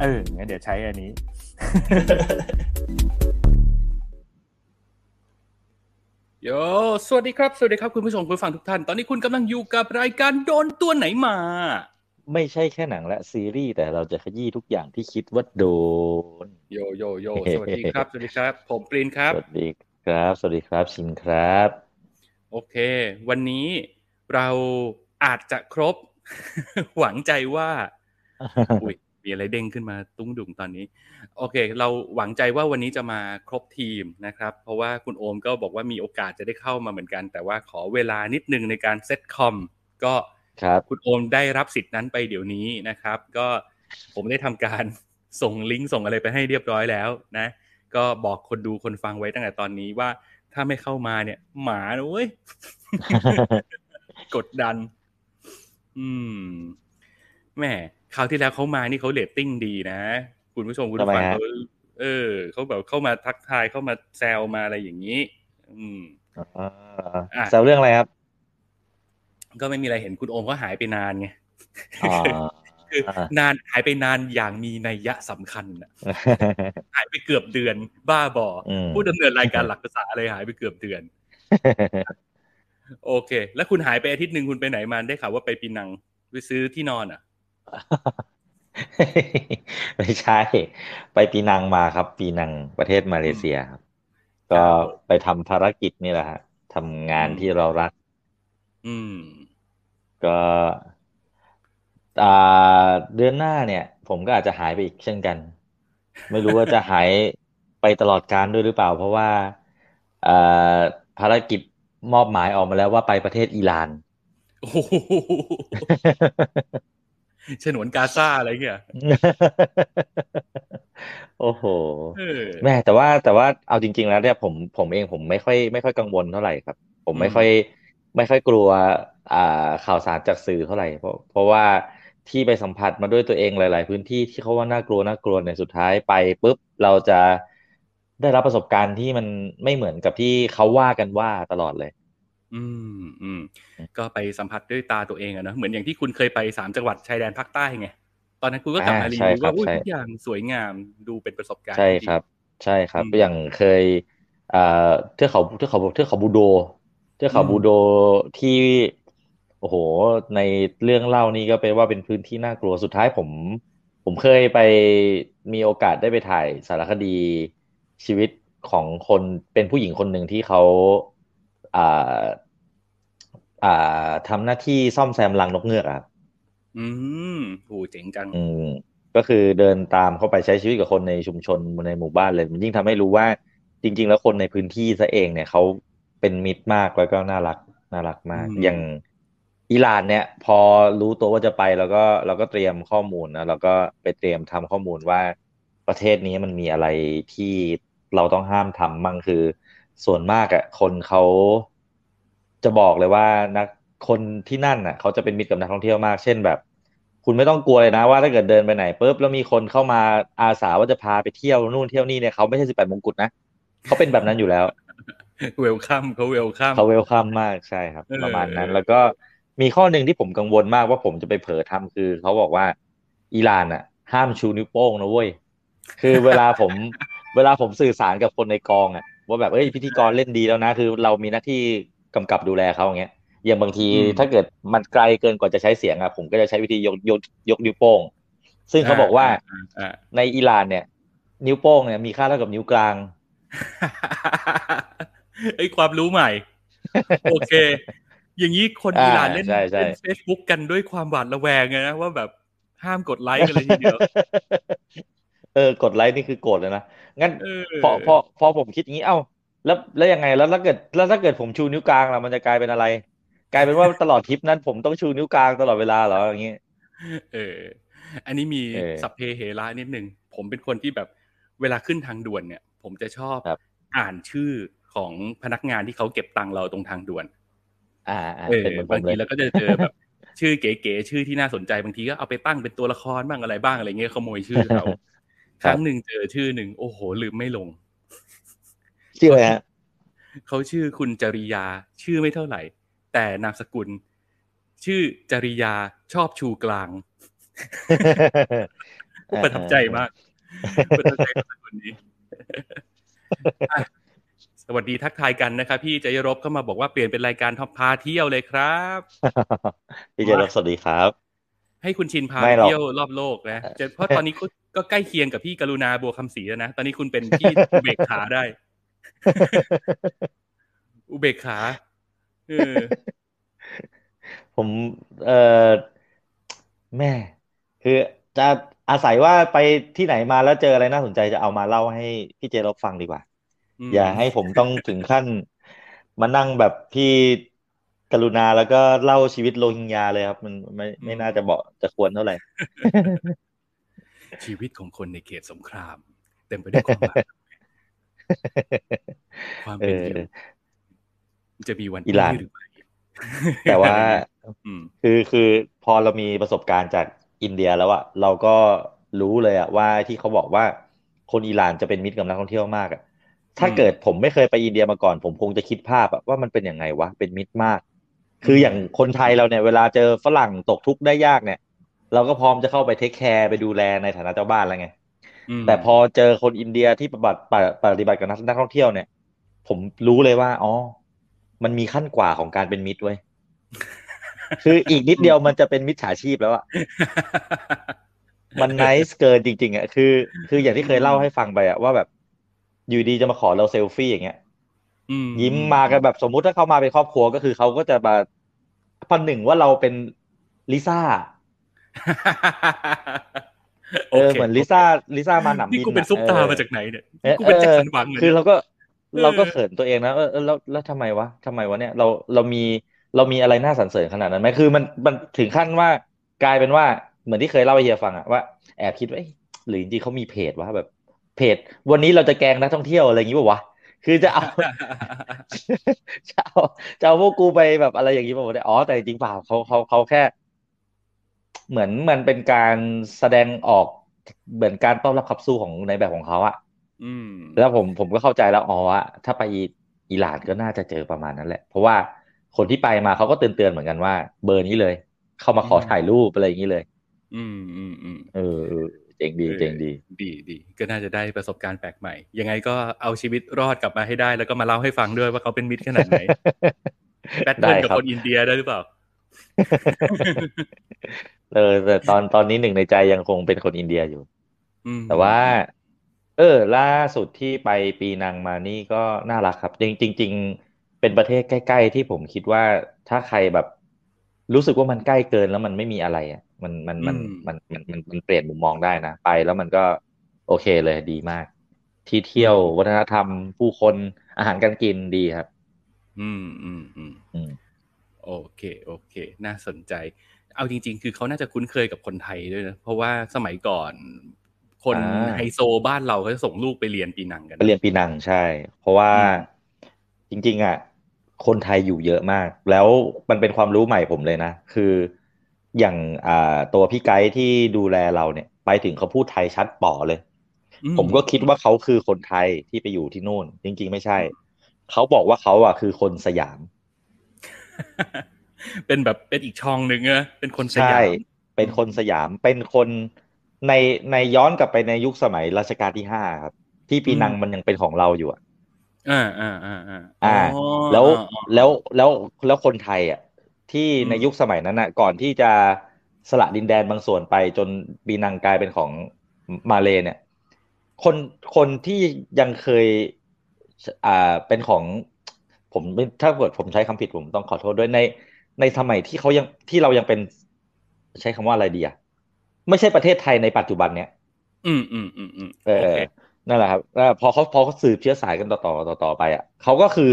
เอองั้นเดี๋ยวใช้อันนี้ โย สวัสดีครับ สวัสดีครับคุณผู้ชมคุณผู้ฟังทุกท่าน ตอนนี้คุณกำลังอยู่กับรายการโดนตัวไหนมา ไม่ใช่แค่หนังและซีรีส์แต่เราจะขยี้ทุกอย่างที่คิดว่าโดน โยโยโยสวัสดีครับ สวัสดีครับ ผมปรีนครับ สวัสดีครับ สวัสดีครับชินครับ โอเค วันนี้เราอาจจะครบ หวังใจว่าอุ้ย มีอะไรเด้งขึ้นมาตุ้งดุ่งตอนนี้ โอเค เราหวังใจว่าวันนี้จะมาครบทีมนะครับ เพราะว่าคุณโอมก็บอกว่ามีโอกาสจะได้เข้ามาเหมือนกัน แต่ว่าขอเวลานิดนึงในการเซตคอมก็ครับคุณโอมได้รับสิทธิ์นั้นไปเดี๋ยวนี้นะครับ ก็ผมได้ทำการส่งลิงก์ส่งอะไรไปให้เรียบร้อยแล้วนะ ก็บอกคนดูคนฟังไว้ตั้งแต่ตอนนี้ว่าถ้าไม่เข้ามาเนี่ย หมานะเว้ยกดดัน อืมแหม่ คราวที่แล้วเขามานี่เขาเรตติ้งดีนะ คุณผู้ชมคุณผู้ฟังทำไมฮะเขาเออเขาแบบเข้ามาทักทายเข้ามาแซวมาอะไรอย่างนี้ อืมอ่าอะแซวเรื่องอะไรครับ ก็ไม่มีอะไรเห็นคุณโอมก็หายไปนานไงอ่าคืออ่านานหายไปนานอย่างมีนัยยะสำคัญน่ะหายไปเกือบเดือน บ้าบออมผู้ดำเนินรายการหลักภาษาเลยหายไปเกือบเดือน โอเค แล้วคุณหายไปอาทิตย์หนึ่งคุณไปไหนมาได้ข่าวว่าไปปีนังไปซื้อที่นอนอะ ไม่ใช่ ไปปีนังมาครับ ปีนังประเทศมาเลเซียครับ ก็ครับไปทำภารกิจนี่แหละฮะทำงานอืมที่เรารัก อืม ก็อ่าเดือนหน้าเนี่ย ผมก็อาจจะหายไปอีกเช่นกัน ไม่รู้ว่าจะหายไปตลอดการด้วยหรือเปล่า เพราะว่าอ่าภารกิจมอบหมายออกมาแล้วว่าไปประเทศอิหร่านโอ้โห ฉนวนกาซาอะไรเงี้ยโอ้โหเออแม่แต่ว่าแต่ว่าเอาจริง ๆ แล้วเนี่ยผมผมเองผมไม่ค่อยไม่ค่อยกังวลเท่าไหร่ครับ ผมไม่อืมค่อย ไม่ค่อยกลัว อ่าข่าวสารจากสื่อเท่าไหร่เพราะเพราะว่าที่ไปสัมผัสมาด้วยตัวเองหลาย ๆ พื้นที่ที่เขาว่าน่ากลัวน่ากลัวในยสุดท้ายไปปุ๊บเราจะได้รับประสบการณ์ที่มันไม่เหมือนกับที่เขาว่ากันว่าตลอดเลย อืมอืมก็ไปสัมผัสด้วยตาตัวเองอะเนอะเหมือนอย่างที่คุณเคยไปสามจังหวัดชายแดนภาคใต้ไงตอนนั้นคุณก็กลับมาอ่ารีใช่วิวครัว่าบอุ้ยใช่ทุกอย่างสวยงามดูเป็นประสบการณ์ใช่ที่ดีครับ ใช่ครับอืมอย่างเคยอ่าเทือกเขาเทือกเขาเทือกเขาบูโดเทือกเขาอืมบูโดที่โอ้โห ในเรื่องเล่านี่ก็เป็นว่าเป็นพื้นที่น่ากลัวสุดท้ายผม ผมเคยไปมีโอกาสได้ไปถ่ายสารคดีชีวิตของคนเป็นผู้หญิงคนหนึ่งที่เขาอ่าอ่า ทำหน้าที่ซ่อมแซมรังนกเงือกอะครับ อืมโหเจ๋งจัง อืม ก็คือเดินตามเข้าไปใช้ชีวิตกับคนในชุมชนในหมู่บ้านเลย มันยิ่งทำให้รู้ว่า จริง ๆ แล้วคนในพื้นที่ซะเองเนี่ยเขาเป็นมิตรมากแล้วก็น่ารักน่ารักมากอืมอย่างอิหร่านเนี่ย พอรู้ตัวว่าจะไปแล้วก็เราก็เตรียมข้อมูลนะแล้วก็ไปเตรียมทำข้อมูลว่าประเทศนี้มันมีอะไรที่เราต้องห้ามทำมั่งคือ ส่วนมากอะคนเขาจะบอกเลยว่านักคนที่นั่นอะเขาจะเป็นมิตรกับนักท่องเที่ยวมาก เช่นแบบ คุณไม่ต้องกลัวเลยนะว่าถ้าเกิดเดินไปไหนปุ๊บแล้วมีคนเข้ามาอาสาว่าจะพาไปเที่ยวนู่นเที่ยวนี่เนี่ยเขาไม่ใช่สิบแปดมงกุฎนะเขาเป็นแบบนั้นอยู่แล้วเวลคัมเขาเวลคัมเขาเวลคัมมากใช่ครับเออประมาณนั้น แล้วก็มีข้อหนึ่งที่ผมกังวลมากว่าผมจะไปเผลอทำคือเขาบอกว่าอิหร่านอะ ห้ามชูนิ้วโป้งนะเว้ยคือเวลาผม เวลาผมสื่อสารกับคนในกองอะ ว่าแบบเอ้ยพิธีกรเล่นดีแล้วนะ คือเรามีหน้าที่กำกับดูแลเขาอย่างเงี้ยอย่างบางทีถ้าเกิดมันไกลเกินกว่าจะใช้เสียงอะผมก็จะใช้วิธียกยกยกนิ้วโป้ง ซึ่งเขาบอกว่าอ่าในอิหร่านเนี่ย นิ้วโป้งเนี่ยมีค่าเท่ากับนิ้วกลางไอ้ยความรู้ใหม่ โอเค อย่างนี้คนอ่าอิหร่านเล่นใช่ใช่เล่นเฟซบุ๊กกันด้วยความหวาดระแวงไงนะว่าแบบห้ามกดไลค์กันเลยทีเดียว เออกดไลค์นี่คือโกรธเลยนะงั้นเออพอพอพอผมคิดอย่างนี้เอ้าแล้วแล้วยังไงแล้วถ้าเกิดแล้วถ้าเกิดผมชูนิ้วกลางล่ะมันจะกลายเป็นอะไร กลายเป็นว่าตลอดทริปนั้น ผมต้องชูนิ้วกลางตลอดเวลาเหรออย่างนี้เออ อันนี้มีเออสัพเพเหระนิดนึงผมเป็นคนที่แบบเวลาขึ้นทางด่วนเนี่ย ผมจะชอบครับอ่านชื่อของพนักงานที่เขาเก็บตังค์เราตรงทางด่วน อ่าอ่าเออเป็นเหมือนผบางมเลทียเราก็จะเจอแบบชื่อเก๋ๆชื่อที่น่าสนใจบางทีก็เอาไปตั้งเป็นตัวละครบ้างอะไรบ้างอะไรเงี้ยขโมยชื่อเขา ครั้งหนึ่งเจอชื่อหนึ่งโอ้โห ลืมไม่ลง ชื่ออะไรฮะเขาชื่อคุณจริยา ชื่อไม่เท่าไหร่ แต่นามสกุล ชื่อจริยาชอบชูกลางประทับใจมากประทับใจกับคนนี้อะสวัสดีทักทายกันนะครับพี่จยรบเข้ามาบอกว่าเปลี่ยนเป็นรายการท็อปพาเที่ยวเลยครับ พี่เจรับสวัสดีครับ ให้คุณชินพาไม่ไปหรอกเที่ยวรอบโลกนะจะเพราะตอนนี้ ก็ก็ใกล้เคียงกับพี่กรุณาบัวคำศรีแล้วนะ ตอนนี้คุณเป็นพี่อุเบกขาได้ อุเบกขาเออผมเอ่อแม่ คือจะอาศัยว่าไปที่ไหนมาแล้วเจออะไรน่าสนใจจะเอามาเล่าให้พี่เจรบฟังดีกว่ามอย่าให้ผมต้องถึงขั้น มานั่งแบบพี่กรุณาแล้วก็เล่าชีวิตโรฮิงญาเลยครับ มันไม่ไม่น่าจะเหมาะจะควรเท่าไหร่ ชีวิตของคนในเขตสงคราม เต็มไปด้วยความหวาดระแวงความเป็นอยู่เออจะมีวันอิหร่านนี้หรือไม่แต่ว่าอืมคือคือพอเรามีประสบการณ์จากอินเดียแล้วอะเราก็รู้เลยอะว่าที่เขาบอกว่าคนอิหร่านจะเป็นมิตรกับนักท่องเที่ยวมากอะถ้าอืมเกิดผมไม่เคยไปอินเดียมาก่อน ผมคงจะคิดภาพอะว่ามันเป็นยังไงวะเป็นมิตรมาก คืออย่างคนไทยเราเนี่ย เวลาเจอฝรั่งตกทุกข์ได้ยากเนี่ย เราก็พร้อมจะเข้าไปเทคแคร์ไปดูแลในฐานะเจ้าบ้านแล้วไงมแต่พอเจอคนอินเดียที่ปฏิบัติปฏิบัติกับนักนักท่องเที่ยวเนี่ย ผมรู้เลยว่าอ๋อมันมีขั้นกว่าของการเป็นมิตรเว้ยคืออีกนิดเดียวมันจะเป็นมิจฉาชีพแล้วอะมัน n น c e เกินจริง ๆอะคือคืออย่างที่เคยเล่าให้ฟังไปอะว่าแบบ อยู่ดีจะมาขอเราเซลฟี่อย่างเงี้ยอืยิ้มมากันแบบสมมุติถ้าเขามาเป็นครอบครัวก็คือเขาก็จะมาพันหนึ่งว่าเราเป็นลิซ่า เออโคเหมือนลิซ่าลิซ่ามาหนำนี่บินกูเป็นอะซุปตาออมาจากไหนเนี่ยเออกูเป็นเออแจ็คสันหวังเลยคือเราก็เออเราก็เขินตัวเองนะเออเออแล้วแล้วทำไมวะทำไมวะเนี่ยเราเรามีเรามีอะไรน่าสรรเสริญขนาดนั้นไหมคือมันมันถึงขั้นว่ากลายเป็นว่าเหมือนที่เคยเล่าให้เฮียฟังอะว่าแอบคิดว่าเอ๊ะหรือจริงๆเขามีเพจวะแบบ เพจ วันนี้เราจะแกล้งนักท่องเที่ยวอะไรอย่างงี้ป่าวะคือจะเอาจะเอาจะเอาพวกกูไปแบบอะไรอย่างนี้ป่าวะอ๋อแต่จริงๆเปล่าเขาเขาเขาแค่ เหมือนมันเป็นการแสดงออกเหมือนการต้อนรับขับสู้ของในแบบของเขาอะอืมแล้วผมผมก็เข้าใจแล้วอ๋อว่าถ้าไปอิหร่านก็น่าจะเจอประมาณนั้นแหละ เพราะว่าคนที่ไปมาเขาก็เตือนเตือนๆเหมือนกันว่า เบอร์นี้เลย เข้ามาขออืมถ่ายรูปอะไรอย่างนี้เลย อืมอืมอืมเออเออเจ๋งดีเจ๋งดี ดีดีก็น่าจะได้ประสบการณ์แปลกใหม่ ยังไงก็เอาชีวิตรอดกลับมาให้ได้ แล้วก็มาเล่าให้ฟังด้วยว่าเขาเป็นมิตรขนาดไหนแบทเทิได้ลกับครับคนอินเดียได้หรือเปล่า เออ แต่ตอนตอนนี้หนึ่งในใจยังคงเป็นคนอินเดียอยู่อืมแต่ว่า เออ ล่าสุดที่ไปปีนังมานี่ก็น่ารักครับ จริงจริงๆเป็นประเทศใกล้ ๆ ที่ผมคิดว่าถ้าใครแบบ รู้สึกว่ามันใกล้เกินแล้วมันไม่มีอะไรอะ มันมันมันมันมันมันมันเปลี่ยนมุมมองได้นะ ไปแล้วมันก็โอเคเลยดีมาก ที่เที่ยววัฒนธรรมผู้คนอาหารการกินดีครับ อืมอืมอืมอืม โอเคโอเค น่าสนใจ เอาจริง ๆ คือเขาน่าจะคุ้นเคยกับคนไทยด้วยนะ เพราะว่าสมัยก่อนคนอ่าไฮโซบ้านเราเขาจะส่งลูกไปเรียนปีนังกันไปเรียนปีนังใช่ เพราะว่าอืมจริง ๆ อะ คนไทยอยู่เยอะมาก แล้วมันเป็นความรู้ใหม่ผมเลยนะ คืออย่างอ่าตัวพี่ไกด์ที่ดูแลเราเนี่ย ไปถึงเขาพูดไทยชัดป๋อเลยอืผมก็คิดว่าเขาคือคนไทยที่ไปอยู่ที่นู่น จริง ๆ ไม่ใช่ เขาบอกว่าเขาอะคือคนสยาม เป็นแบบเป็นอีกช่องหนึ่งอะเป็นคนสใช่ยามเป็นคนสยามเป็นคนในในย้อนกลับไปในยุคสมัยรัชกาลที่ห้าครับ ที่ปีนังมันยังเป็นของเราอยู่อะอ่าอ่าอ่าอ่าอ่าอ๋อแล้วอ๋อแล้วแล้วแล้วคนไทยอะที่อืมในยุคสมัยนั้นอะ ก่อนที่จะสละดินแดนบางส่วนไปจนปีนังกลายเป็นของมาเลย์เนี่ย คนคนที่ยังเคยอ่าเป็นของ ผมไม่ถ้าเกิดผมใช้คำผิดผมต้องขอโทษด้วยใน ในสมัยที่เขายังที่เรายังเป็น ใช้คำว่าอะไรดีอะไม่ใช่ประเทศไทยในปัจจุบันเนี่ยอืมอืมอืมอืมเออโอเคนั่นแหละครับแล้วพอเขาพอเขาสืบเชื้อสายกันต่อต่อต่อต่อไปอะเขาก็คือ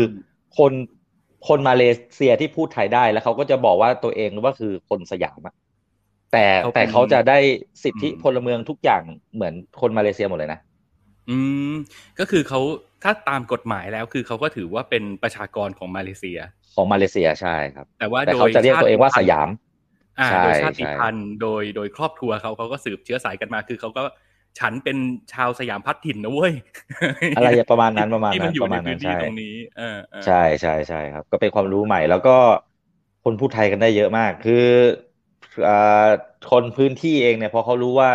คนคนมาเลเซียที่พูดไทยได้แล้วเขาก็จะบอกว่าตัวเองว่าคือคนสยามอะแต่เขาเป็นแต่เขาจะได้สิทธิอืมพลเมืองทุกอย่างเหมือนคนมาเลเซียหมดเลยนะ อืม ก็คือเขาถ้าตามกฎหมายแล้วคือเขาก็ถือว่าเป็นประชากรของมาเลเซีย ของมาเลเซียใช่ครับ แต่ว่าแต่โดเขายจะเรียกตัวเองว่าสยาม อ่าใช่โดยชาติใช่พันธุ์โดยโดยครอบครัวเขาเขาก็สืบเชื้อสายกันมา คือเขาก็ฉันเป็นชาวสยามพัฒถิ่นนะเว้ย อะไรประมาณนั้นประมาณที่มันั้นนอยู่ประในมาณพื้นั้นนที่ใช่ตรงนี้เออเออใช่ใช่ใช่ครับ ก็เป็นความรู้ใหม่ แล้วก็คนพูดไทยกันได้เยอะมาก คืออ่าคนพื้นที่เองเนี่ยพอเขารู้ว่า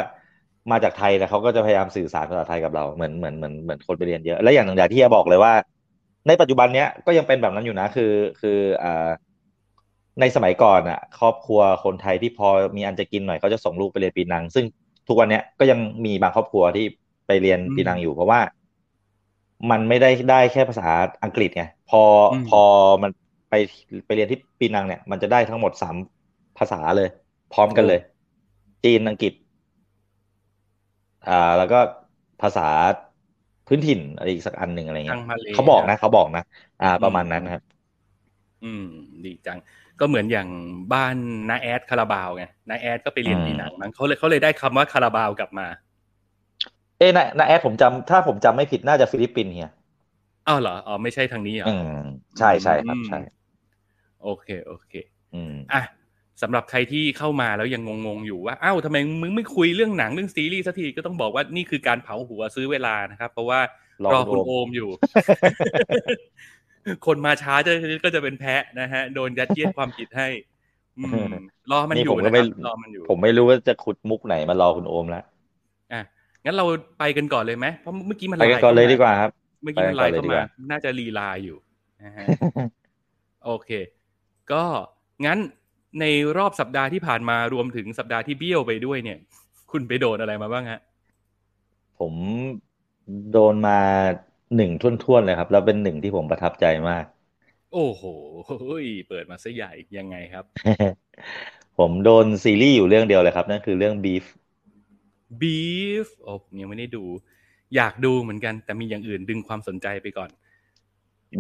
มาจากไทยเนี่ยเขาก็จะพยายามสื่อสารภาษาไทยกับเราเหมือนเหมือนเหมือนเหมือนคนไปเรียนเยอะ และอย่างหนึ่งอย่างที่จะบอกเลยว่า ในปัจจุบันเนี้ยก็ยังเป็นแบบนั้นอยู่นะ คือ คืออ่าในสมัยก่อนอะ ครอบครัวคนไทยที่พอมีอันจะกินหน่อยเขาจะส่งลูกไปเรียนปีนัง ซึ่งทุกวันเนี้ยก็ยังมีบางครอบครัวที่ไปเรียนปีนังอยู่ เพราะว่ามันไม่ได้ได้แค่ภาษาอังกฤษไงพออมพอมันไปไปเรียนที่ปีนังเนี่ย มันจะได้ทั้งหมดสามภาษาเลย พร้อมกันเลย จีนอังกฤษ อ่า แล้วก็ภาษาพื้นถิ่นอะไรอีกสักอันหนึ่งอะไรเงี้ทายงมาเลเขาบอกนะเขาบอกนะอ่า ประมาณนั้นนะครับ อืม ดีจัง ก็เหมือนอย่างบ้านนาแอดคาราบาวไงนาแอดก็ไปเรียนอืมปีหนังมั้งเขาเลยเขาเลยได้คำว่าคาราบาวกลับมา เอ้นะนะแอดผมจำถ้าผมจำไม่ผิดน่าจะฟิลิปปินส์เฮียอ้าวเหรออ๋อไม่ใช่ทางนี้เหรออืมใช่ใช่ครับใช่ โอเค โอเค อืมอะ สำหรับใครที่เข้ามาแล้วยังงงๆอยู่ว่าอ้าวทำไมมึงไม่คุยเรื่องหนังเรื่องซีรีส์สักทีก็ต้องบอกว่านี่คือการเผาหัวซื้อเวลานะครับ เพราะว่ารอรอคุณโอมอยู่ คนมาช้าจะก็จะเป็นแพะนะฮะ โดนยัดเยียดความผิดให้อรอมันอยู่นะครับรอมันอยู่ ผมไม่รู้ว่าจะขุดมุกไหนมารอคุณโอมแล้วอะงั้นเราไปกันก่อนเลยไหมเพราะเมื่อกี้มันไปกันไลน์ก่อนเลยดีกว่าครับ เมื่อกี้มันไลน์ไปกันก่อนเข้ามาว่าน่าจะลีลาอยู่นะฮะโอเค ก็งั้น ในรอบสัปดาห์ที่ผ่านมารวมถึงสัปดาห์ที่เบี้ยวไปด้วยเนี่ย คุณไปโดนอะไรมาบ้างฮะ ผมโดนมาหนึ่งท่วนๆเลยครับ แล้วเป็นหนึ่งที่ผมประทับใจมาก โอ้โหเปิดมาซะใหญ่ยังไงครับ ผมโดนซีรีส์อยู่เรื่องเดียวเลยครับ นั่นคือเรื่อง Beef Beef โอ้ผมยังไม่ได้ดู อยากดูเหมือนกัน แต่มีอย่างอื่นดึงความสนใจไปก่อน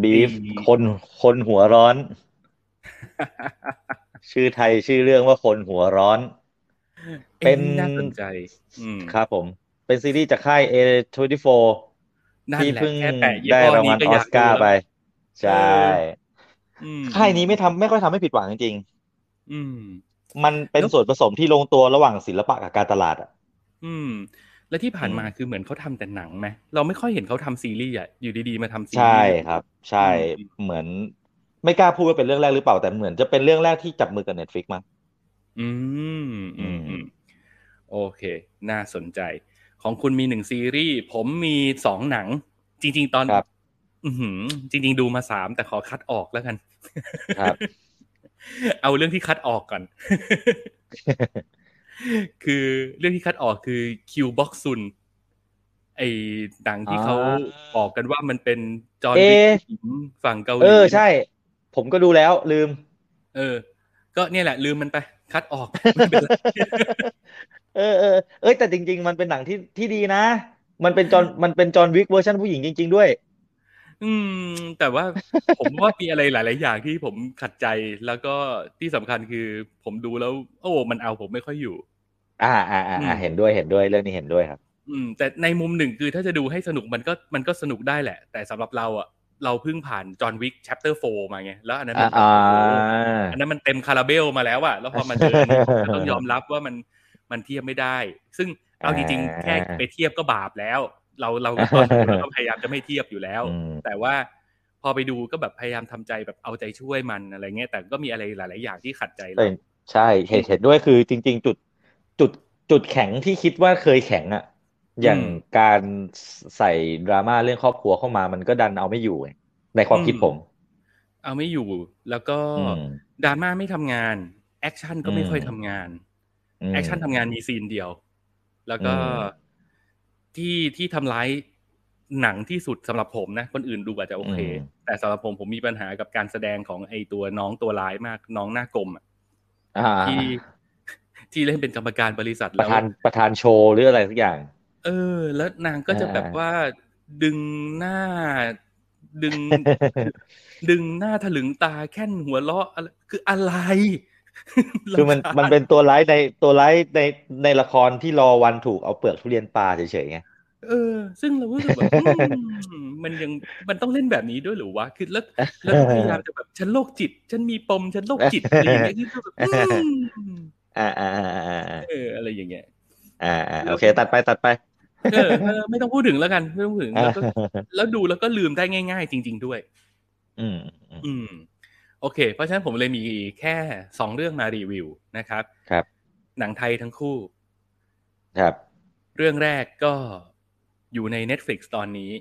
Beef อืมคนคนหัวร้อน ชื่อไทยชื่อเรื่องว่าคนหัวร้อน เป็นอ๊ะน่าสนใจอืมครับผม เป็นซีรีส์จากค่าย A24 นั่นที่แหละเพิ่งแค่แตะยี่ได้ห้อรางนี้วัลก็อออยากสดูการ์แล้วไป ใช่อืมค่ายนี้ไม่ทำไม่ค่อยทำให้ผิดหวังจริงอืมๆมันเป็นแล้วส่วนผสมที่ลงตัวระหว่างศิลปะกับการตลาดอะอืม และที่ผ่านมาอืมคือเหมือนเขาทำแต่หนังไหมเราไม่ค่อยเห็นเขาทำซีรีส์อะอยู่ดีๆมาทำซีรีส์ใช่ครับ ใช่อืมเหมือน ไม่กล้าพูดว่าเป็นเรื่องแรกหรือเปล่าแต่เหมือนจะเป็นเรื่องแรกที่จับมือกับ Netflix มาอืมอืมอือืมมโอเค น่าสนใจ ของคุณมีหนึ่งซีรีส์ ผมมีสองหนัง จริง ๆ ตอนครับอือหือจริง ๆ ดูมาสามแต่ขอคัดออกแล้วกัน ครับ เอาเรื่องที่คัดออกก่อน คือเรื่องที่คัดออกคือ Kill Boksoon ไอ้หนังที่เขาอ่าบอกกันว่ามันเป็นจอห์นเอ๊ะ Wick ผู้หญิงฝั่งเกาหลีเออใช่ ผมก็ดูแล้วลืม เออ ก็เนี่ยแหละ ลืมมันไป คัดออกไม่เป็นไรเออเออเอ้ยแต่จริง ๆ มันเป็นหนังที่ที่ดีนะ มันเป็นจอห์นมันเป็น John Wick เวอร์ชันผู้หญิงจริง ๆ ด้วย อืม แต่ว่าผมว่ามีอะไรหลาย ๆ อย่างที่ผมขัดใจแล้วก็ที่สำคัญคือ ผมดูแล้ว โอ้มันเอาผมไม่ค่อยอยู่ อ่าอ่าอ่าอือ่ามเห็นด้วยเห็นด้วยเรื่องนี้เห็นด้วยครับ อืม แต่ในมุมหนึ่งคือถ้าจะดูให้สนุกมันก็มันก็สนุกได้แหละ แต่สำหรับเราอะ เราเพิ่งผ่านจอห์นวิก chapter 4มาไงแล้วอันนั้นอ่ามันแบบอ่าโอ้โหอันนั้นมันเต็มคาราเบลมาแล้วอะแล้วพอมาเจออันนี้ผมก็ต้องยอมรับว่ามันมันเทียบไม่ได้ ซึ่งเอาจริงๆแค่ไปเทียบก็บาปแล้ว เราเราตอนดูเราก็พยายามจะไม่เทียบอยู่แล้วอืมแต่ว่าพอไปดูก็แบบพยายามทำใจแบบเอาใจช่วยมันอะไรเงี้ยแต่ก็มีอะไรหลาย ๆ อย่างที่ขัดใจเราเออใช่เห็นเห็นด้วยคือจริง ๆ จุดจุดจุดแข็งที่คิดว่าเคยแข็งอะ อย่างการใส่ดราม่าเรื่องครอบครัวเข้ามามันก็ดันเอาไม่อยู่ไงในความคิดผม เอาไม่อยู่ แล้วก็อืมดราม่าไม่ทำงาน action ก็ไม่ค่อยอืมทำงานอืม action ทำงานมี scene เดียว แล้วก็อืมที่ที่ทำร้ายหนังที่สุดสำหรับผมนะ คนอื่นดูอาจจะโอเคอืมแต่สำหรับผมผมมีปัญหากับการแสดงของไอตัวน้องตัวร้ายมาก น้องหน้ากลมอะอ่าที่ที่เล่นเป็นกรรมการบริษัทปแล้ระวธานประธานโชว์หรืออะไรสักอย่าง เออ แล้วนางก็จะอ่าแบบว่าดึงหน้า ดึง ดึงหน้าถลึงตาแค่นหัวเราะอะไรคืออะไร คือมันรำคาญมันเป็นตัวร้ายในตัวร้ายในในละครที่รอวันถูกเอาเปลือกทุเรียนปลาเฉยๆไงเออ ซึ่งเรารู้สึกแบบอืมมันยังมันต้องเล่นแบบนี้ด้วยหรือวะคือแล้วแล้วพยายามจะแบบฉันโรคจิต ฉันมีปมฉันโรคจิตอะไรอย่างเงี้ยคือแบบอืมอ่าอ่าอ่าอ่าอ่าเอออะไรอย่างเงี้ยอ่าอ่าโอเค ตัดไปตัดไป เออเออไม่ต้องพูดถึงแล้วกันไม่ต้องพูดถึงแล้วก็แล้วดูแล้วก็ลืมได้ง่าย ๆ จริง ๆ ด้วยอืมอืม อืม โอเค เพราะฉะนั้นผมเลยมีแค่สองเรื่องมารีวิวนะครับ ครับ หนังไทยทั้งคู่ ครับ เรื่องแรกก็อยู่ใน Netflix ตอนนี้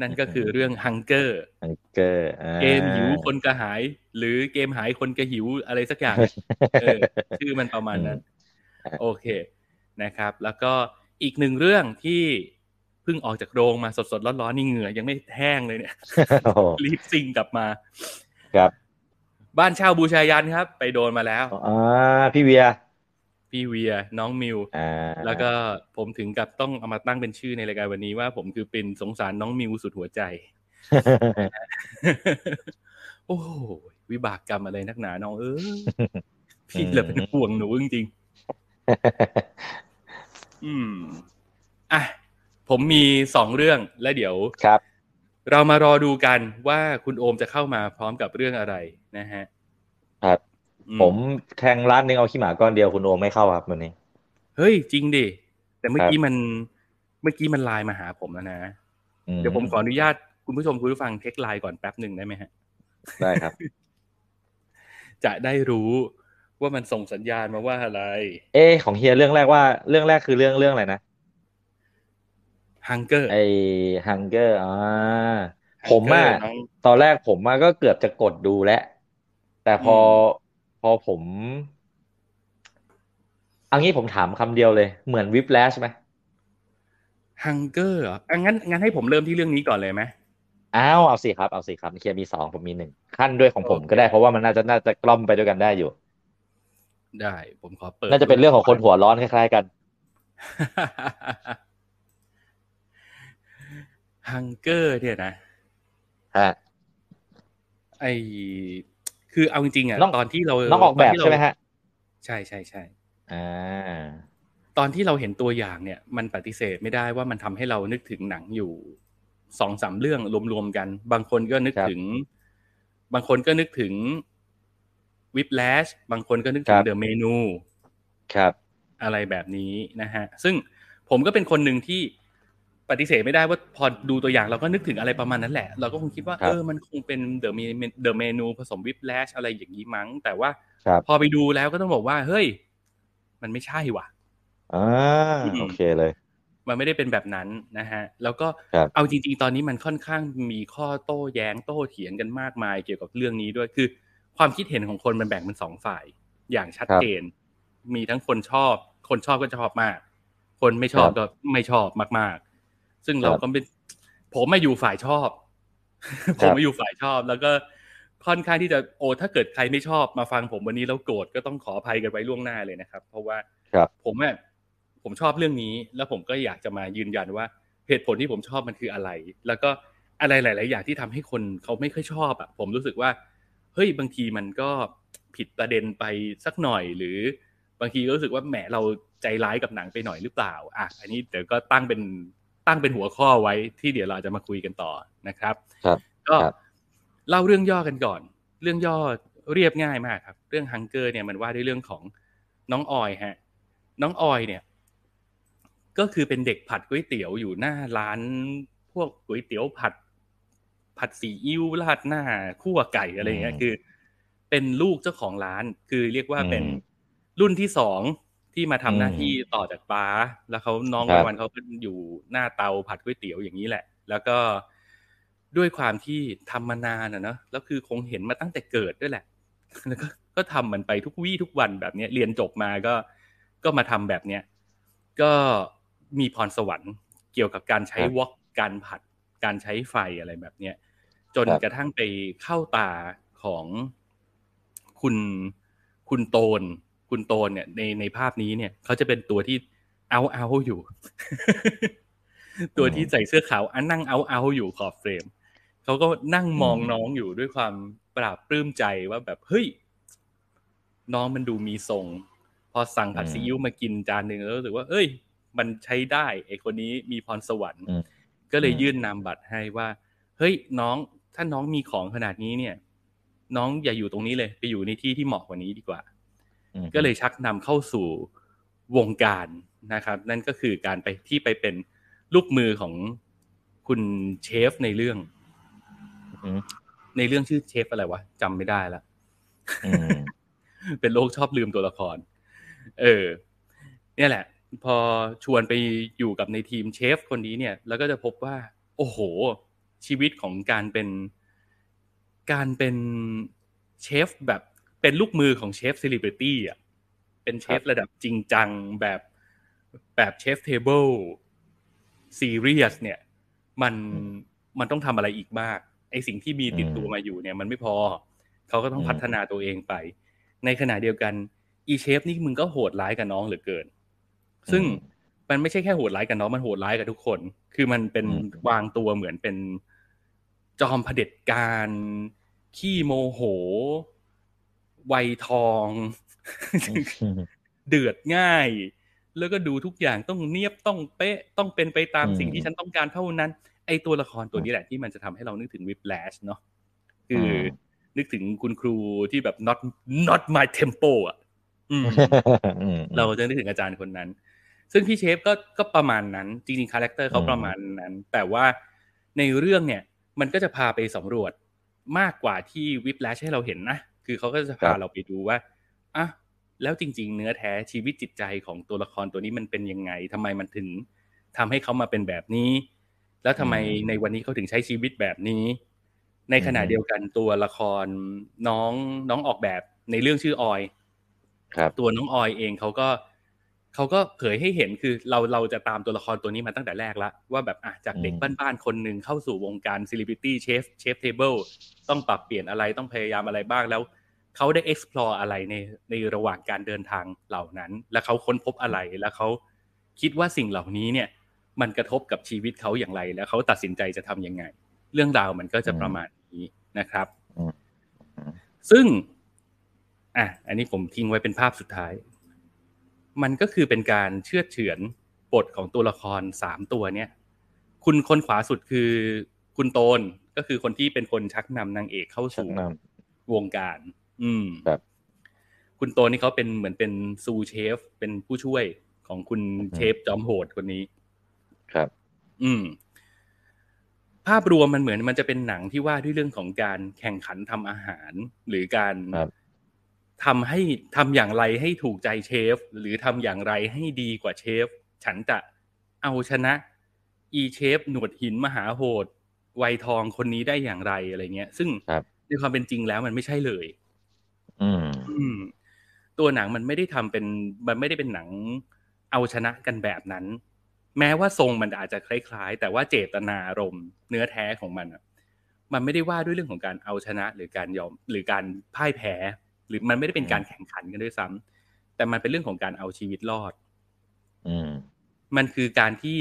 นั่นก็คือเรื่อง Hunger ฮังเกอร์อ่าเกมหิวคนกระหาย หรือเกมหายคนกระหิวอะไรสักอย่างเออชื่อมันประมาณนั้น โอเคนะครับ แล้วก็ อีกหนึ่งเรื่องที่เพิ่งออกจากโรงมาสดๆร้อนๆนี่เหงื่อยังไม่แห้งเลยเนี่ยโอ้โหรีบซิงกลับมาครับ บ้านเช่าบูชายันครับ ไปโดนมาแล้วอ่าพี่เวีย พี่เวีย น้องมิวอ่าแล้วก็ผมถึงกับต้องเอามาตั้งเป็นชื่อในรายการวันนี้ว่า ผมคือเป็นสงสารน้องมิวสุดหัวใจ โอ้โหวิบากกรรมอะไรนักหนาน้องเออพี่เลยเป็นห่วงหนูจริงๆ อืมอะผมมีสองเรื่องแล้วเดี๋ยวครับ เรามารอดูกันว่าคุณโอมจะเข้ามาพร้อมกับเรื่องอะไรนะฮะครับอืผมแทงร้านหนึงเอาขี้หมาก้อนเดียวคุณโอมไม่เข้าครับวันนี้ เฮ้ยจริงดิแต่เมื่อครับกี้มันเมื่อกี้มันไลน์มาหาผมแล้วนะ เดี๋ยวผมขออนุญาตคุณผู้ชมคุณผู้ฟังเทคไลน์ก่อนแป๊บหนึ่งได้ไหมฮะ ได้ครับ จะได้รู้ ว่ามันส่งสัญญาณมาว่าอะไร เอ๊ะของเฮียเรื่องแรกว่าเรื่องแรกคือเรื่องเรื่องอะไรนะฮังเกอร์ไอฮังเกอร์อ่าผมอะน้องตอนแรกผมอะก็เกือบจะกดดูแล้ว แต่พอพอผมเอางี้ผมถามคำเดียวเลย เหมือนวิปแลชไหมฮังเกอร์เหรออะงั้นงั้นให้ผมเริ่มที่เรื่องนี้ก่อนเลยไหมอ้าวเอาสิครับ เอาสิครับเฮียมีสองผมมีหนึ่งขั้นด้วยของผมโอเคก็ได้เพราะว่ามันน่าจะน่าจะกล่อมไปด้วยกันได้อยู่ ได้ ผมขอเปิด น่าจะเป็นเรื่องของคนหัวร้อนคล้ายๆกันฮังเกอร์เนี่ยนะฮะไอคือเอาจริงๆอะน้องตอนที่เราน้องออกแบบตนที่เราใช่ไหมฮะ ใช่ใช่ใช่อ่าตอนที่เราเห็นตัวอย่างเนี่ย มันปฏิเสธไม่ได้ว่ามันทำให้เรานึกถึงหนังอยู่สองสามเรื่องรวมๆกัน บางคนก็นึกถึง บางคนก็นึกถึง Whiplash บางคนก็นึกถึง The Menu ครับอะไรแบบนี้นะฮะ ซึ่งผมก็เป็นคนหนึ่งที่ปฏิเสธไม่ได้ว่าพอดูตัวอย่างเราก็นึกถึงอะไรประมาณนั้นแหละ เราก็คงคิดว่าครับเออมันคงเป็น The Me The Menu ผสม Whiplash อะไรอย่างนี้มั้ง แต่ว่าครับพอไปดูแล้วก็ต้องบอกว่า เฮ้ย มันไม่ใช่ว่ะอ่าอืมโอเคเลย มันไม่ได้เป็นแบบนั้นนะฮะ แล้วก็ครับเอาจริงๆ ตอนนี้มันค่อนข้างมีข้อโต้แย้งโต้เถียงกันมากมายเกี่ยวกับเรื่องนี้ด้วยคือ ความคิดเห็นของคนมันแบ่งเป็นสองฝ่าย อย่างชัดเจน มีทั้งคนชอบ คนชอบก็ชอบมาก คนไม่ชอบครับก็ไม่ชอบมาก ๆ ซึ่งเราครับก็เป็นผมมาอยู่ฝ่ายชอบ ผมมาอยู่ฝ่ายชอบ แล้วก็ค่อนข้างที่จะโอ้ถ้าเกิดใครไม่ชอบมาฟังผมวันนี้แล้วโกรธก็ต้องขออภัยกันไว้ล่วงหน้าเลยนะครับ เพราะว่าครับผมอะผมชอบเรื่องนี้ แล้วผมก็อยากจะมายืนยันว่าเหตุผลที่ผมชอบมันคืออะไร แล้วก็อะไรหลาย ๆ อย่างที่ทำให้คนเขาไม่ค่อยชอบอะผมรู้สึกว่า เฮ้ยบางทีมันก็ผิดประเด็นไปสักหน่อย หรือบางทีก็รู้สึกว่าแหมเราใจร้ายกับหนังไปหน่อยหรือเปล่าอะอันนี้เดี๋ยวก็ตั้งเป็นตั้งเป็นหัวข้อไว้ที่เดี๋ยวเราจะมาคุยกันต่อนะครับครับก็ครับเล่าเรื่องย่อกันก่อน เรื่องย่อเรียบง่ายมากครับ เรื่องฮังเกอร์เนี่ยมันว่าด้วยเรื่องของน้องออยฮะ น้องออยเนี่ย ก็คือเป็นเด็กผัดก๋วยเตี๋ยวอยู่หน้าร้านพวกก๋วยเตี๋ยวผัด ผัดซีอิ๊วราดหน้าคั่วไก่อะไรอย่างเงี้ยอืมคือ เป็นลูกเจ้าของร้าน คือเรียกว่าเป็นอืมรุ่นที่สองที่มาทำหน้าอืมที่ต่อจากป้า แล้วเขาน้องครับวันเขาก็อยู่หน้าเตาผัดก๋วยเตี๋ยวอย่างนี้แหละ แล้วก็ด้วยความที่ทำมานานอะเนอะแล้วคือคงเห็นมาตั้งแต่เกิดด้วยแหละ แล้วก็ก็ทำมันไปทุกวี่ทุกวันแบบเนี้ย เรียนจบมาก็ก็มาทำแบบเนี้ยก็มีพรสวรรค์เกี่ยวกับการใช้ครับวอกการผัด การใช้ไฟอะไรแบบเนี้ยจนครับกระทั่งไปเข้าตาของคุณคุณโตน คุณโตนเนี่ยในในภาพนี้เนี่ยเขาจะเป็นตัวที่เอาเอาอยู่ ตัวที่ใส่เสื้อขาวอันนั่งเอาเอาอยู่ขอบเฟรมเขาก็นั่งมองอืมน้องอยู่ด้วยความปราบปลื้มใจว่าแบบเฮ้ยน้องมันดูมีทรง พอสั่งผัดซีอิ๊วมากินจานหนึ่งแล้วรู้สึกว่า เอ้ย มันใช้ได้ไอคนนี้มีพรสวรรค์อืม ก็เลยอืมยื่นนามบัตรให้ว่า เฮ้ยน้องถ้าน้องมีของขนาดนี้เนี่ย น้องอย่าอยู่ตรงนี้เลย ไปอยู่ในที่ที่เหมาะกว่านี้ดีกว่าอืมก็เลยชักนำเข้าสู่วงการนะครับ นั่นก็คือการไปที่ไปเป็นลูกมือของคุณเชฟในเรื่องอืมในเรื่องชื่อเชฟอะไรวะจำไม่ได้ละอืมเป็นโรคชอบลืมตัวละคร เออ เนี่ยแหละ พอชวนไปอยู่กับในทีมเชฟคนนี้เนี่ย แล้วก็จะพบว่า โอ้โห ชีวิตของการเป็น การเป็นเชฟแบบเป็นลูกมือของเชฟเซเลบริตี้อะเป็นเชฟระดับจริงจังแบบแบบ chef's table ซีเรียสเนี่ย มันมันต้องทำอะไรอีกมาก ไอสิ่งที่มีติดตัวมาอยู่เนี่ย มันไม่พอ เขาก็ต้องพัฒนาตัวเองไป ในขณะเดียวกัน อีเชฟนี่มึงก็โหดร้ายกับน้องเหลือเกิน ซึ่งมันไม่ใช่แค่โหดร้ายกับน้องมันโหดร้ายกับทุกคน คือมันเป็นอืมวางตัวเหมือนเป็นจอมเผด็จการขี้โมโหวัยทองอืมเดือดง่าย แล้วก็ดูทุกอย่างต้องเนี้ยบต้องเป๊ะต้องเป็นไปตามอืมสิ่งที่ฉันต้องการเท่านั้น ไอตัวละครตัวนี้แหละที่มันจะทำให้เรานึกถึงวิ p แลชเนาะคืออมนึกถึงคุณครูที่แบบ not not my tempo อะอืมอืมเราจะนึกถึงอาจารย์คนนั้น ซึ่งพี่เชฟก็ก็ประมาณนั้น จริงๆ character เขาอืมประมาณนั้น แต่ว่าในเรื่องเนี่ยมันก็จะพาไปสำรวจมากกว่าที่วิปแลชให้เราเห็นนะ คือเขาก็จะพาเราไปดูว่าอะแล้วจริง ๆ เนื้อแท้ชีวิตจิตใจของตัวละครตัวนี้มันเป็นยังไงทำไมมันถึงทำให้เขามาเป็นแบบนี้ แล้วทำไมในวันนี้เขาถึงใช้ชีวิตแบบนี้ ในขณะเดียวกันตัวละครน้องน้องออกแบบในเรื่องชื่อออย ครับ ตัวน้องออยเองเขาก็เขาก็เผยให้เห็นคือเราเราจะตามตัวละครตัวนี้มาตั้งแต่แรกละว่าแบบอะจากเด็กอืมบ้านๆคนหนึ่งเข้าสู่วงการ celebrity chef chef table ต้องปรับเปลี่ยนอะไรต้องพยายามอะไรบ้างแล้วเขาได้ explore อะไรในในระหว่างการเดินทางเหล่านั้น แล้วเขาค้นพบอะไรแล้วเขาคิดว่าสิ่งเหล่านี้เนี่ย มันกระทบกับชีวิตเขาอย่างไร แล้วเขาตัดสินใจจะทำยังไง เรื่องราวมันก็จะประมาณนี้นะครับอืมอืมซึ่งอะอันนี้ผมทิ้งไว้เป็นภาพสุดท้าย มันก็คือเป็นการเชื่อดเฉือนบทของตัวละครสามตัวเนี่ย คุณคนขวาสุดคือคุณโตนก็คือคนที่เป็นคนชักนำนางเอกเข้าชักสู่นวงการ อืมครับ คุณโตนนี่เขาเป็นเหมือนเป็นซูเชฟ เป็นผู้ช่วยของคุณเชฟจอมโหดคนนี้ำครับ อืม ภาพรวมมันเหมือนมันจะเป็นหนังที่ว่าด้วยเรื่องของการแข่งขันทำอาหาร หรือการครับ ทำให้ทำอย่างไรให้ถูกใจเชฟ หรือทำอย่างไรให้ดีกว่าเชฟ ฉันจะเอาชนะ อีเชฟ หนวดหินมหาโหดไวยทองคนนี้ได้อย่างไรอะไรเงี้ย ซึ่งครับในความเป็นจริงแล้วมันไม่ใช่เลย อืมอืมตัวหนังมันไม่ได้ทำเป็น มันไม่ได้เป็นหนังเอาชนะกันแบบนั้น แม้ว่าทรงมันอาจจะคล้ายๆ แต่ว่าเจตนารมณ์เนื้อแท้ของมันอะมันไม่ได้ว่าด้วยเรื่องของการเอาชนะหรือการยอมหรือการพ่ายแพ้ห รือมันไม่ได้เป็นการแข่งขันกันด้วยซ้ำแต่มันเป็นเรื่องของการเอาชีวิตรอด อืมมันคือการที่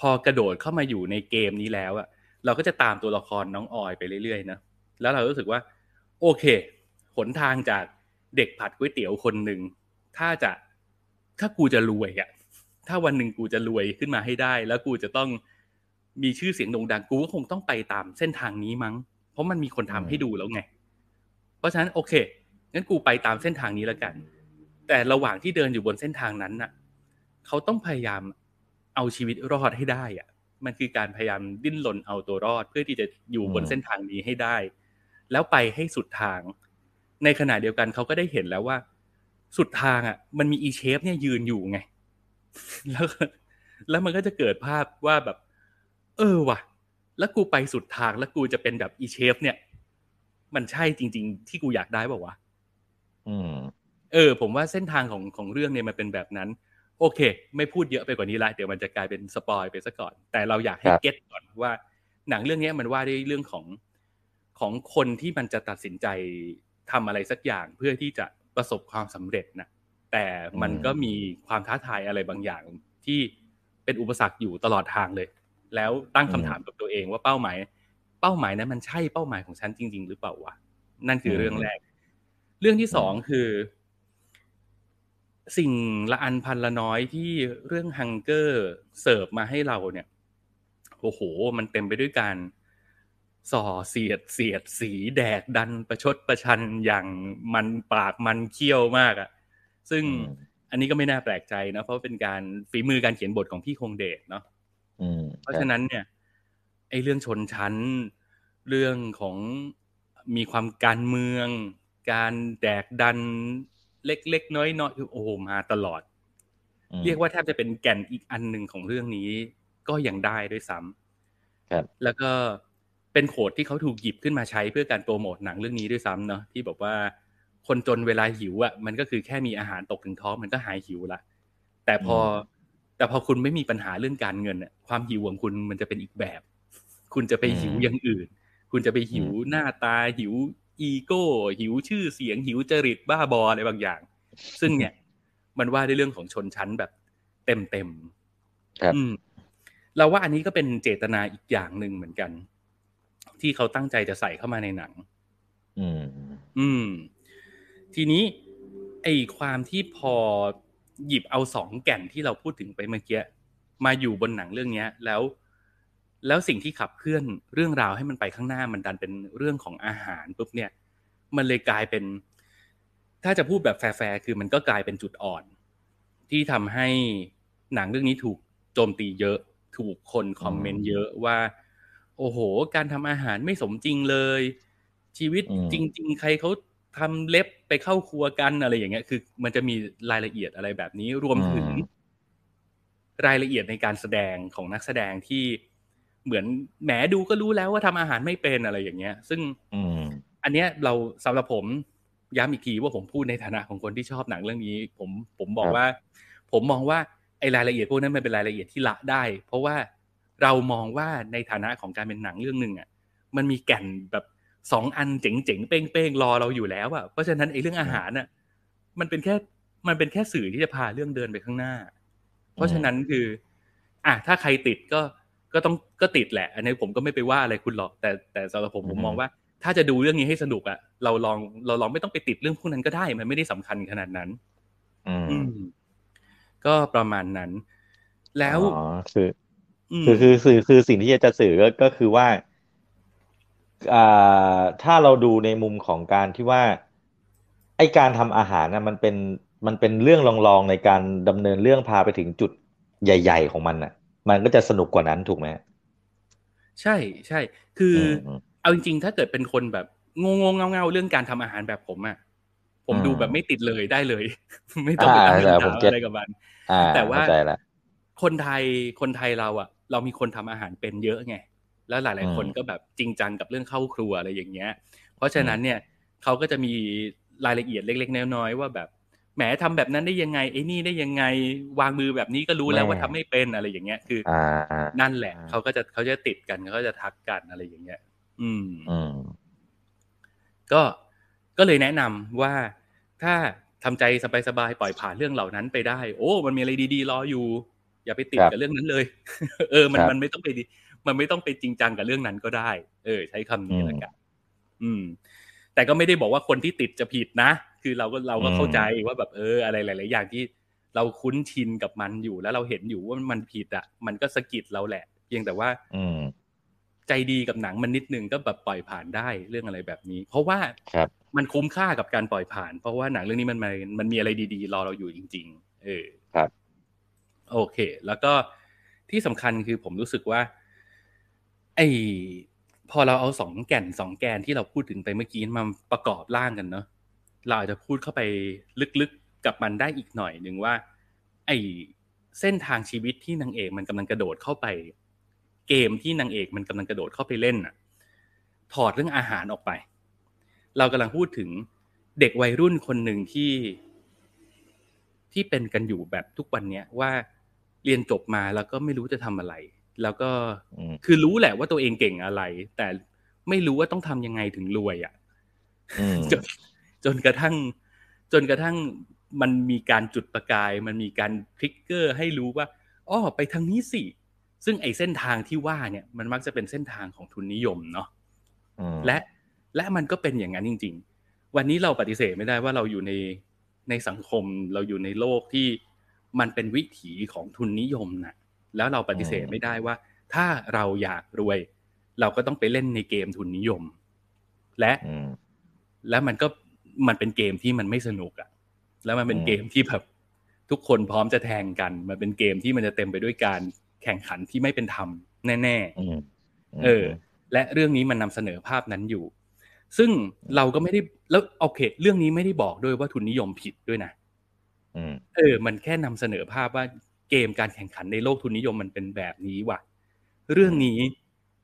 พอกระโดดเข้ามาอยู่ในเกมนี้แล้วอะเราก็จะตามตัวละครน้องออยไปเรื่อยๆนะแล้วเรารู้สึกว่า โอเคหนทางจากเด็กผัดก๋วยเตี๋ยวคนหนึ่งถ้าจะถ้ากูจะรวยอะถ้าวันหนึ่งกูจะรวยขึ้นมาให้ได้ แล้วกูจะต้องมีชื่อเสียงโด่งดังกูก็คงต้องไปตามเส้นทางนี้มั้ง เพราะมันมีคนทำให้ดูแล้วไง เพราะฉะนั้นโอเค งั้นกูไปตามเส้นทางนี้แล้วกัน แต่ระหว่างที่เดินอยู่บนเส้นทางนั้นน่ะเขาต้องพยายามเอาชีวิตรอดให้ได้อะมันคือการพยายามดิ้นรนเอาตัวรอด เพื่อที่จะอยู่บนเส้นทางนี้ให้ได้ แล้วไปให้สุดทาง ในขณะเดียวกันเขาก็ได้เห็นแล้วว่า สุดทางอะ มันมีอีเชฟเนี่ยยืนอยู่ไง แล้ว แล้วมันก็จะเกิดภาพว่าแบบ เออว่ะ แล้วกูไปสุดทางแล้วกูจะเป็นแบบอีเชฟเนี่ย มันใช่จริง ๆ ที่กูอยากได้เปล่าวะ เออ ผมว่าเส้นทางของของเรื่องเนี่ยมันเป็นแบบนั้น โอเค ไม่พูดเยอะไปกว่านี้ละเดี๋ยวมันจะกลายเป็นสปอยไปซะก่อน แต่เราอยากให้ครับเก็ตก่อนว่า หนังเรื่องเนี้ยมันว่าด้วยเรื่องของของคนที่มันจะตัดสินใจทำอะไรสักอย่างเพื่อที่จะประสบความสำเร็จนะแต่มันก็มีความท้าทายอะไรบางอย่างที่เป็นอุปสรรคอยู่ตลอดทางเลย แล้วตั้งคำถามกับตัวเองว่าเป้าหมาย เป้าหมายนั้นมันใช่เป้าหมายของฉันจริง ๆ หรือเปล่าวะนั่นคือเรื่องแรก เรื่องที่สองคือ สิ่งละอันพันละน้อยที่เรื่องฮังเกอร์เสิร์ฟมาให้เราเนี่ยโอ้โห มันเต็มไปด้วยการส่อเสียดเสียดสีแดกดันประชดประชันอย่างมันปากมันเคี้ยวมากอะ่ะ ซึ่งอืมอันนี้ก็ไม่น่าแปลกใจนะเพราะเป็นการฝีมือการเขียนบทของพี่คงเดชเนาะอืมเพราะฉะนั้นเนี่ยไอ้เรื่องชนชั้น เรื่องของมีความการเมือง การแดกดันเล็กๆน้อยๆโอ้โหมาตลอดอืมเรียกว่าแทบจะเป็นแก่นอีกอันหนึ่งของเรื่องนี้ ก็ยังได้ด้วยซ้ำครับ แล้วก็เป็นโขดที่เขาถูกหยิบขึ้นมาใช้เพื่อการโปรโมทหนังเรื่องนี้ด้วยซ้ำเนาะที่บอกว่าคนจนเวลาหิวอะมันก็คือแค่มีอาหารตกถึงท้องมันก็หายหิวละแต่พออแต่พอคุณไม่มีปัญหาเรื่องการเงินอะความหิวของคุณมันจะเป็นอีกแบบ คุณจะไปหิวอย่างอื่น คุณจะไปหิวหน้าตาหิว อีโก้ หิวชื่อเสียงหิวจริตบ้าบออะไรบางอย่าง ซึ่งเนี่ยมันว่าด้วยเรื่องของชนชั้นแบบเต็มเต็มๆครับอืมเราว่าอันนี้ก็เป็นเจตนาอีกอย่างหนึ่งเหมือนกัน ที่เขาตั้งใจจะใส่เข้ามาในหนัง อืม อืม ทีนี้ ไอ้ความที่พอหยิบเอาสองแก่นที่เราพูดถึงไปเมื่อกี้มาอยู่บนหนังเรื่องเนี้ยแล้ว แล้วสิ่งที่ขับเคลื่อนเรื่องราวให้มันไปข้างหน้ามันดันเป็นเรื่องของอาหารปุ๊บเนี่ย มันเลยกลายเป็น ถ้าจะพูดแบบแฟร์ๆคือมันก็กลายเป็นจุดอ่อน ที่ทำให้หนังเรื่องนี้ถูกโจมตีเยอะ ถูกคนคอมเมนต์เยอะว่า โอ้โห การทำอาหารไม่สมจริงเลย ชีวิตอืมจริง ๆ ใครเขาทำเล็บไปเข้าครัวกันอะไรอย่างเงี้ย คือ มันจะมีรายละเอียดอะไรแบบนี้รวมถึง รายละเอียดในการแสดงของนักแสดงที่ เหมือนแหมดูก็รู้แล้วว่าทำอาหารไม่เป็นอะไรอย่างเงี้ย ซึ่งอืมอันเนี้ยเราสำหรับผมย้ำอีกทีว่าผมพูดในฐานะของคนที่ชอบหนังเรื่องนี้ ผมผมบอกครับว่า ผมมองว่าไอ้รายละเอียดพวกนั้นมันเป็นรายละเอียดที่ละได้ เพราะว่าเรามองว่าในฐานะของการเป็นหนังเรื่องหนึ่งอะมันมีแก่นแบบสองอันเจ๋งๆเป้งๆรอเราอยู่แล้วอะเพราะฉะนั้นไอ้เรื่องอาหารอะมันเป็นแค่มันเป็นแค่สื่อที่จะพาเรื่องเดินไปข้างหน้า เพราะฉะนั้นคือ อะถ้าใครติดก็ ก็ต้องก็ติดแหละ อันนี้ผมก็ไม่ไปว่าอะไรคุณหรอก แต่แต่สำหรับผมผมอือฮึมองว่า ถ้าจะดูเรื่องนี้ให้สนุกอะเราลองเราลองไม่ต้องไปติดเรื่องพวกนั้นก็ได้มันไม่ได้สำคัญขนาดนั้นอืมอืมก็ประมาณนั้น แล้วอ๋อคือมคือคือสื่อคือสิ่งที่จะสื่อก็ก็คือว่าอ่าถ้าเราดูในมุมของการที่ว่า ไอการทำอาหารนะมันเป็นมันเป็นเรื่องรองๆในการดำเนินเรื่องพาไปถึงจุดใหญ่ ๆ ของมันน่ะ มันก็จะสนุกกว่านั้นถูกไหมใช่ใช่ คืออมเอาจริงๆ ถ้าเกิดเป็นคนแบบงงงเงาๆเรื่องการทำอาหารแบบผมอะผมอืมดูแบบไม่ติดเลยได้เลย ไม่ต้องไปอ่าตั้งแต่คำผถามมเก็ตอะไรกับมันอ่าแต่ว่าเข้าใจละคนไทยคนไทยเราอะ เรามีคนทำอาหารเป็นเยอะไงแล้วหลายอืมๆคนก็แบบจริงจังกับเรื่องเข้าครัวอะไรอย่างเงี้ย เพราะฉะนั้นเนี่ยเขาก็จะมีรายละเอียดเล็ก ๆ น้อยๆว่าแบบ แหมทำแบบนั้นได้ยังไงไอ้นี่ได้ยังไงวางมือแบบนี้ก็รู้แล้วว่าทำไม่เป็นอะไรอย่างเงี้ย คือออ่าอ่านั่นแหละอ่าเขาก็จะเขาจะติดกันเขาจะทักกันอะไรอย่างเงี้ย อืมอืมก็ก็เลยแนะนำว่าถ้าทำใจสบายๆปล่อยผ่านเรื่องเหล่านั้นไปได้ โอ้ มันมีอะไรดีๆรออยู่ อย่าไปติดครับกับเรื่องนั้นเลย เออ มันครับมันไม่ต้องไปดิมันไม่ต้องไปจริงจังกับเรื่องนั้นก็ได้ เออ ใช้คำนี้อืมละกันอืม แต่ก็ไม่ได้บอกว่าคนที่ติดจะผิดนะ คือเราก็เราก็อืมเข้าใจว่าแบบเอออะไรหลาย ๆ อย่างที่เราคุ้นชินกับมันอยู่แล้วเราเห็นอยู่ว่ามันผิดอะ มันก็สะกิดเราแหละ เพียงแต่ว่า อืมใจดีกับหนังมันนิดนึงก็แบบปล่อยผ่านได้เรื่องอะไรแบบนี้ เพราะว่าครับ มันคุ้มค่ากับการปล่อยผ่าน เพราะว่าหนังเรื่องนี้มันมันมันมีอะไรดี ๆ รอเราอยู่จริง ๆ เออครับ โอเค แล้วก็ที่สำคัญคือผมรู้สึกว่า ไอพอเราเอาสองแก่นสองแกนที่เราพูดถึงไปเมื่อกี้มาประกอบร่างกันเนาะ เราอาจจะพูดเข้าไปลึกๆกับมันได้อีกหน่อยหนึ่งว่า ไอเส้นทางชีวิตที่นางเอกมันกำลังกระโดดเข้าไป เกมที่นางเอกมันกำลังกระโดดเข้าไปเล่นน่ะ ถอดเรื่องอาหารออกไป เรากำลังพูดถึงเด็กวัยรุ่นคนหนึ่งที่ ที่เป็นกันอยู่แบบทุกวันเนี้ยว่าเรียนจบมาแล้วก็ไม่รู้จะทำอะไร แล้วก็อืมคือรู้แหละว่าตัวเองเก่งอะไร แต่ไม่รู้ว่าต้องทำยังไงถึงรวยอะอืม จนจนกระทั่ง จนกระทั่งมันมีการจุดประกาย มันมีการทริกเกอร์ให้รู้ว่าอ้อไปทางนี้สิซึ่งไอ้เส้นทางที่ว่าเนี่ยมันมักจะเป็นเส้นทางของทุนนิยมเนาะอืมและและมันก็เป็นอย่างนั้นจริง ๆ วันนี้เราปฏิเสธไม่ได้ว่าเราอยู่ในในสังคมเราอยู่ในโลกที่มันเป็นวิถีของทุนนิยมนะแล้วเราปฏิเสธไม่ได้ว่า ถ้าเราอยากรวย เราก็ต้องไปเล่นในเกมทุนนิยม และอืมแล้วมันก็ มันเป็นเกมที่มันไม่สนุกอะแล้วมันเป็นอืมเกมที่แบบทุกคนพร้อมจะแทงกัน มันเป็นเกมที่มันจะเต็มไปด้วยการแข่งขันที่ไม่เป็นธรรมแน่อืมๆเออ และเรื่องนี้มันนำเสนอภาพนั้นอยู่ ซึ่งเราก็ไม่ได้แล้วโอเค เรื่องนี้ไม่ได้บอกด้วยว่าทุนนิยมผิดด้วยนะอืมเออ มันแค่นำเสนอภาพว่าเกมการแข่งขันในโลกทุนนิยมมันเป็นแบบนี้ว่ะ เรื่องนี้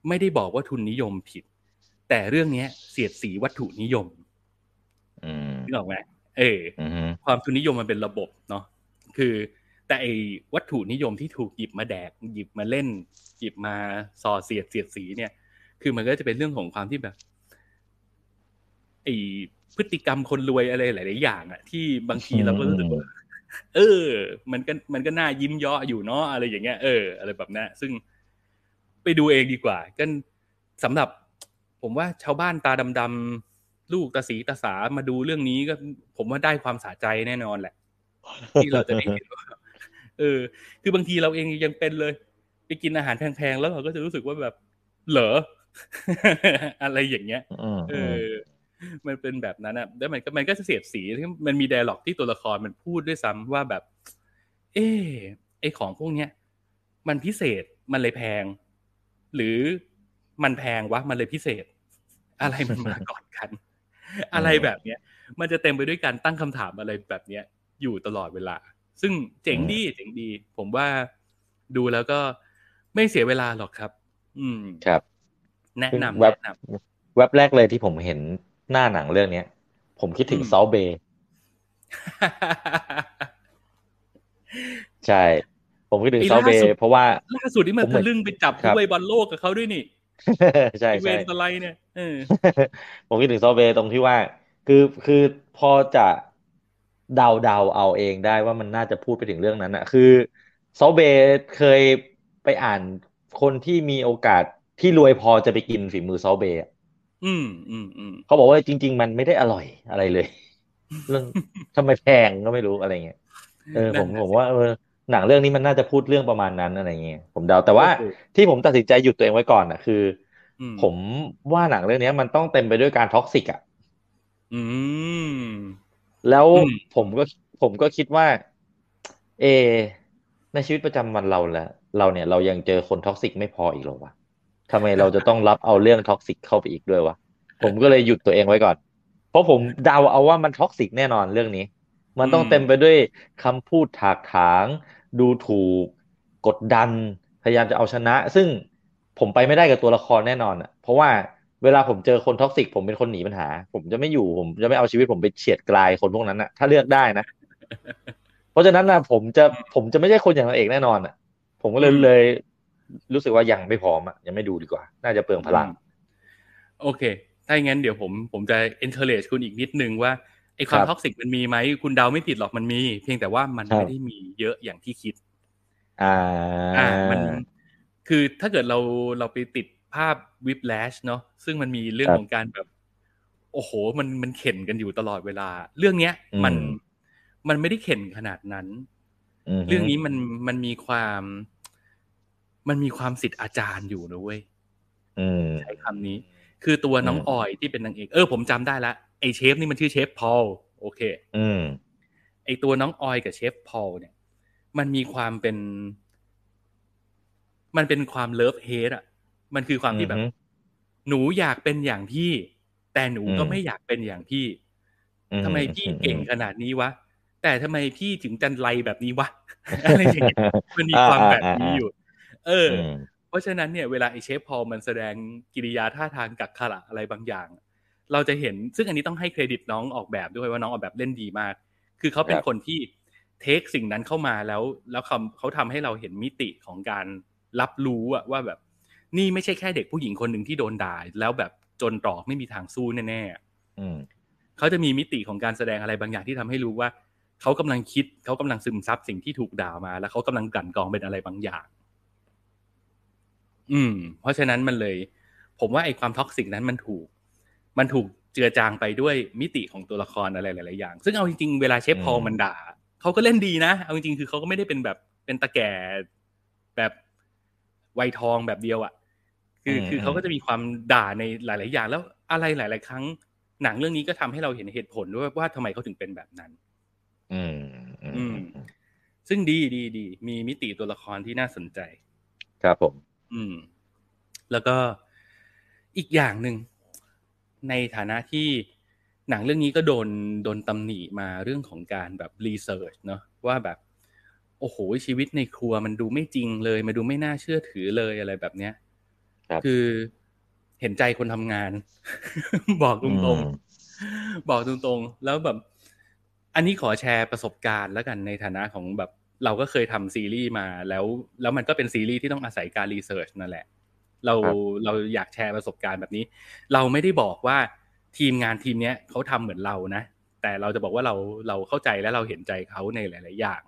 ไม่ได้บอกว่าทุนนิยมผิด แต่เรื่องเนี้ยเสียดสีวัตถุนิยมอืม นึกออกไหมเอออืมความทุนนิยมมันเป็นระบบเนาะคือ แต่ไอ้วัตถุนิยมที่ถูกหยิบมาแดก หยิบมาเล่น หยิบมาส่อเสียดเสียดสีเนี่ย คือมันก็จะเป็นเรื่องของความที่แบบไอ้พฤติกรรมคนรวยอะไรหลาย ๆ อย่างอะที่บางทีเราก็รู้สึกว่าเออ มันก็มันก็น่ายิ้มเยาะอยู่เนาะอะไรอย่างเงี้ยเอออะไรแบบนั้นซึ่งไปดูเองดีกว่าก็สำหรับ ผมว่าชาวบ้านตาดำๆ ลูกตาสีตาสามาดูเรื่องนี้ก็ผมว่าได้ความสะใจแน่นอนแหละ ที่เราจะได้เห็นว่าเออ คือบางทีเราเองยังเป็นเลย ไปกินอาหารแพงๆแล้วเราก็จะรู้สึกว่าแบบ เหรออะไรอย่างเงี้ยอืมเออ มันเป็นแบบนั้นอะแล้วมันก็มันก็จะเสียดสีที่มันมีไดอะล็อกที่ตัวละครมันพูดด้วยซ้ำว่าแบบ เออไอของพวกเนี้ยมันพิเศษมันเลยแพง หรือมันแพงวะมันเลยพิเศษ อะไรมันมาก่อนกัน อะไรแบบเนี้ย มันจะเต็มไปด้วยการตั้งคำถามอะไรแบบเนี้ย อยู่ตลอดเวลา ซึ่งเจ๋งดีเจ๋งดี ผมว่าดูแล้วก็ไม่เสียเวลาหรอกครับ อืมครับ แนะนำแวบแนะนำแว็บแรกเลยที่ผมเห็นหน้าหนังเรื่องเนี้ย ผมคิดถึงอืมซอลเบย์ใช่ ผมคิดถึงไอ้ซอลเบล่าสุดย์เพราะว่าล่าสุดนี่มันผมเหมืทะอนลึ่งไปจับครับถ้วยบอลโลกกับเขาด้วยนี่ ใช่ไอเวใช่นสไลด์เนี่ยเออผมคิดถึงซอลเบย์ตรงที่ว่า คือคือพอจะเดาเดาเอาเองได้ว่ามันน่าจะพูดไปถึงเรื่องนั้นอะคือซอลเบย์เคยไปอ่านคนที่มีโอกาสที่รวยพอจะไปกินฝีมือซอลเบย์อะอืมอืมอืมเขาบอกว่าจริง ๆ มันไม่ได้อร่อยอะไรเลยเรื่องทำไมแพงก็ไม่รู้อะไรเงี้ยเออผมนั่นน่ะผมว่าเออ หนังเรื่องนี้มันน่าจะพูดเรื่องประมาณนั้นอะไรเงี้ยผมเดาแต่ว่าโอ้โหที่ผมตัดสินใจหยุดตัวเองไว้ก่อนอะคืออือ ผมว่าหนังเรื่องนี้มันต้องเต็มไปด้วยการ toxic อะอืมแล้วอืมผมก็ผมก็คิดว่า เอ ในชีวิตประจำวันเราแหละเราเนี่ยเรายังเจอคน toxic ไม่พออีกเหรอวะทำไมเราจะต้องรับเอาเรื่อง toxic เข้าไปอีกด้วยวะผมก็เลยหยุดตัวเองไว้ก่อน เพราะผมเดาเอาว่ามัน toxic แน่นอนเรื่องนี้ มันต้องอืมเต็มไปด้วยคำพูดถากถาง ดูถูกกดดัน พยายามจะเอาชนะ ซึ่งผมไปไม่ได้กับตัวละครแน่นอนอะ เพราะว่าเวลาผมเจอคน toxic ผมเป็นคนหนีปัญหา ผมจะไม่อยู่ผมจะไม่เอาชีวิตผมไปเฉียดกรายคนพวกนั้นอะ ถ้าเลือกได้นะ เพราะฉะนั้นนะผมจะผมจะไม่ใช่คนอย่างนางเอกแน่นอนอะ ผมก็เลยอืมเลย รู้สึกว่ายังไม่พร้อมอะยังไม่ดูดีกว่า น่าจะเปลืองพลัง โอเค ถ้าอย่างนั้นเดี๋ยวผมผมจะ encourage คุณอีกนิดนึงว่า ไอความครับ toxic มันมีไหมคุณเดาไม่ผิดหรอกมันมี เพียงแต่ว่ามันครับไม่ได้มีเยอะอย่างที่คิด อ่าอ่ามันคือถ้าเกิดเราเราไปติดภาพวิบแลชเนาะซึ่งมันมีเรื่องครับของการแบบ โอ้โห มันมันเข็นกันอยู่ตลอดเวลา เรื่องเนี้ยอืมมันมันไม่ได้เข็นขนาดนั้นมเรื่องนี้มันมันมีความ มันมีความสิทธิ์อาจารย์อยู่นะเว้ยอืมใช้คำนี้ คือตัวน้องอืมออยที่เป็นนางเอกเออผมจำได้ละ ไอเชฟนี่มันชื่อเชฟพอลโอเค อืมไอตัวน้องออยกับเชฟพอลเนี่ย มันมีความเป็น มันเป็นความเลิฟเฮดอะ มันคือความที่แบบอือฮึหนูอยากเป็นอย่างพี่ แต่หนูก็อืมไม่อยากเป็นอย่างพี่อืทำไมพี่อืเก่งขนาดนี้วะแต่ทำไมพี่ถึงจันไรแบบนี้วะอะไรอย่างเงี้ยมันมีความแบบนี้อยู่ เอออืมเพราะฉะนั้นเนี่ยเวลาไอเชฟพอลมันแสดงกิริยาท่าทางกักขระอะไรบางอย่าง เราจะเห็นซึ่งอันนี้ต้องให้เครดิตน้องออกแบบด้วยว่าน้องออกแบบเล่นดีมาก คือเขาเป็นครับคนที่เทคสิ่งนั้นเข้ามาแล้ว แล้วเขาเขาทำให้เราเห็นมิติของการรับรู้อะว่าแบบ นี่ไม่ใช่แค่เด็กผู้หญิงคนหนึ่งที่โดนด่าแล้วแบบจนตรอกไม่มีทางสู้แน่ๆอืมเขาจะมีมิติของการแสดงอะไรบางอย่างที่ทำให้รู้ว่าเขากำลังคิดเขากำลังซึมซับสิ่งที่ถูกด่ามา แล้วเขากำลังกลั่นกรองเป็นอะไรบางอย่าง อืม เพราะฉะนั้นมันเลย ผมว่าไอ้ความท็อกซิกนั้นมันถูก มันถูกจือจางไปด้วยมิติของตัวละครอะไรหลายๆอย่าง ซึ่งเอาจริงๆเวลาเชฟพอลมันด่าเขาก็เล่นดีนะ เอาจริงๆคือเขาก็ไม่ได้เป็นแบบเป็นตะแก่แบบไวทองแบบเดียวอะ่ะ คือคือเขาก็จะมีความด่าในหลาย ๆ อย่าง แล้วอะไรหลาย ๆ ครั้งหนังเรื่องนี้ก็ทำให้เราเห็นเหตุผลด้วยว่าทำไมเขาถึงเป็นแบบนั้น อืมอืมซึ่งดีดีดีมีมิติตัวละครที่น่าสนใจ ครับผม อืม แล้วก็อีกอย่างหนึ่ง ในฐานะที่หนังเรื่องนี้ก็โดนโดนตำหนิมาเรื่องของการแบบรีเสิร์ชเนาะว่าแบบโอ้โหชีวิตในครัวมันดูไม่จริงเลย มันดูไม่น่าเชื่อถือเลยอะไรแบบเนี้ยครับคือเห็นใจคนทำงาน บอกตรงๆบอกตรงๆแล้วแบบ อันนี้ขอแชร์ประสบการณ์แล้วกันในฐานะของแบบ เราก็เคยทำซีรีส์มาแล้ว แล้วมันก็เป็นซีรีส์ที่ต้องอาศัยการรีเสิร์ชนั่นแหละ เราครับเราอยากแชร์ประสบการณ์แบบนี้ เราไม่ได้บอกว่าทีมงานทีมเนี้ยเขาทำเหมือนเรานะ แต่เราจะบอกว่าเราเราเข้าใจและเราเห็นใจเขาในหลาย ๆ อย่าง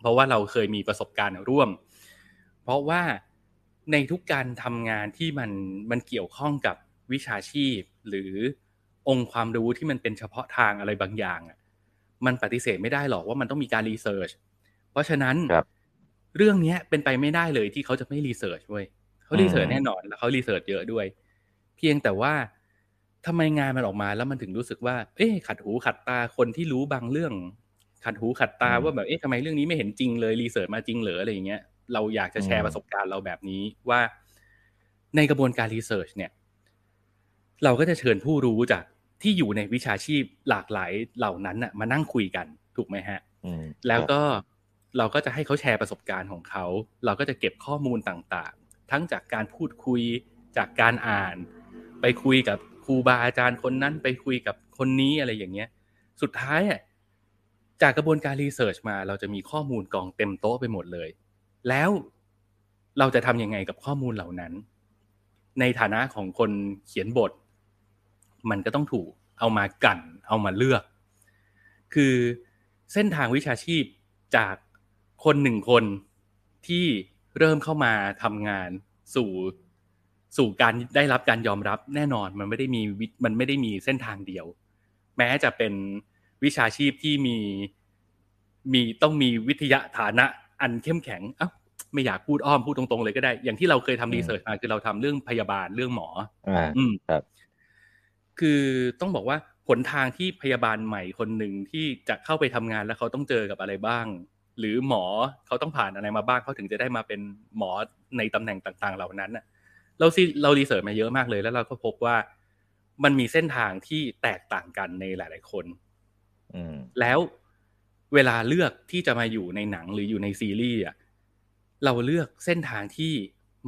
เพราะว่าเราเคยมีประสบการณ์ร่วม เพราะว่าในทุกการทำงานที่มันมันเกี่ยวข้องกับวิชาชีพ หรือองค์ความรู้ที่มันเป็นเฉพาะทางอะไรบางอย่างอะมันปฏิเสธไม่ได้หรอกว่ามันต้องมีการ research เพราะฉะนั้นครับเรื่องเนี้ยเป็นไปไม่ได้เลยที่เขาจะไม่ research เว้ย เขา research แน่นอนแล้วเขา research เยอะด้วย เพียงแต่ว่าทำไมงานมันออกมาแล้วมันถึงรู้สึกว่า เอ๊ะขัดหูขัดตาคนที่รู้บางเรื่อง ขัดหูขัดตาอืมว่าแบบเอ๊ะทำไมเรื่องนี้ไม่เห็นจริงเลย research มาจริงเหรออะไรอย่างเงี้ยเราอยากจะแชอืร์มประสบการณ์เราแบบนี้ว่าในกระบวนการรีเสิร์ชเนี่ย เราก็จะเชิญผู้รู้จากที่อยู่ในวิชาชีพหลากหลายเหล่านั้นน่ะ มานั่งคุยกันถูกไหมฮะอืมแล้วก็เราก็จะให้เขาแชร์ประสบการณ์ของเขา เราก็จะเก็บข้อมูลต่างๆ ทั้งจากการพูดคุยจากการอ่าน ไปคุยกับครูบาอาจารย์คนนั้นไปคุยกับคนนี้อะไรอย่างเงี้ย สุดท้ายอะจากกระบวนการรีเสิร์ชมาเราจะมีข้อมูลกองเต็มโต๊ะไปหมดเลย แล้วเราจะทำยังไงกับข้อมูลเหล่านั้น ในฐานะของคนเขียนบท มันก็ต้องถูกเอามากั่น เอามาเลือก คือเส้นทางวิชาชีพจากคนหนึ่งคนที่ เริ่มเข้ามาทำงานสู่สู่การได้รับการยอมรับแน่นอนมันไม่ได้มีวิมันไม่ได้มีเส้นทางเดียว แม้จะเป็นวิชาชีพที่มีมีต้องมีวิทยาฐานะอันเข้มแข็งเอ้าไม่อยากพูดอ้อมพูดตรงๆเลยก็ได้ อย่างที่เราเคยทำรีเสิร์ชมาคือเราทำเรื่องพยาบาลเรื่องหมออ่าอืมครับ คือต้องบอกว่าหนทางที่พยาบาลใหม่คนหนึ่งที่จะเข้าไปทำงานแล้วเขาต้องเจอกับอะไรบ้าง หรือหมอเขาต้องผ่านอะไรมาบ้างเขาถึงจะได้มาเป็นหมอในตำแหน่งต่างๆ เหล่านั้นน่ะเราซีเรารีเสิร์ชมาเยอะมากเลย แล้วเราก็พบว่ามันมีเส้นทางที่แตกต่างกันในหลาย ๆ คนอืมแล้วเวลาเลือกที่จะมาอยู่ในหนังหรืออยู่ในซีรีส์อะเราเลือกเส้นทางที่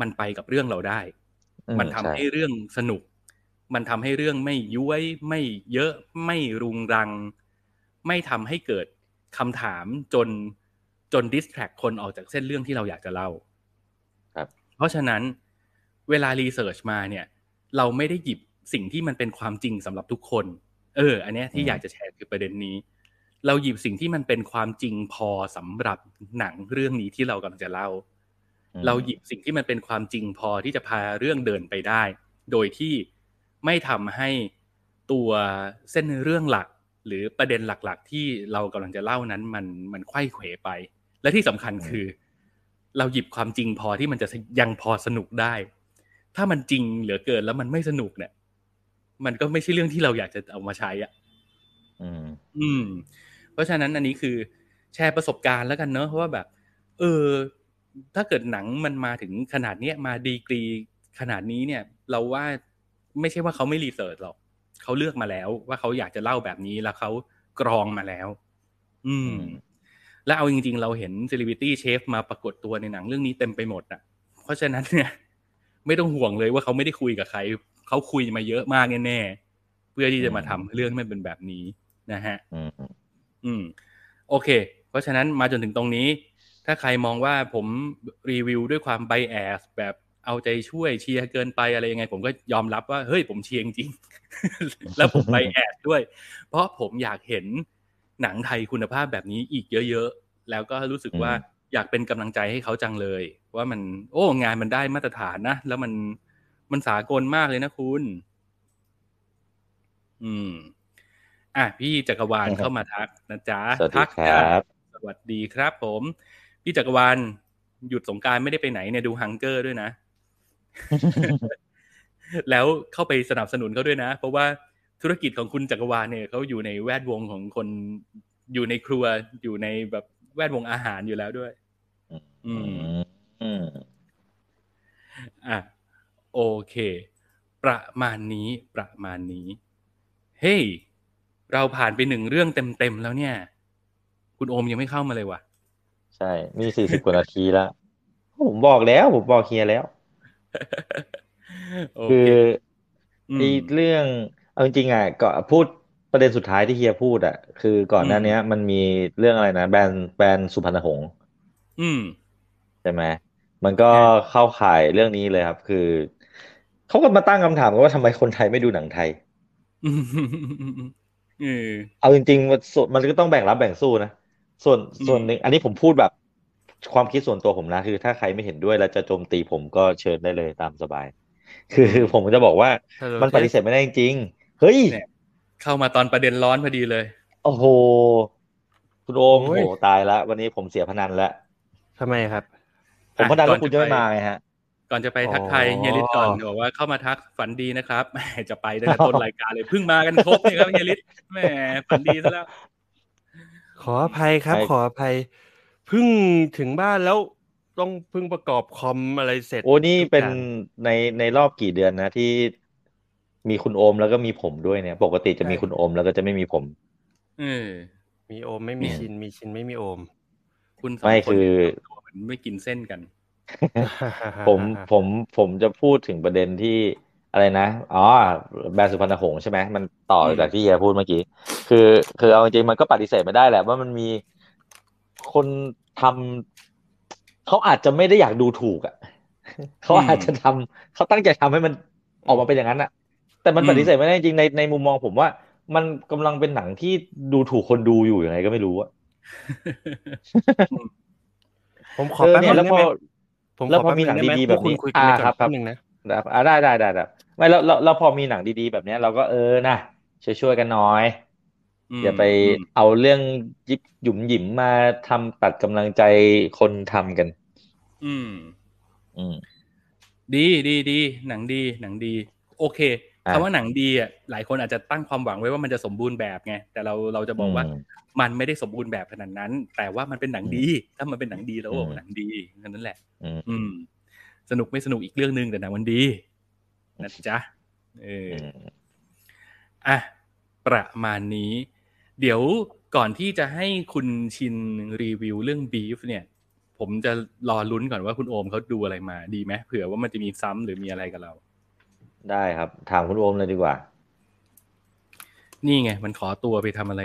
มันไปกับเรื่องเราได้อืมมันทำใช่ให้เรื่องสนุก มันทำให้เรื่องไม่ย้วยไม่เยอะไม่รุงรัง ไม่ทำให้เกิดคำถามจน จนดิสแทรกคนออกจากเส้นเรื่องที่เราอยากจะเล่า ครับ เพราะฉะนั้นเวลารีเสิร์ชมาเนี่ย เราไม่ได้หยิบสิ่งที่มันเป็นความจริงสำหรับทุกคน เออ อันเนี้ยที่อยากจะแชร์คือประเด็นนี้ เราหยิบสิ่งที่มันเป็นความจริงพอสำหรับหนังเรื่องนี้ที่เรากำลังจะเล่าอืมเราหยิบสิ่งที่มันเป็นความจริงพอที่จะพาเรื่องเดินไปได้ โดยที่ไม่ทำให้ตัวเส้นเรื่องหลัก หรือประเด็นหลัก ๆ ที่เรากำลังจะเล่านั้นมันมันไขว้เขวไป และที่สำคัญคือ เราหยิบความจริงพอที่มันจะยังพอสนุกได้ ถ้ามันจริงเหลือเกินแล้วมันไม่สนุกเนี่ย มันก็ไม่ใช่เรื่องที่เราอยากจะเอามาใช้อะอืมอืม เพราะฉะนั้นอันนี้คือแชร์ประสบการณ์แล้วกันเนอะว่าแบบ เออ ถ้าเกิดหนังมันมาถึงขนาดเนี้ยมาดีกรีขนาดนี้เนี่ย เราว่าไม่ใช่ว่าเขาไม่รีเสิร์ชหรอกเขาเลือกมาแล้ว ว่าเขาอยากจะเล่าแบบนี้แล้วเขากรองมาแล้ว อืมอืม แล้วเอาจริง ๆ เราเห็น celebrity chef มาปรากฏตัวในหนังเรื่องนี้เต็มไปหมดอะ เพราะฉะนั้นเนี่ย ไม่ต้องห่วงเลยว่าเขาไม่ได้คุยกับใคร เขาคุยมาเยอะมากแน่ๆเพื่อที่จะมาทำเรื่องให้มันเป็นแบบนี้นะฮะอืมอืม โอเค เพราะฉะนั้นมาจนถึงตรงนี้ ถ้าใครมองว่าผมรีวิวด้วยความ bias แบบเอาใจช่วยเชียร์เกินไปอะไรยังไง ผมก็ยอมรับว่า เฮ้ยผมเชียร์จริงๆแล้วผม bias ด้วย เพราะผมอยากเห็น หนังไทยคุณภาพแบบนี้อีกเยอะๆ แล้วก็รู้สึกว่าอืมอยากเป็นกำลังใจให้เขาจังเลย ว่ามัน โอ้ งานมันได้มาตรฐานนะ แล้วมันมันสากลมากเลยนะคุณ อืม อะพี่จักรวาลเข้ามาทักนะจ๊ะสวัสดีทักคจ้ะรับ สวัสดีครับผม พี่จักรวาลหยุดสงกรารไม่ได้ไปไหนเนี่ยดูฮังเกอร์ด้วยนะ แล้วเข้าไปสนับสนุนเขาด้วยนะ เพราะว่า ธุรกิจของคุณจักรวาลเนี่ยเขาอยู่ในแวดวงของคนอยู่ในครัวอยู่ในแบบแวดวงอาหารอยู่แล้วด้วย อืมอืมอะโอเค ประมาณนี้ประมาณนี้ เฮ้ยเราผ่านไปหนึ่งเรื่องเต็มๆแล้วเนี่ย คุณโอมยังไม่เข้ามาเลยวะใช่ มีสี่สิบกว่านาทีแล้วผมบอกแล้ว ผมบอกเฮียแล้วโอคืเคออืมไอีเรื่อง เอาจริงๆอะก็พูดประเด็นสุดท้ายที่เฮียพูดอะ คือก่อนหน้าอืมเนี้ยมันมีเรื่องอะไรนะแบรนด์แบรนด์สุพรรณหงษ์อืมใช่ไหมมันก็ใช่เข้าข่ายเรื่องนี้เลยครับ คือเขาก็มาตั้งคำถามกันว่าทำไมคนไทยไม่ดูหนังไทยอืมเออเอาจริงๆมันส่วนมันก็ต้องแบ่งรับแบ่งสู้นะส่วนอืมส่วนหนึ่งอันนี้ผมพูดแบบ ความคิดส่วนตัวผมนะ คือถ้าใครไม่เห็นด้วยแล้วจะโจมตีผมก็เชิญได้เลยตามสบาย คือผมจะบอกว่า Hello มันปฏิเสธไม่ได้จริงๆ เฮ้ยเนี่ยเข้ามาตอนประเด็นร้อนพอดีเลย โอ้โห คุณโอมโอ้โอ้ยโหตายแล้ววันนี้ผมเสียพนันแล้วทำไมครับ ผมอะพนันก่อว่านคุณจะไม่จะไปมาไงฮะ ก่อนจะไปอ๋อทักทายเฮียลิศก่อนบอกว่าเข้ามาทักฝันดีนะครับแหมจะไปตั้งแต่ต้นรายการเลยเพิ่งมากันครบเนี่ยครับเฮียลิศแหมฝันดีซะแล้ว ขออภัยครับใช่ขออภัยเพิ่งถึงบ้านแล้วต้องเพิ่งประกอบคอมอะไรเสร็จ โอ้นี่ทุกเป็นอย่างในในรอบกี่เดือนนะที่ มีคุณโอมแล้วก็มีผมด้วยเนี่ย ปกติจะมีคุณโอมแล้วก็จะไม่มีผมเออมีโอมไม่มีชินมีชินไม่มีโอม คุณสองไม่คนคือเนี่ยทำตัวเหมือนไม่กินเส้นกัน ผมผมผมจะพูดถึงประเด็นที่อะไรนะอ๋อแบรนด์สุพรรณหงษ์ใช่ไหมมันต่ออืมจากที่เฮียพูดเมื่อกี้ คือ คือเอาจริงๆมันก็ปฏิเสธไม่ได้แหละว่ามันมีคนทำเขาอาจจะไม่ได้อยากดูถูกอะเขาอาจจะทำเขาตั้งใจทำให้มันออกมาเป็นอย่างนั้นอะ แต่มันปฏิเสธไม่ได้จริงๆในในมุมมองผมว่า มันกำลังเป็นหนังที่ดูถูกคนดูอยู่ยังไงก็ไม่รู้อะผมขอเออแป๊บเนี่นึยงแล้วได้พอไหมผมแล้วขอพอแป๊บมีนึหนังงได้ไหมดีๆพแบวกบคุณนี้คุยกันไปอ่าก่ครัอนบครัแป๊บบนึงนะครับอ่าได้ได้ได้ได้ไม่แล้วแล้วแล้วพอมีหนังดีๆแบบเนี้ยเราก็เออนะช่วยช่วยๆกันหน่อยมอย่าไปอืมเอาเรื่องยิบหยุมหยิมมาทำตัดกำลังใจคนทำกัน อืม อืม ดีดีดีหนังดี หนังดี โอเคอะ คำว่าหนังดีอะหลายคนอาจจะตั้งความหวังไว้ว่ามันจะสมบูรณ์แบบไงแต่เราเราจะบอกว่าอืมมันไม่ได้สมบูรณ์แบบขนาดนั้น แต่ว่ามันเป็นหนังดี ถ้ามันเป็นหนังดีเราก็บอกอืมว่าหนังดีแค่นั้นแหละอืมอืม สนุกไม่สนุกอีกเรื่องหนึ่งแต่หนังมันดีนะจ๊ะเอออือมอะประมาณนี้ เดี๋ยวก่อนที่จะให้คุณชินรีวิวเรื่องบีฟเนี่ย ผมจะรอลุ้นก่อนว่าคุณโอมเขาดูอะไรมาดีไหมเผื่อว่ามันจะมีซ้ำหรือมีอะไรกับเรา ได้ครับ ถามคุณโอมเลยดีกว่า นี่ไง มันขอตัวไปทำอะไร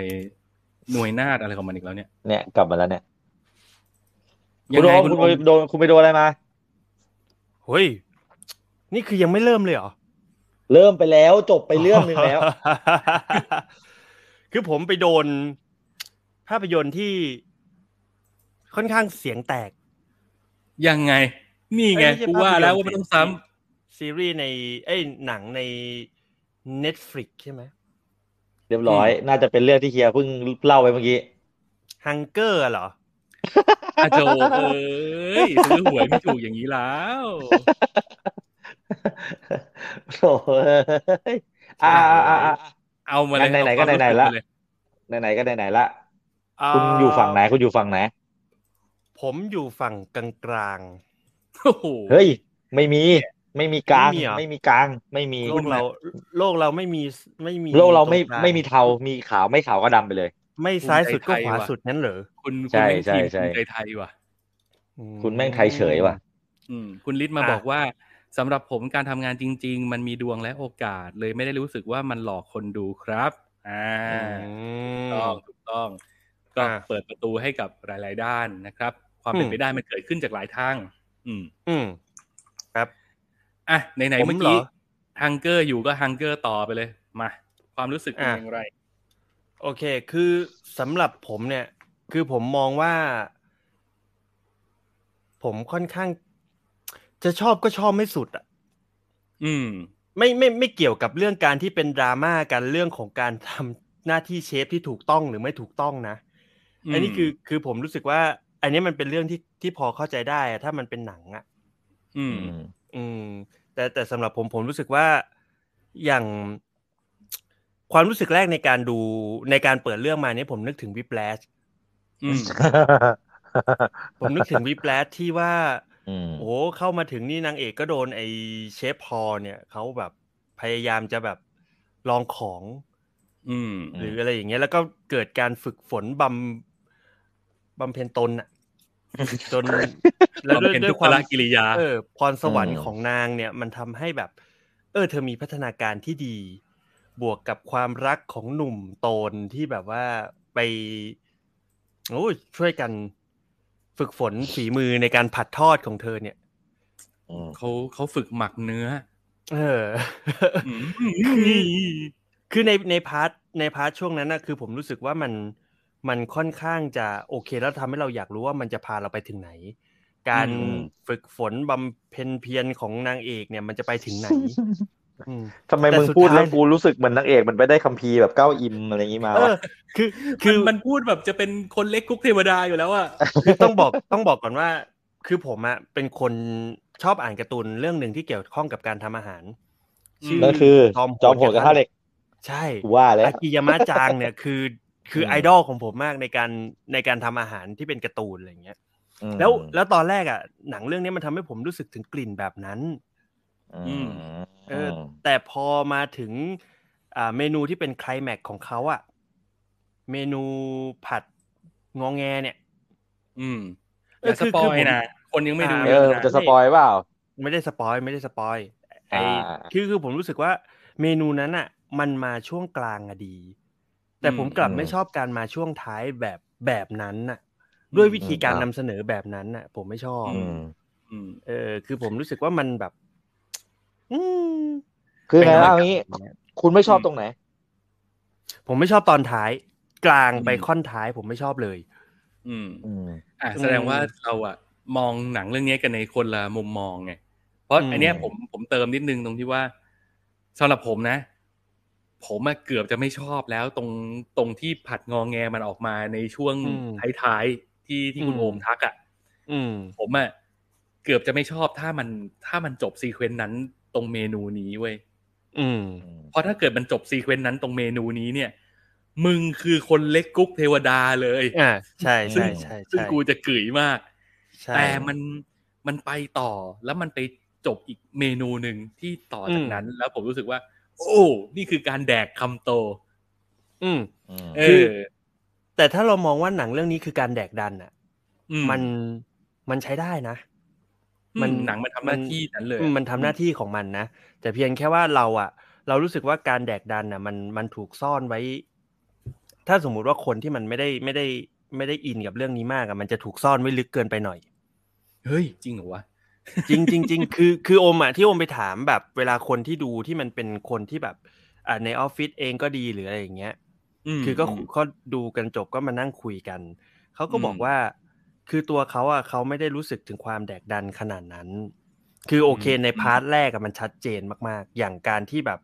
หน่วยนาฏอะไรของมันอีกแล้วเนี่ย เนี่ยกลับมาแล้วเนี่ยยัคุงณไงโอมคุณคุณโอไปมโดนคุณไปโดนอะไรมาเฮ้ย นี่คือยังไม่เริ่มเลยเหรอ เริ่มไปแล้วจบไปเรื่องหนึ่งแล้ว คือผมไปโดน ภาพยนตร์ที่ค่อนข้างเสียงแตก ยังไง นี่ไงเอ้ยม่ใช่กูภพว่ายนตร์แล้วว่ามันต้องซ้ ซีรีส์ในเอ้ยหนังใน Netflix ใช่ไหมเรียบร้อย น่าจะเป็นเรื่องที่เฮียเพิ่งเล่าไปเมื่อกี้ฮังเกอร์เหรอำอาโจเอ้ยซื้อหวยไม่ถูกอย่างนี้แล้วโถ่เอ้ยอ่าอ่าอ่าอ่าเอามาเลยไหนๆก็เอาความไหนๆรู้สึละมาเลยไหนๆก็ไหนๆละคุณอยู่ฝั่งไหนคุณอยู่ฝั่งไหนผมอยู่ฝั่งกลางโอ้โหเฮ้ย ไม่มี ไม่มีกลางไม่มีเหรอไม่มีกลาง ไม่มีๆโลกเรา โลกเราไม่มีไม่มี โลกเราไม่ตงกลงไม่มีเทา มีขาวไม่ขาวก็ดำไปเลย ไม่ซ้ายสุดก็ขวาสุดนั้นเหรอคุณใช่คุณแม่งใช่ทีมใช่ภูมิใจไทยว่ะอืคุณแม่งไทยเฉยว่ะอืมคุณลิศมาอะบอกว่าสำหรับผมการทำงานจริง ๆ มันมีดวงและโอกาส เลยไม่ได้รู้สึกว่ามันหลอกคนดูครับอ่าอืถูกมต้องถูกต้องก็อ่าเปิดประตูให้กับหลาย ๆ ด้านนะครับ ความเป็นอืมไปได้มันเกิดขึ้นจากหลายทาง อืม อืม ครับ อะไหนผๆมเมื่อกี้เหรอฮังเกอร์อยู่ก็ฮังเกอร์ต่อไปเลยมาความรู้สึกเป็นอะอย่างไร โอเค คือสำหรับผมเนี่ย คือผมมองว่า ผมค่อนข้าง จะชอบก็ชอบไม่สุดอะ อืม ไม่ไม่ไม่เกี่ยวกับเรื่องการที่เป็นดราม่ากันเรื่องของการทำหน้าที่เชฟที่ถูกต้องหรือไม่ถูกต้องนะอันนี้คือคือผมรู้สึกว่า อันนี้มันเป็นเรื่องที่ที่พอเข้าใจได้อะถ้ามันเป็นหนังอะ อืม อืมอืม แต่แต่สำหรับผมผมรู้สึกว่าอย่างความรู้สึกแรกในการดูในการเปิดเรื่องมาเนี่ยผมนึกถึงวิปแลชอืมผมนึกถึงวิปแลชที่ว่าอืมโอ้เข้ามาถึงนี่นางเอกก็โดนไอเชฟพอลเนี่ยเขาแบบพยายามจะแบบลองของ อืม หรืออะไรอย่างเงี้ยแล้วก็เกิดการฝึกฝนบำบำเพ็ญตนอะ จนแล้วด้วยบำเพ็ญด้วทุยกความขกิริยา เออ พรสวรรค์ของนางเนี่ย มันทำให้แบบ เออ เธอมีพัฒนาการที่ดี บวกกับความรักของหนุ่มโตนที่แบบว่าไปโอ้ยช่วยกันฝึกฝนฝีมือในการผัดทอดของเธอเนี่ยอืมเขาเขาฝึกหมักเนื้อ เอออืมคือในใน part ใน part ช่วงนั้นนะคือผมรู้สึกว่ามัน มันค่อนข้างจะโอเคแล้วทำให้เราอยากรู้ว่ามันจะพาเราไปถึงไหน การอืมฝึกฝนบำเพ็ญเพียรของนางเอกเนี่ยมันจะไปถึงไหนอืมทำไมแต่มึงสุดพูดท้ายแล้วกูรู้สึกเหมือนนางเอกมันไปได้คัมภีร์แบบเก้าอิมอะไรอย่างงี้มาเหรอวะ คือืคืออมันพูดแบบจะเป็นคนเล็กกุ๊กเทวดาอยู่แล้วอะคือต้องบอกต้องบอกก่อนว่า คือผมอะเป็นคนชอบอ่านการ์ตูนเรื่องหนึ่งที่เกี่ยวข้องกับการทำอาหารชื่อนั่นคือจอมจอมโหดกระทะเหล็ก ใช่กูว่าแล้วอากิยามะจางเนี่ยคือ คือไอดอลของผมมากในการในการทำอาหารที่เป็นการ์ตูนอะไรอย่างเงี้ยอืมแล้วแล้วตอนแรกอะ หนังเรื่องนี้มันทำให้ผมรู้สึกถึงกลิ่นแบบนั้น อืมเออ แต่พอมาถึง อ่า เมนูที่เป็นไคลแม็กซ์ของเขาอะ เมนูผัดงองแงเนี่ย อืมเออย่าอสคือปอคืยอผมนะคนยังไม่ดูอ่าเอเยออะมันนะจะสปอยเปล่าไม่ได้สปอยไม่ได้สปอยไออ่าคือคือผมรู้สึกว่า เมนูนั้นอะ มันมาช่วงกลางอะดี แต่ผมกลับไม่ชอบการมาช่วงท้ายแบบแบบนั้นน่ะ ด้วยวิธีการนำเสนอแบบนั้นน่ะ ผมไม่ชอบอืมอืมเออ คือผมรู้สึกว่ามันแบบ อืมคือไงเป็นวะรายการเอางี้อย่างเงี้ยคุณไม่ชอบตรงไหน ผมไม่ชอบตอนท้าย กลางไปอืมค่อนท้าย ผมไม่ชอบเลย อืมอืมอะแสดงว่าเราอะมองหนังเรื่องนี้กันในคนละมุมมองไงเพราะอืมอันเนี้ยผมผมเติมนิดนึงตรงที่ว่าสำหรับผมนะ ผมอะเกือบจะไม่ชอบแล้วตรงตรงที่ผัดงองแงมันออกมาในช่วงท้ายๆที่ที่คุณโอมทักอะอืมผมอะเกือบจะไม่ชอบถ้ามันถ้ามันจบ sequence นั้นตรงเมนูนี้เว้ยอืมเพราะถ้าเกิดมันจบ sequence นั้นตรงเมนูนี้เนี่ย มึงคือคนเล็กกุ๊กเทวดาเลยอ่าใช่ซึ่งใช่ใช่ซึ่งใช่กูจะกึ๋ยมากใช่แต่มันมันไปต่อแล้วมันไปจบอีกเมนูหนึ่งที่ต่อจากนั้น แล้วผมรู้สึกว่า โอ้นี่คือการแดกคำโต อืมอืมเอคืออแต่ถ้าเรามองว่าหนังเรื่องนี้คือการแดกดันอะอืมันมันใช้ได้นะ มันหนังมันทำหน้าที่นั้นเลยอืมมันทำหน้าที่ของมันนะแต่เพียงแค่ว่าเราอะ เรารู้สึกว่าการแดกดันอะ มันมันถูกซ่อนไว้ ถ้าสมมุติว่าคนที่มันไม่ได้ไม่ได้ ไม่ได้อินกับเรื่องนี้มากอะมันจะถูกซ่อนไว้ลึกเกินไปหน่อย เฮ้ย จริงเหรอวะ จริงจริงจริงคือคือโอมอะที่โอมไปถามแบบเวลาคนที่ดูที่มันเป็นคนที่แบบอ่าในออฟฟิศเองก็ดีหรืออะไรอย่างเงี้ยมคือก็มเขาดูกันจบก็มานั่งคุยกัน เขาก็อืมบอกว่า คือตัวเขาอะเขาไม่ได้รู้สึกถึงความแดกดันขนาดนั้น คือโอเคใน part แรกอะมันชัดเจนมากๆ อย่างการที่แบบ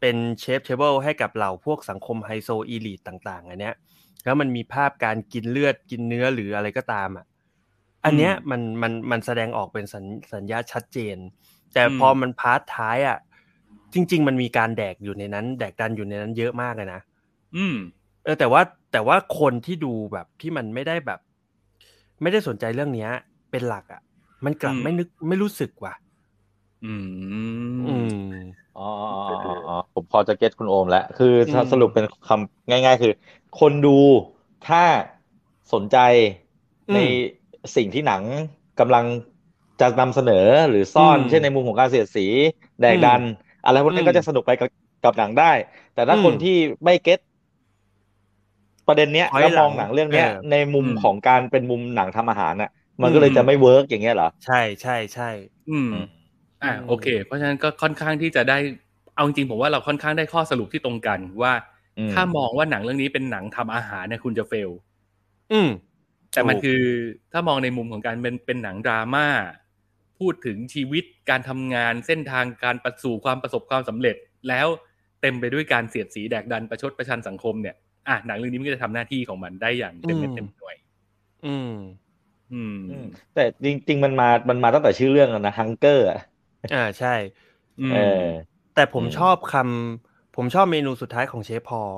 เป็น chef's table ให้กับเหล่าพวกสังคมไฮโซ elite ต่างๆอันเนี้ยแล้วมันมีภาพการกินเลือดกินเนื้อหรืออะไรก็ตามอะ อันเนี้ยมันมันมันแสดงออกเป็นสัญสัญญะชัดเจน แต่พอมัน part ท้ายอะจริง ๆ มันมีการแดกอยู่ในนั้น แดกดันอยู่ในนั้นเยอะมากเลยนะอืม เออแต่ว่าแต่ว่าคนที่ดูแบบที่มันไม่ได้แบบ ไม่ได้สนใจเรื่องเนี้ย เป็นหลักอะ มันกลับอืมไม่นึกไม่รู้สึกว่ะ อืมอืมอ๋ออ๋ออ๋ออ๋อผมพอจะเก็ตคุณโอมแล้ว คือถ้าอืมสรุปเป็นคำง่าย ๆ คือ คนดูถ้าสนใจใน สิ่งที่หนังกำลังจะนำเสนอหรือซ่อนอืมเช่นในมุมของการเสียดสีแดกดัน อะไรพวกนี้อืมก็จะสนุกไปกับกับหนังได้ แต่ถ้าอืมคนที่ไม่ get ประเด็นเนี้ยถอยแล้วมองหลังหนังเรื่องเนี้ยเออในมุมอืมของการเป็นมุมหนังทำอาหารน่ะ มันก็เลยอืมจะไม่ work อย่างเงี้ยเหรอใช่ใช่ใช่อืมอืมอ่าอืมโอเค เพราะฉะนั้นก็ค่อนข้างที่จะได้เอาจริงๆผมว่าเราค่อนข้างได้ข้อสรุปที่ตรงกันว่าอืมถ้ามองว่าหนังเรื่องนี้เป็นหนังทำอาหารเนี่ยคุณจะ fail อืม แต่มันถูกคือถ้ามองในมุมของการเป็นเป็นหนังดราม่าพูดถึงชีวิตการทำงานเส้นทางการประสู่ความประสบความสำเร็จ แล้วเต็มไปด้วยการเสียดสีแดกดันประชดประชันสังคมเนี่ยอะหนังเรื่องนี้มันก็จะทำหน้าที่ของมันได้อย่างเต็มเม็ดเต็มหน่วยอืมอืม อืม แต่จริง ๆ มันมามันมาตั้งแต่ชื่อเรื่องแล้วนะฮังเกอร์อะอ่าใช่อืมเออแต่ผมอืมชอบคำผมชอบเมนูสุดท้ายของเชฟพอล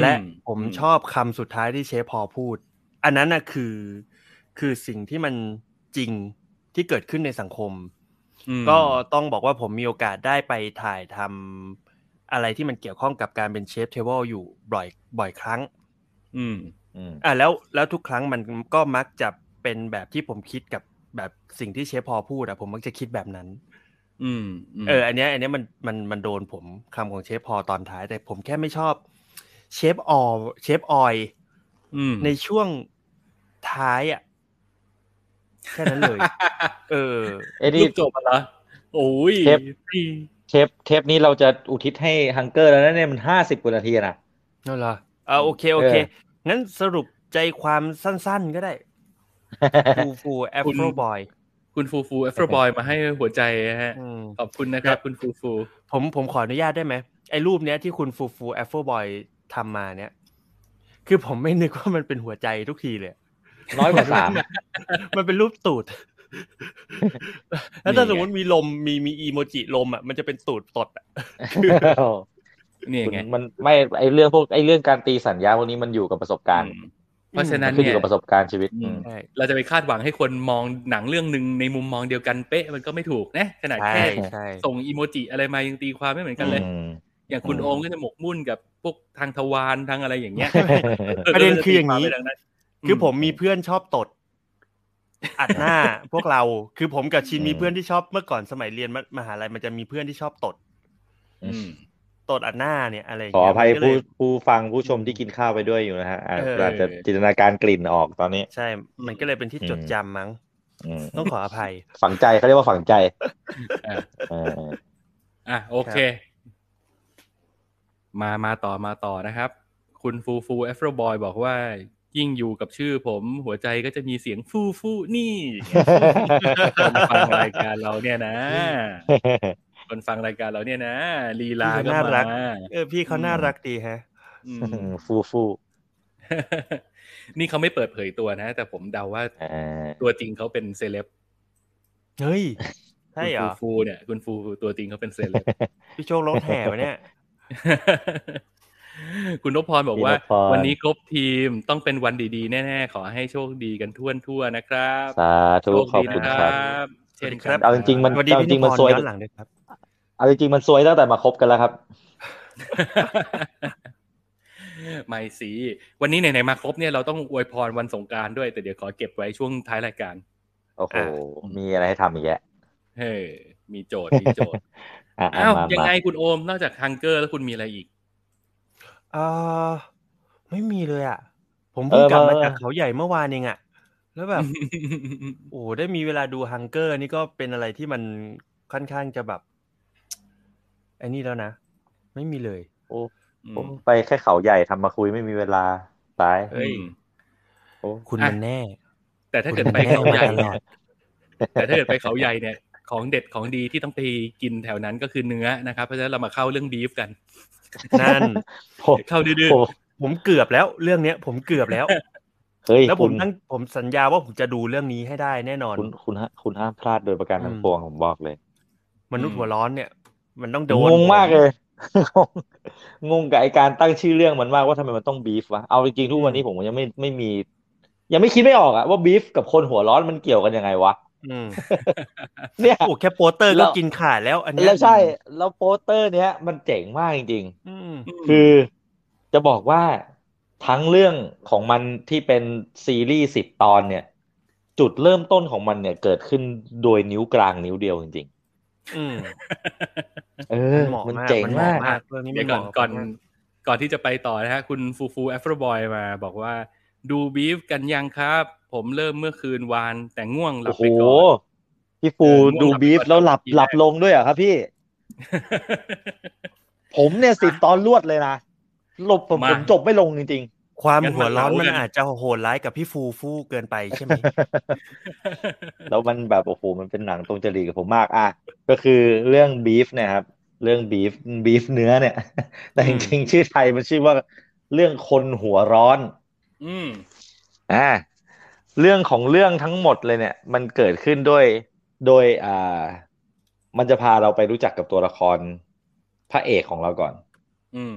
และผมชอบคำสุดท้ายที่เชฟพอลพูด อันนั้นน่ะคือคือสิ่งที่มันจริงที่เกิดขึ้นในสังคมอืมก็ต้องบอกว่าผมมีโอกาสได้ไปถ่ายทำอะไรที่มันเกี่ยวข้องกับการเป็น chef's table อยู่บ่อยบ่อยครั้ง อืมอืมอะแล้วแล้วทุกครั้งมันก็มักจะเป็นแบบที่ผมคิดกับแบบสิ่งที่เชฟพอลพูดอะผมมักจะคิดแบบนั้น อืมมเออ อันเนี้ย อันเนี้ยมันมันมันโดนผมคำของเชฟพอตอนท้าย แต่ผมแค่ไม่ชอบเชฟออเชฟออยอืม ในช่วงท้ายอะแค่นั้นเลย เออเอ้ยรูนี่ปจบอะเหรอโอ้ยเทปพี่เทปเทปนี้เราจะอุทิศให้ฮังเกอร์แล้วนะเนี่ยมันห้าสิบกว่านาทีนะนั่นเหรออ่าโอเคโอเคเอองั้นสรุปใจความสั้นๆก็ได้ ฟูฟูแอฟโรบอยคุณฟูฟูเอฟเฟอร์บอยมาให้หัวใจฮะขอบคุณนะครับ คุณฟูฟู ผมผมขออนุญาตได้ไหมไอ้รูปเนี้ยที่คุณฟูฟูแอฟโรบอยทำมาเนี้ย คือผมไม่นึกว่ามันเป็นหัวใจทุกทีเลยน้อยกว่าสามมันเป็นรูปตูดแล้วถ้านี่ไงสมมติมีลมมีมีอีโมจิลมอะมันจะเป็นตูดตดอะนี่ไงมันไม่ไอเรื่องพวกไอเรื่องการตีสัญญาพวกนี้มันอยู่กับประสบการณ์อืมเพราะฉะนั้นขึ้นอเนี่ยยู่กับประสบการณ์ชีวิตอืมใช่เราจะไปคาดหวังให้คนมองหนังเรื่องหนึ่งในมุมมองเดียวกันเป๊ะมันก็ไม่ถูกนะขนาดใช่แค่ใช่ส่งอีโมจิอะไรมายังตีความไม่เหมือนกันเลย อืมอย่างคุณอืมโอมก็จะหมกมุ่นกับพวกทางทวารทางอะไรอย่างเงี้ยประเด็นคืออย่างนี้นี้คือผมมีเพื่อนชอบตด อัดหน้าพวกเราคือผมกับชินอืมมีเพื่อนที่ชอบเมื่อก่อนสมัยเรียนมมหาลัยมันจะมีเพื่อนที่ชอบตดอืมตดอัดหน้าเนี่ยอะไรางขอเงี้อภัยมันก็เลผู้ผู้ฟังผู้ชมที่กินข้าวไปด้วยอยู่นะฮะอาจเอออาจจะจินตนาการกลิ่นออกตอนนี้ ใช่ มันก็เลยเป็นที่จดจำมั้งอืมต้องขออภัย ฝังใจเขาเรียกว่าฝังใจอะเอออะโอเค มามาต่อมาต่อนะครับ คุณฟูฟูเอฟโรบอยบอกว่า ยิ่งอยู่กับชื่อผมหัวใจก็จะมีเสียงฟูฟูนี่คนฟังรายการเราเนี่ยนะ คนฟังรายการเราเนี่ยนะลีลาก็น่ารัมากเออพี่เขาน่ารักดีฮะอืมฟูฟูนี่เขาไม่เปิดเผยตัวนะ แต่ผมเดาว่าเออตัวจริงเขาเป็นเซเลบเฮ้ยใช่เหรคุณอฟูฟูเนี่ย คุณฟูฟูตัวจริงเขาเป็นเซเลบพี่โชครถแห่วะเนี่ย คุณนพพรบอกว่าพี่นพพรวันนี้ครบทีมต้องเป็นวันดีๆ แน่ๆ ขอให้โชคดีกันทั่วทั่วๆนะครับ สาธุโชคขอบดีคุณนะคครัรับบเช่นครับกันเอาจริงๆมันสวัสดีเอาพี่จริงๆมันนิพซวยย้อนหลังด้วยครับเอาจริงๆมันซวยตั้งแต่มาคบกันแล้วครับไม่สิวันนี้ไหนๆมาครบเนี่ยเราต้องอวยพรวันสงกรารด้วย แต่เดี๋ยวขอเก็บไว้ช่วงท้ายรายการ โอ้โหอะมีอะไรให้ทำอีกแยะเฮ้ยมีโจทย์มีโจทย์ อะอะอ้าวมายังมาไงคุณโอมนอกจากฮังเกอร์แล้วคุณมีอะไรอีกเออไม่มีเลยอะ ผมเพิ่งกลับมาจากเขาใหญ่เมื่อวานเองอะ แล้วแบบโอ้ได้มีเวลาดูฮังเกอร์นี่ก็เป็นอะไรที่มันค่อนข้างจะแบบไอ้นี่แล้วนะ ไม่มีเลย โอ้อืมผมไปแค่เขาใหญ่ทำมาคุยไม่มีเวลาตายเฮ้ยอืมโอ้คุณอะมันแน่ แต่ถ้าเกิดคุณไปแน่เขามาใหญ่ตลเนี่อยดแต่ถ้าเกิดไปเขาใหญ่เนี่ย ของเด็ดของดีที่ต้องไปกินแถวนั้นก็คือเนื้อนะครับ เพราะฉะนั้นเรามาเข้าเรื่องบีฟกัน นั่นผมเข้าดื้อผมผมเกือบแล้วเรื่องเนี้ย ผมเกือบแล้วเฮ้ยแล้วผคุมณตั้งผมสัญญาว่าผมจะดูเรื่องนี้ให้ได้แน่นอน คุณคุณฮะคุณห้ามพลาดโดยประการทั้งอืมปวงผมบอกเลย มนุษย์หัวร้อนเนี่ย มันต้องโดนงงมากเลยงงงงกับไอการตั้งชื่อเรื่องมันมากว่าทำไมมันต้องบีฟวะเอาจริงๆทุกวันนี้ผมยังไม่ไม่มี ยังไม่คิดไม่ออกอะว่าบีฟกับคนหัวร้อนมันเกี่ยวกันยังไงวะอืม เนี่ยโอ้แค่โปสเตอร์แล้ก็วกินขาดแล้ว อันเนี้ยแล้วใช่ แล้วโปสเตอร์เนี้ยมันเจ๋งมากจริงอืมๆๆคือจะบอกว่าทั้งเรื่องของมันที่เป็นซีรีส์สิบตอนเนี่ย จุดเริ่มต้นของมันเนี่ยเกิดขึ้นโดยนิ้วกลางนิ้วเดียวจริงอืมๆเออเหมาะมันมากเจ๋งมันเหมามาะกมากเรื่องนี้เดี๋มัยนวเหก่อนมาะก่อนมากก่อนที่จะไปต่อนะฮะ คุณฟูฟูแอฟโรบอยมาบอกว่า ดูบีฟกันยังครับ ผมเริ่มเมื่อคืนวานแต่ง่วงหลัโอ้บโหไปก่อนพี่ฟูเออง่วงดูหลับไปบีฟก่อนแล้วหลับทีแรกหลับลงด้วยเหรอครับพี่ ผมเนี่ยสิบตอนรวดเลยนะหลบผมมาผมจบไม่ลงจริงความงั้นหัวร้อนมาเล้ามันกันอาจจะโหดร้ายกับพี่ฟูฟู่เกินไปใช่ไหมแล้วมันแบบโอ้โหมันเป็นหนังตรงจริตกับผมมากอะก็คือเรื่องบีฟเนี่ยครับเรื่องบีฟบีฟเนื้อเนี่ย แต่จริงๆชื่อไทยมันชื่อว่าเรื่องคนหัวร้อน อืมอ่าเรื่องของเรื่องทั้งหมดเลยเนี่ย มันเกิดขึ้นด้วยโดยอ่า มันจะพาเราไปรู้จักกับตัวละครพระเอกของเราก่อน อืม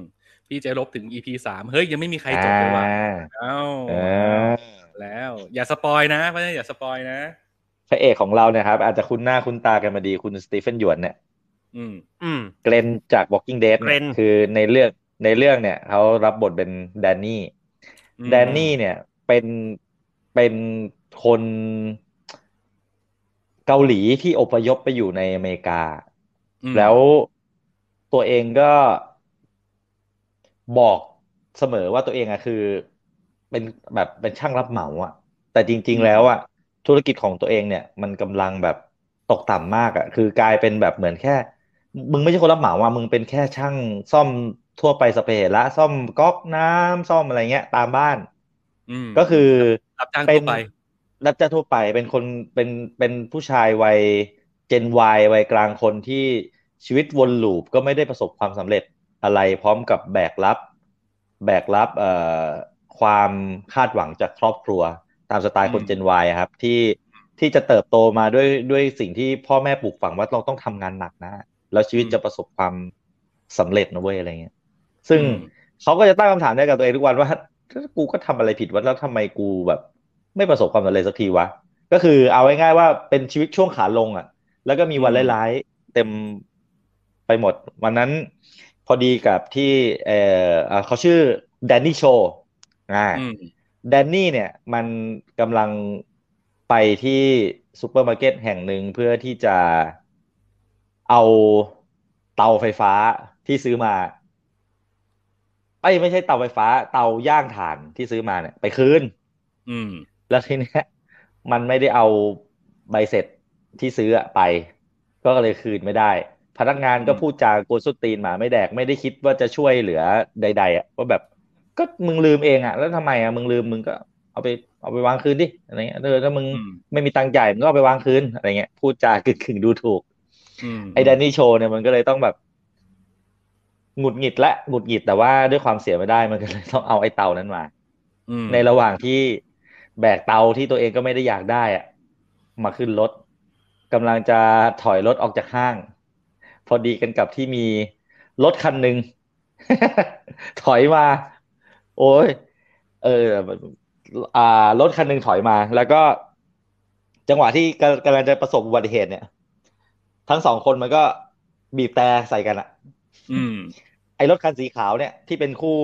พี่เจะลบถึง EP สามเฮ้ย ยังไม่มีใครจบเลยว่ะอ่าเอ้าเออแล้ว อย่าสปอยนะเพราะฉะนั้นอย่าสปอยนะพระเอกของเราเนี่ยครับ อาจจะคุ้นหน้าคุ้นตากันมาดีคุณสตีเวนยอนเนี่ยอืม อืม Glenn จาก Walking Dead เนี่ย Glenn คือในเรื่องในเรื่องเนี่ยเขารับบทเป็นแดนนี่อืม แดนนี่เนี่ยเป็นเป็นคนเกาหลีที่อพยพไปอยู่ในอเมริกาอืมแล้วตัวเองก็บอกเสมอว่าตัวเองอะคือ เป็นแบบเป็นช่างรับเหมาอะแต่จริง ๆ แล้วอะธุรกิจของตัวเองเนี่ย มันกำลังแบบตกต่ำมากอะคือกลายเป็นแบบเหมือนแค่ มึงไม่ใช่คนรับเหมาอะมึงเป็นแค่ช่างซ่อม ทั่วไปสเปรย์ละซ่อมก๊อกน้ำซ่อมอะไรเงี้ย ตามบ้านอืมก็คือรับจ้างเป็ทั่นวไปรับจ้างทั่วไปเป็นคนเป็นเป็นผู้ชายวัยเจนวายวัยกลางคนที่ชีวิตวนลูปก็ไม่ได้ประสบความสำเร็จอะไรพร้อมกับแบกรับ แบกรับเอ่อความคาดหวังจากครอบครัว ตามสไตล์คนอืมเจนวายครับ ที่ที่จะเติบโตมาด้วยด้วยสิ่งที่พ่อแม่ปลูกฝังว่าเราต้องทำงานหนักนะ แล้วชีวิตจะประสบความสำเร็จนะเว้ยอะไรเงี้ย ซึ่งอืมเขาก็จะตั้งคำถามได้กับตัวเองทุกวันว่าถ้ากูก็ทำอะไรผิดวะแล้วทำไมกูแบบ ไม่ประสบความสำเร็จสักทีวะก็คือเอาง่ายๆว่าเป็นชีวิตช่วงขาลงอะ แล้วก็มีวันอืมร้ายๆเต็มไปหมด วันนั้นพอดีกับที่เออเอ่อเขาชื่อแดนนี่โชอ่าอืมแดนนี่เนี่ยมันกำลังไปที่ซูเปอร์มาร์เก็ตแห่งหนึ่งเพื่อที่จะเอาเตาไฟฟ้าที่ซื้อมา ไอ้ยไม่ใช่เตาไฟฟ้า เตาย่างถ่านที่ซื้อมาเนี่ยไปคืนอืม แล้วทีเนี้ยมันไม่ได้เอาใบเสร็จที่ซื้ออะไป ก็เลยคืนไม่ได้ พนักงานก็อืมพูดจากวนส้นตีนหมาไม่แดกไม่ได้คิดว่าจะช่วยเหลือใด ๆอะว่าแบบก็มึงลืมเองอะ แล้วทำไมอะมึงลืมมึงก็เอาไปเอาไปวางคืนดิอะไรเงี้ยเออถ้ามึงอืมไม่มีตังค์จ่ายมึงก็เอาไปวางคืนอะไรเงี้ยพูดจากึ่งกึ่งๆดูถูกอืมไอ้แดนนี่โชว์เนี่ยมันก็เลยต้องแบบ หงุดหงิดและหงุดหงิดแต่ว่าด้วยความเสียไม่ได้มันก็เลยต้องเอาไอ้เตานั้นมาอืมในระหว่างที่แบกเตาที่ตัวเองก็ไม่ได้อยากได้อะมาขึ้นรถกำลังจะถอยรถออกจากห้าง พอดีกันกับที่มีรถคันหนึ่งถอยมา โอ้ยเอออ่ารถคันหนึ่งถอยมา แล้วก็ จังหวะที่กำกำลังจะประสบอุบัติเหตุเนี่ย ทั้งสองคนมันก็บีบแต่ใส่กันอะอืมไอ้รถคันสีขาวเนี่ยที่เป็นคู่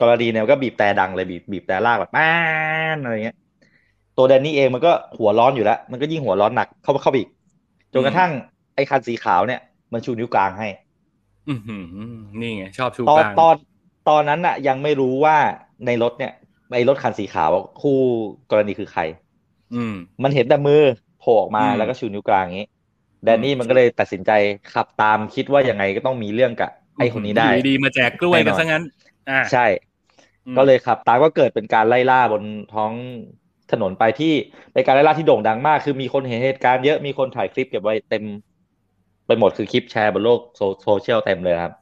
กรณีเนี่ยมันก็บีบแต่ดังเลยบีบบีบแต่ลากแบบแป้นอะไรเงี้ย ตัวแดนนี่เองมันก็หัวร้อนอยู่แล้ว มันก็ยิ่งหัวร้อนหนักเข้าเข้าไปอีกจนกระทั่งไอ้คันสีขาวเนี่ย มันชูนิ้วกลางให้ อืมอืมอืมนี่ไงชอบชูตอกนลางตอนตอนนั้นน่ะยังไม่รู้ว่าในรถเนี่ยในรถคันสีขาวอะคู่กรณีคือใคร อืม มันเห็นแต่มือโผล่ออกมาอืมแล้วก็ชูนิ้วกลางอย่างนี้แดนนี่มันก็เลยตัดสินใจขับตามคิดว่ายังไงก็ต้องมีเรื่องกับ ไอ้คนนี้ได้อยู่ดีๆมาแจกกล้วยกันแน่นอนซะงั้นอ่าใช่อืมก็เลยขับตามก็เกิดเป็นการไล่ล่าบนท้องถนนไปที่เป็นการไล่ล่าที่โด่งดังมาก คือมีคนเห็นเหตุการณ์เยอะมีคนถ่ายคลิปเก็บไว้เต็ม ไปหมดคือคลิปแชร์บนโลกโซโซเชียลเต็มเลยครับ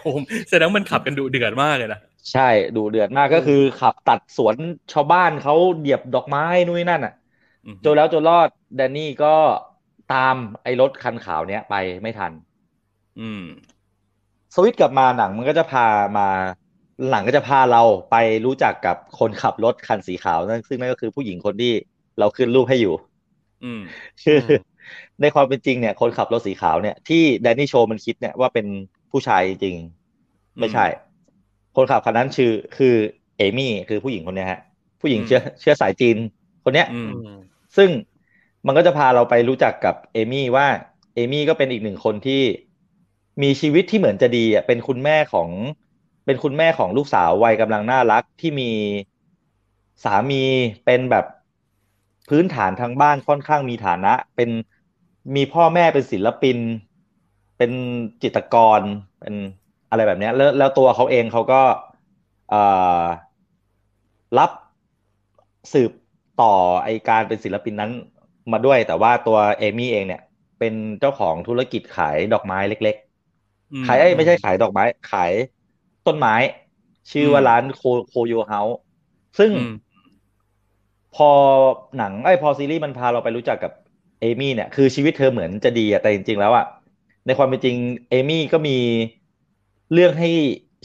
โอ้โหแสดงว่ามันขับกันดุเดือดมากเลยนะใช่ดุเดือดมากก็คือขับตัดสวนชาวบ้านเขาเหยียบดอกไม้นู่นนั่นอะอืมจนแล้วจนรอดแดนนี่ก็ตามไอ้รถคันขาวเนี้ยไปไม่ทัน อืม สวิตช์กลับมาหนังมันก็จะพามาหนังก็จะพาเราไปรู้จักกับคนขับรถคันสีขาวนั่นซึ่งนั่นก็คือผู้หญิงคนที่เราขึ้นรูปให้อยู่ อืมคืออมในความเป็นจริงเนี่ย คนขับรถสีขาวเนี่ยที่แดนนี่โชว์มันคิดเนี่ยว่าเป็นผู้ชายจริง ไม่ใช่ คนขับคันนั้นชื่อ คือเอมี่คือผู้หญิงคนเนี้ยฮะ ผู้หญิงอืมเชื้อเชื้อสายจีนคนเนี้ยอืมอืมซึ่งมันก็จะพาเราไปรู้จักกับเอมี่ว่าเอมี่ก็เป็นอีกหนึ่งคนที่ มีชีวิตที่เหมือนจะดีอะเป็นคุณแม่ของ เป็นคุณแม่ของลูกสาววัยกำลังน่ารักที่มีสามีเป็นแบบพื้นฐานทางบ้านค่อนข้างมีฐานะ เป็นมีพ่อแม่เป็นศิลปิน เป็นจิตรกรเป็นอะไรแบบเนี้ยแล้วแล้วตัวเขาเองเขาก็รับสืบต่อไอการเป็นศิลปินนั้นมาด้วย แต่ว่าตัวเอมี่เองเนี่ย เป็นเจ้าของธุรกิจขายดอกไม้เล็ก ขายเอ้ยไม่ใช่ขายดอกไม้ ขายต้นไม้ ชื่อว่าอืมร้านโคโคโยเฮาส์ซึ่งอืมพอหนังไอ้ยพอซีรีส์มันพาเราไปรู้จักกับเอมี่เนี่ยคือชีวิตเธอเหมือนจะดีอะแต่จริง ๆ แล้วอะในความเป็นจริง เอมี่ก็มีเรื่องให้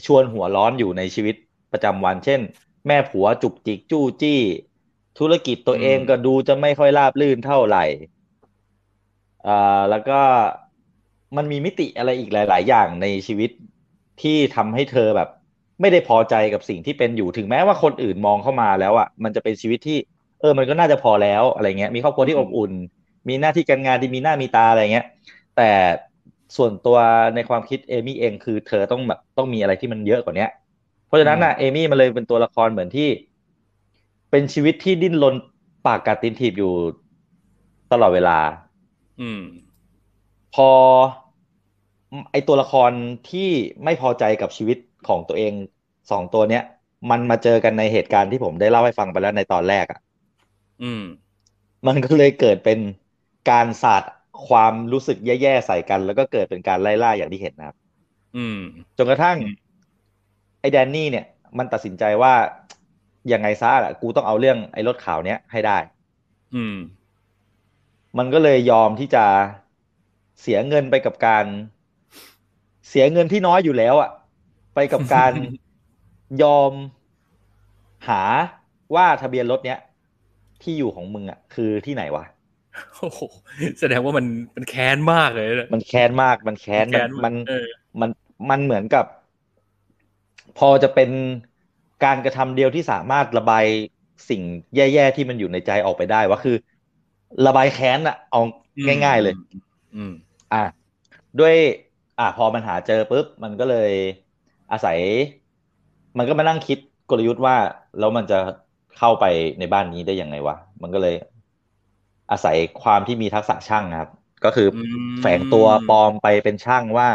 ชวนหัวร้อนอยู่ในชีวิตประจำวัน เช่น แม่ผัวจุกจิกจู้จี้ ธุรกิจตัวเองอืมก็ดูจะไม่ค่อยราบรื่นเท่าไหร่อ่าแล้วก็ มันมีมิติอะไรอีกหลาย ๆ อย่างในชีวิตที่ทำให้เธอแบบ ไม่ได้พอใจกับสิ่งที่เป็นอยู่ถึงแม้ว่าคนอื่นมองเข้ามาแล้วอะ มันจะเป็นชีวิตที่ เออ มันก็น่าจะพอแล้วอะไรเงี้ย มีครอบครัวที่อบอุ่น มีหน้าที่การงานที่มีหน้ามีตาอะไรเงี้ย แต่ส่วนตัวในความคิดเอมี่เองคือเธอต้องแบบต้องมีอะไรที่มันเยอะกว่าเนี้ย เพราะฉะนั้นน่ะเอมี่มันเลยเป็นตัวละครเหมือนที่ เป็นชีวิตที่ดิ้นรนปากกัดตีนถีบอยู่ตลอดเวลา อืม พอไอตัวละครที่ไม่พอใจกับชีวิตของตัวเองสองตัวเนี้ย มันมาเจอกันในเหตุการณ์ที่ผมได้เล่าให้ฟังไปแล้วในตอนแรกอะ อืม มันก็เลยเกิดเป็นการสาดความรู้สึกแย่ๆใส่กัน แล้วก็เกิดเป็นการไล่ล่าอย่างที่เห็นนะครับ อืม จนกระทั่งอืมไอ้แดนนี่เนี่ย มันตัดสินใจว่ายังไงซะอะกูต้องเอาเรื่องไอ้รถขาวเนี้ยให้ได้ อืม มันก็เลยยอมที่จะ เสียเงินไปกับการ เสียเงินที่น้อยอยู่แล้วอะไปกับการยอมหาว่าทะเบียนรถเนี้ย ที่อยู่ของมึงอะคือที่ไหนวะโอ้โหแสดงว่ามันมันแค้นมากเลยนะมันแค้นมาก มันแค้นแค้นมันเออมันมันเหมือนกับ พอจะเป็นการกระทำเดียวที่สามารถระบายสิ่งแย่ๆที่มันอยู่ในใจออกไปได้ว่าคือ ระบายแค้นอะเอาง่าย ๆเลย อืม อะด้วยอะพอมันหาเจอปุ๊บมันก็เลยอาศัย มันก็มานั่งคิดกลยุทธ์ว่า แล้วมันจะเข้าไปในบ้านนี้ได้ยังไงวะมันก็เลย อาศัยความที่มีทักษะช่างนะครับ ก็คืออมแฝงตัวปลอมไปเป็นช่างว่า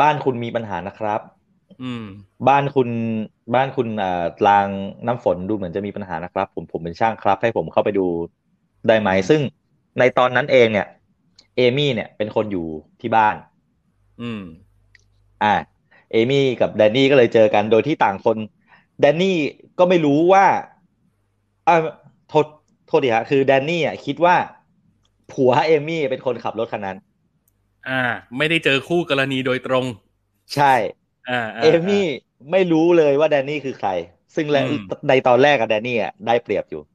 บ้านคุณมีปัญหานะครับ อืม บ้านคุณบ้านคุณอ่ารางน้ำฝนดูเหมือนจะมีปัญหานะครับ ผมผมเป็นช่างครับ ให้ผมเข้าไปดูได้ไหมซึ่งในตอนนั้นเองเนี่ย เอมี่เนี่ยเป็นคนอยู่ที่บ้าน อืม อ่า เอมี่กับแดนนี่ก็เลยเจอกันโดยที่ต่างคน แดนนี่ก็ไม่รู้ว่าอ่าโทษโทษดีฮะคือแดนนี่อะคิดว่า ผัวเอมี่เป็นคนขับรถคันนั้น อ่า ไม่ได้เจอคู่กรณีโดยตรง ใช่ อ่าาเอมี่ไม่รู้เลยว่าแดนนี่คือใคร ซึ่งและอืมในตอนแรกอะแดนนี่อะได้เปรียบอยู่ม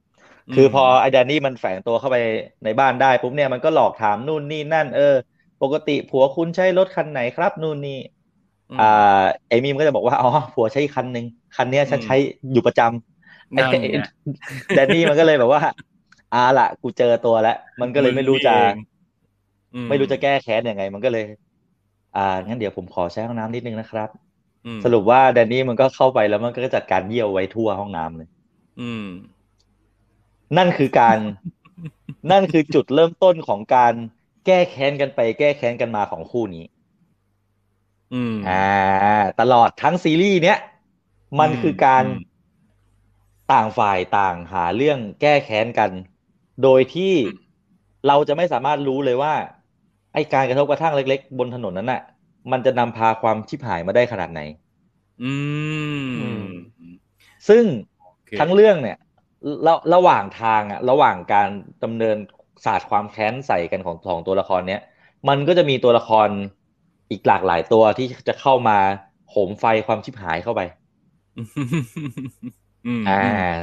คือพอไอ้แดนนี่มันแฝงตัวเข้าไปในบ้านได้ปุ๊บเนี่ยมันก็หลอกถามนู่นนี่นั่น เออ ปกติผัวคุณใช้รถคันไหนครับ นู่นนี่มอ่าเอมี่มันก็จะบอกว่าอ๋อผัวใช้อีกคันหนึ่งคันเนี้ยฉันอืมใช้อยู่ประจำไอ้นั่นไงแดนนี่มันก็เลยแบบว่าอ่าละกูเจอตัวแล้ว มันก็เลยไม่รู้จะมึงนี่เองอืไม่รู้จะแก้แค้นยังไง มันก็เลย อ่างั้นเดี๋ยวผมขอใช้ห้องน้ำนิดนึงนะครับอืมสรุปว่าแดนนี่มันก็เข้าไปแล้วมันก็จัดการเยี่ยวไว้ทั่วห้องน้ำเลย อืม นั่นคือการ นั่นคือจุดเริ่มต้นของการแก้แค้นกันไป แก้แค้นกันมาของคู่นี้ อืมอ่า ตลอดทั้งซีรีส์เนี้ยมันคือการอืมต่างฝ่ายต่างหาเรื่องแก้แค้นกัน โดยที่เราจะไม่สามารถรู้เลยว่า ไอการกระทบกระทั่งเล็ก ๆ บนถนนนั้นน่ะ มันจะนำพาความชิบหายมาได้ขนาดไหน อืมอืมซึ่งโอเคทั้งเรื่องเนี่ย ระระหว่างทางอะระหว่างการดำเนินศาสตร์ความแค้นใส่กันของของตัวละครเนี้ยมันก็จะมีตัวละครอีกหลากหลายตัวที่จะเข้ามาโหมไฟความชิบหายเข้าไปอืมอ่า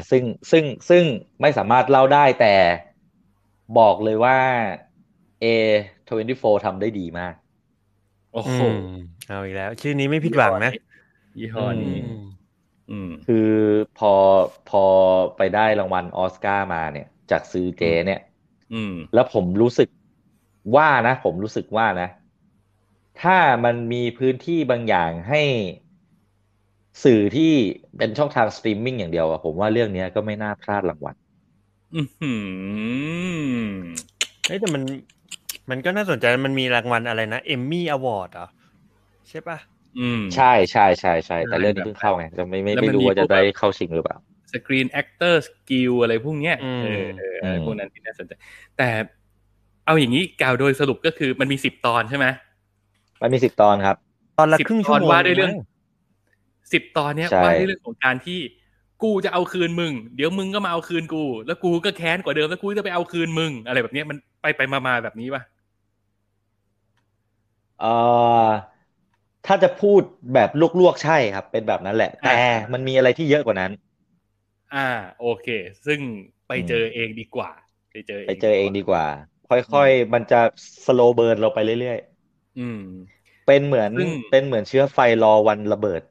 ซึ่งซึ่งซึ่งไม่สามารถเล่าได้แต่บอกเลยว่า A24 ทำได้ดีมาก โอ้อืโหมเอาอีกแล้ว ชื่อนี้ไม่ผิดหวังนะ ยี่ห้อนี้อืมอืม คือพอพอไปได้รางวัลออสการ์มาเนี่ย จากซื้อเจเนี่ยอืมแล้วผมรู้สึกว่านะ ผมรู้สึกว่านะ ถ้ามันมีพื้นที่บางอย่างให้สื่อที่เป็นช่องทางสตรีมมิ่งอย่างเดียวอะผมว่าเรื่องเนี้ยก็ไม่น่าพลาดรางวัลอือหือเฮ้ยแต่มัน มันก็น่าสนใจมันมีรางวัลอะไรนะเอมมี่อวอร์ดเหรอใช่ปะ อืมใช่ใช่ใช่ใช่แต่ใช่เรื่องนี้เพิ่งเข้าไงจะไม่ไม่แล้วไม่มันรู้มีว่าจะพวกได้แบบเข้าชิงหรือเปล่าสกรีนแอคเตอร์สกิลอะไรพวกเนี้ยอืมเออเอออะไรอืมพวกนั้นที่น่าสนใจ แต่เอาอย่างนี้กล่าวโดยสรุปก็คือมันมีสิบตอนใช่ไหมมันมีสิบตอนครับ ตอนละสิบครึ่งตชั่อวนโมงว่าด้วยเรื่องสิบตอนเนี้ยใช่ว่าด้วยเรื่องของการที่กูจะเอาคืนมึง เดี๋ยวมึงก็มาเอาคืนกู แล้วกูก็แค้นกว่าเดิมแล้วกูจะไปเอาคืนมึง อะไรแบบเนี้ยมันไปไปมามาแบบนี้ป่ะเอ่อ ถ้าจะพูดแบบลวกๆใช่ครับ เป็นแบบนั้นแหละ แต่มันมีอะไรที่เยอะกว่านั้น อ่า โอเค ซึ่งไปเจอเองดีกว่า ไปเจอเองไปเจอเองดีกว่า ค่อยๆ มันจะสโลเบิร์นเราไปเรื่อยอืมๆเป็นเหมือนซึ่งเป็นเหมือนเชื้อไฟรอวันระเบิด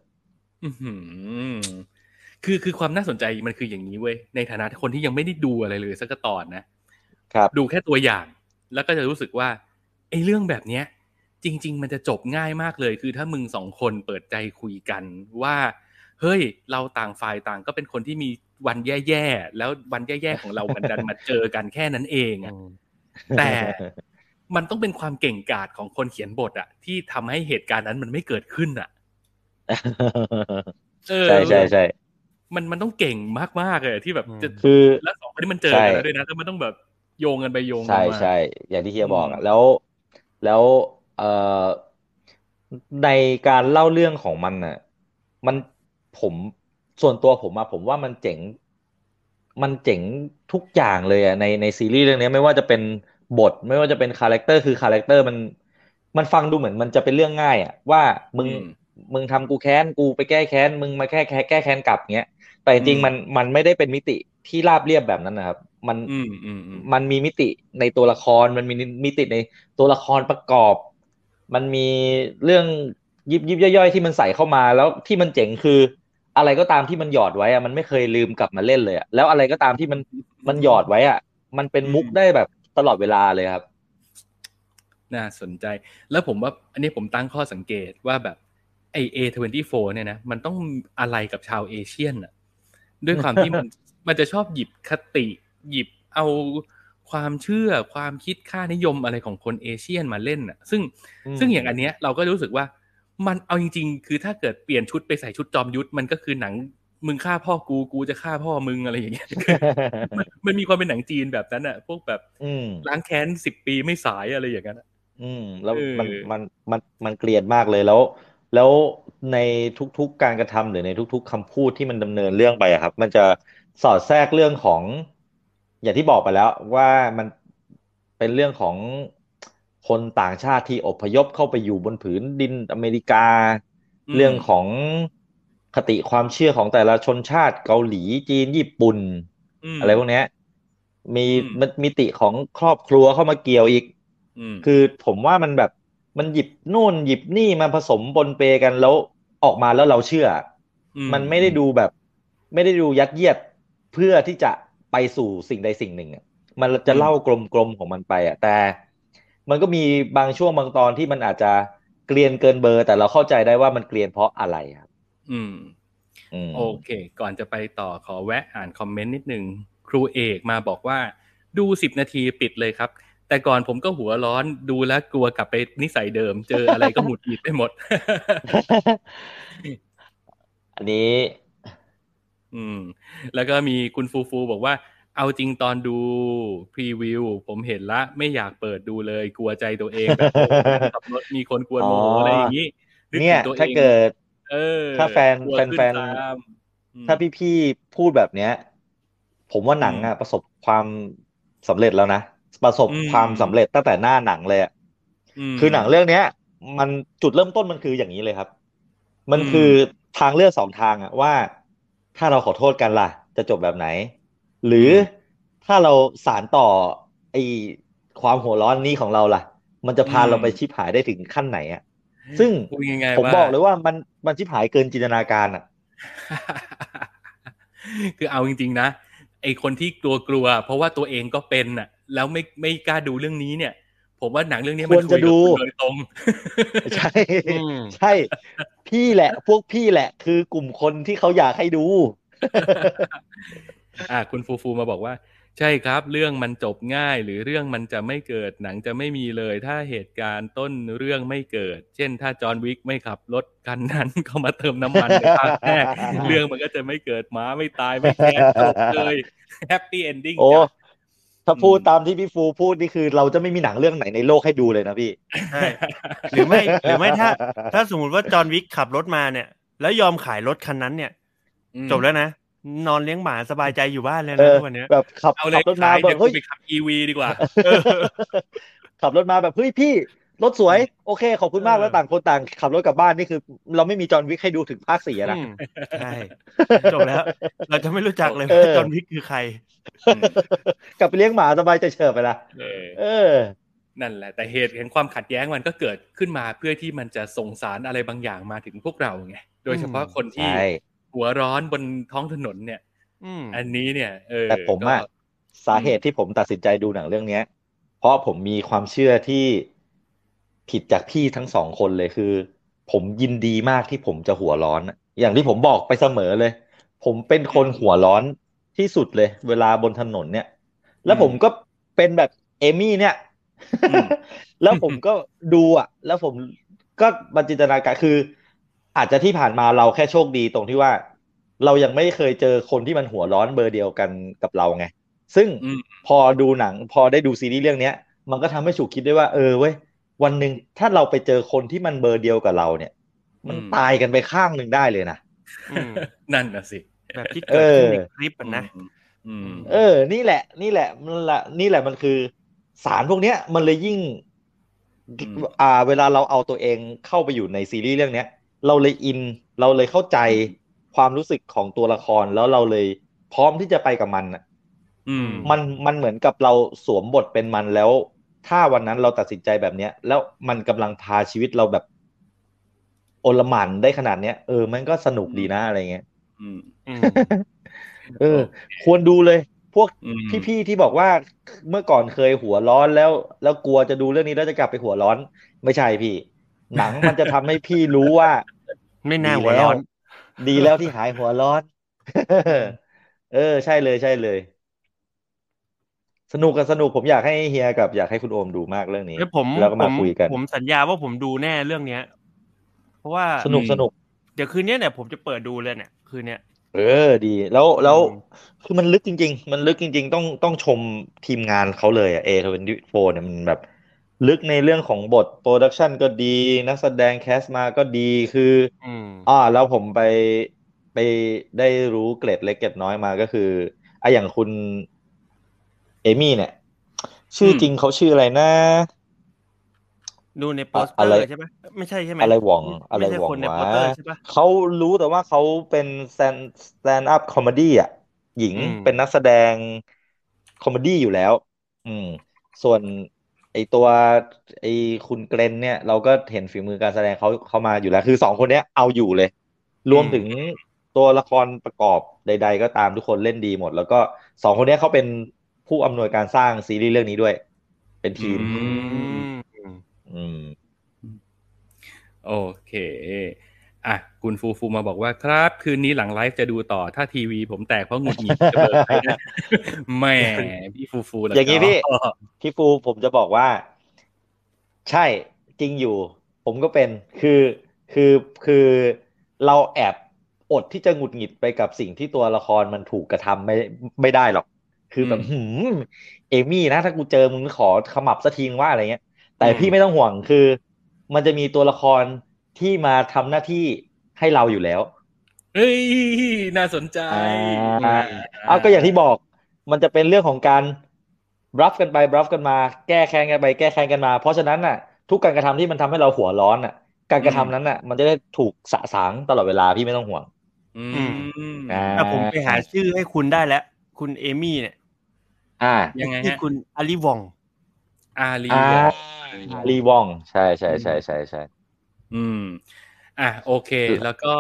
อือหือคือคือความน่าสนใจมันคืออย่างนี้เว้ยในฐานะคนที่ยังไม่ได้ดูอะไรเลยสักตอนนะครับ ดูแค่ตัวอย่าง แล้วก็จะรู้สึกว่าไอ้เรื่องแบบเนี้ย จริง ๆ มันจะจบง่ายมากเลย คือถ้ามึงสองคนเปิดใจคุยกันว่า เฮ้ย เราต่างฝ่ายต่างก็เป็นคนที่มีวันแย่ๆแล้ววันแย่ๆของเรามันดันมาเจอกันแค่นั้นเองอะแต่มันต้องเป็นความเก่งกาจของคนเขียนบทอะที่ทำให้เหตุการณ์นั้นมันไม่เกิดขึ้นอะเออใช่ใช่ใช่มันมันต้องเก่งมากๆเลยที่แบบจะคือแล้วสองคนนี้มันเจอกันแล้วด้วยนะแล้วมันต้องแบบโยงกันไปโยงกันใช่มาใช่อย่างที่เฮียบอกอือะมแล้ว แล้ว เอ่อในการเล่าเรื่องของมันน่ะ มันผมส่วนตัวผมอะผมว่ามันเจ๋ง มันเจ๋งทุกอย่างเลยอะในในซีรีส์เรื่องนี้ไม่ว่าจะเป็นบท ไม่ว่าจะเป็น character คือ character มัน มันฟังดูเหมือนมันจะเป็นเรื่องง่ายอะว่ามึงอืมมึงทำกูแค้นกูไปแก้แค้นมึงมาแก้แค้นแก้แค้นกลับเงี้ยแต่จริงอืมๆมันมันไม่ได้เป็นมิติที่ราบเรียบแบบนั้นนะครับ มันอืมอืมอืมมันมีมิติในตัวละครมันมีมิติในตัวละครประกอบ มันมีเรื่องยิบยิบย่อยๆที่มันใส่เข้ามาแล้วที่มันเจ๋งคือ อะไรก็ตามที่มันหยอดไว้อะมันไม่เคยลืมกลับมาเล่นเลยอะแล้วอะไรก็ตามที่มันมันหยอดไว้อะมันเป็นมุกได้แบบตลอดเวลาเลยครับน่าสนใจ แล้วผมว่าอันนี้ผมตั้งข้อสังเกตว่าแบบไอ A24เนี่ยนะมันต้องอะไรกับชาว Asian อะด้วยความที่มันมันจะชอบหยิบคติหยิบเอา ความเชื่อความคิดค่านิยมอะไรของคน Asian มาเล่นอะซึ่งอืมซึ่งอย่างอันเนี้ยเราก็รู้สึกว่ามันเอาจริง ๆ คือถ้าเกิดเปลี่ยนชุดไปใส่ชุดจอมยุทธมันก็คือหนังมึงฆ่าพ่อกูกูจะฆ่าพ่อมึงอะไรอย่างเงี้ยมันมันมีความเป็นหนังจีนแบบนั้นอะพวกแบบอืมล้างแค้นสิบปีไม่สายอะไรอย่างนั้นอะอืม แล้วเออมันมันมันมันเกลียดมากเลยแล้ว แล้วในทุกๆการกระทำหรือในทุก ๆคำพูดที่มันดำเนินเรื่องไปอะครับ มันจะสอดแทรกเรื่องของ อย่างที่บอกไปแล้วว่ามันเป็นเรื่องของคนต่างชาติที่อพยพเข้าไปอยู่บนผืนดินอเมริกาอืมเรื่องของคติความเชื่อของแต่ละชนชาติเกาหลีจีนญี่ปุ่นมอะไรพวกเนี้ยมีอืมมันมิติของครอบครัวเข้ามาเกี่ยวอีกมคือผมว่ามันแบบมันหยิบนู่นหยิบนี่มาผสมปนเปกันแล้วออกมาแล้วเราเชื่ออมมันไม่ได้ดูแบบ ไม่ได้ดูยัดเยียดเพื่อที่จะ ไปสู่สิ่งใดสิ่งหนึ่งอะมันจะเล่ากลมๆของมันไปอะแต่ มันก็มีบางช่วงบางตอนที่มันอาจจะเกลียนเกินเบอร์ แต่เราเข้าใจได้ว่ามันเกลียนเพราะอะไรครับ อืมอืมโอเค ก่อนจะไปต่อขอแวะอ่านคอมเมนต์นิดนึงครูเอกมาบอกว่า ดูสิบนาทีปิดเลยครับ แต่ก่อนผมก็หัวร้อนดูแล้วกลัวกลับไปนิสัยเดิม เจออะไรก็หมุดหงิดไปหมด อันนี้ อืม แล้วก็มีคุณฟูฟูบอกว่า เอาจริงตอนดูพรีวิวผมเห็นละ ไม่อยากเปิดดูเลย กลัวใจตัวเองแบบโอ้โหนั่งขับรถมีคนกวนโมโหอะไรอย่างนี้นึกเนี่ถึยงตัวเองถ้าเกิด เออ ถ้าแฟนกลัวขึ้แฟนๆตามอืมถ้าพี่ๆพูดแบบเนี้ย ผมว่าหนังอืมอะประสบความสำเร็จแล้วนะประสบอืมความสำเร็จตั้งแต่หน้าหนังเลยอะมคือหนังเรื่องเนี้ย มันจุดเริ่มต้นมันคืออย่างนี้เลยครับ มันอืมคือทางเลือกสองทางอะว่า ถ้าเราขอโทษกันล่ะ จะจบแบบไหน หรือถ้าเราสารต่อไอความหัวร้อนนี้ของเราล่ะ มันจะพาเราไปชิบหายได้ถึงขั้นไหนอะซึ่งพูดง่ายๆผมว่าบอกเลยว่ามันมันชิบหายเกินจินตนาการอะคือเอาจริง ๆ นะไอคนที่กลัวกลัวๆเพราะว่าตัวเองก็เป็นน่ะ แล้วไม่ไม่กล้าดูเรื่องนี้เนี่ย ผมว่าหนังเรื่องนี้มันควรจะคุยกับดูคุณโดยตรง ใช่อืมใช่ พี่แหละ พวกพี่แหละ คือกลุ่มคนที่เขาอยากให้ดู อ่า คุณฟูฟูมาบอกว่า ใช่ครับ เรื่องมันจบง่าย หรือเรื่องมันจะไม่เกิดหนังจะไม่มีเลย ถ้าเหตุการณ์ต้นเรื่องไม่เกิด เช่น ถ้าจอห์นวิกไม่ขับรถคันนั้นเข้ามาเติมน้ำมันในภาคแรกเรื่องมันก็จะไม่เกิดหมาไม่ตายไม่แค้นจบเลยแฮปปี้เอนดิ้งโอ้จ้ะ ถ้าพูดอืมตามที่พี่ฟูพูดนี่คือเราจะไม่มีหนังเรื่องไหนในโลกให้ดูเลยนะพี่ใช่หรือไม่หรือไม่ถ้า ถ้าสมมติว่าจอห์นวิกขับรถมาเนี่ย แล้วยอมขายรถคันนั้นเนี่ยอืมจบแล้วนะนอนเลี้ยงหมาสบายใจอยู่บ้านเลยเอนะอทุกวันเนี้ยแบบขับเอาเลขัยบรถมาขายแบเดี๋ยบวกูเฮ้ยไปขับอีวีดีกว่าขับรถมาแบบเฮ้ยพี่ รถสวย โอเค ขอบคุณมากเออแล้วต่างคนต่างขับรถกลับบ้านนี่คือ เราไม่มีจอห์นวิกให้ดูถึงภาคสี่อะนะอืมใช่จบแล้ว เราจะไม่รู้จักเลยเอว่าอจอห์นวิกคือใคร กลับไปเลี้ยงหมาสบายใจเฉิบไปละเออเออ นั่นแหละ แต่เหตุแห่งความขัดแย้งมันก็เกิดขึ้นมาเพื่อที่มันจะส่งสารอะไรบางอย่างมาถึงพวกเราไงโดยเฉพาะคนที่ใช่หัวร้อนบนท้องถนนเนี่ยอืมอันนี้เนี่ยเออแต่ผมอะก็สาเหตุที่ผมตัดสินใจดูหนังเรื่องเนี้ย เพราะผมมีความเชื่อที่ ผิดจากพี่ทั้งสองคนเลยคือ ผมยินดีมากที่ผมจะหัวร้อนอะอย่างที่ผมบอกไปเสมอเลย ผมเป็นคนหัวร้อนที่สุดเลย เวลาบนถนนเนี่ย แล้วผมก็เป็นแบบเอมี่เนี่ย แล้วผมก็ดูอะ แล้วผมก็บันจินตนาการคือ อาจจะที่ผ่านมาเราแค่โชคดีตรงที่ว่า เรายังไม่เคยเจอคนที่มันหัวร้อนเบอร์เดียวกันกับเราไง ซึ่งอืมพอดูหนังพอได้ดูซีรีส์เรื่องเนี้ย มันก็ทำให้ฉุกคิดได้ว่าเออเว้ย วันหนึ่งถ้าเราไปเจอคนที่มันเบอร์เดียวกับเราเนี่ย มันอืมตายกันไปข้างหนึ่งได้เลยนะอืมนั่นน่ะสิ แบบที่เกิดขึ้นในเออคลิปอะนะอืมอืมเออ นี่แหละ นี่แหละมันละนี่แหละมันคือ สารพวกเนี้ย มันเลยยิ่งอืมอ่า เวลาเราเอาตัวเองเข้าไปอยู่ในซีรีส์เรื่องเนี้ย เราเลยอิน เราเลยเข้าใจความรู้สึกของตัวละครแล้วเราเลยพร้อมที่จะไปกับมันน่ะอืมมันมันเหมือนกับเราสวมบทเป็นมันแล้ว ถ้าวันนั้นเราตัดสินใจแบบเนี้ย แล้วมันกำลังพาชีวิตเราแบบโอลหม่านได้ขนาดเนี้ย เออ มันก็สนุกดีนะอะไรเงี้ยอืมอืมเออ ควรดูเลย พวกอืมพี่ๆที่บอกว่าเมื่อก่อนเคยหัวร้อนแล้ว แล้วกลัวจะดูเรื่องนี้แล้วจะกลับไปหัวร้อน ไม่ใช่พี่ หนังมันจะทำให้พี่รู้ว่า ไม่น่าดีหัวแล้วร้อน ดีแล้วที่หายหัวร้อน เออ ใช่เลยใช่เลย สนุกกับสนุกผมอยากให้เฮียกับอยากให้คุณโอมดูมากเรื่องนี้เอ้ยผมแล้วก็ผมามคุยกัน ผมสัญญาว่าผมดูแน่เรื่องเนี้ย เพราะว่าสนุกอืมสนุกเดี๋ยวคืนนี้เนี่ยผมจะเปิดดูเลยเนี่ยคืนเนี้ยเออดีแล้วแล้วอืมคือมันลึกจริง ๆ มันลึกจริง ๆ ต้องต้องชมทีมงานเขาเลยอะ A24เนี่ยมันแบบ ลึกในเรื่องของบท production ก็ดี นักแสดง cast มาก็ดีคืออืมอ่าแล้วผมไปไปได้รู้เกร็ดเล็กเกร็ดน้อยมาก็คืออะอย่างคุณ เอมี่เนี่ย ชื่ออมจริงเขาชื่ออะไรนะ ดูในโปสเตออะไรร์ใช่ปะไม่ใช่ใช่ไหมอะไรหว่องม่อะไรไม่ใช่หว่องคนในวะโปสเตอร์ใช่ปะเขารู้แต่ว่าเขาเป็นสแตนสแตนด์อัพคอมเมดี้อะ หญิงอืมเป็นนักแสดงคอมเมดี้อยู่แล้ว อืม ส่วนไอตัวไอคุณเกรนเนี่ย เราก็เห็นฝีมือการแสดงเขาเขามาอยู่แล้ว คือสองคนเนี้ยเอาอยู่เลย รวมถึงตัวละครประกอบใด ๆ ก็ตามทุกคนเล่นดีหมด แล้วก็สองคนเนี้ยเขาเป็น ผู้อำนวยการสร้างซีรีส์เรื่องนี้ด้วย เป็นทีมอือืมอืมโอเคอะคุณฟูฟูมาบอกว่าครับ คืนนี้หลังไลฟ์จะดูต่อถ้าทีวีผมแตกเพราะหงุดหงิดจะเบิกใครได้แหม่พี่ฟูฟูแล้วอย่างนี้ก็พี่พี่ฟูผมจะบอกว่า ใช่จริงอยู่ ผมก็เป็นคือคือคือเราแอบอดที่จะหงุดหงิดไปกับสิ่งที่ตัวละครมันถูกกระทำไม่ไม่ได้หรอก คือแบบอืมหืมเอมี่นะถ้ากูเจอมึงขอขมับสักทีนึงว่าอะไรเงี้ย แต่อืมพี่ไม่ต้องห่วงคือ มันจะมีตัวละครที่มาทำหน้าที่ให้เราอยู่แล้ว เอ้ยน่าสนใจอ่าเอาก็อย่างที่บอก มันจะเป็นเรื่องของการรับกันไปรับกันมา แก้แค้นกันไปแก้แค้นกันมา เพราะฉะนั้นน่ะ ทุกการกระทำที่มันทำให้เราหัวร้อนน่ะ การกระทำนั้นน่ะ มันจะได้ถูกสะสางตลอดเวลาพี่ไม่ต้องห่วง อืมอ่าแต่ผมไปหาชื่อให้คุณได้แล้ว คุณเอมี่เนี่ย อ่ายังไงที่ฮะคุณอาลีวอง อาลีอ่าวองรีวอง ใช่ใช่ใช่ใช่ใช่อืม อะโอเคคือแล้วก็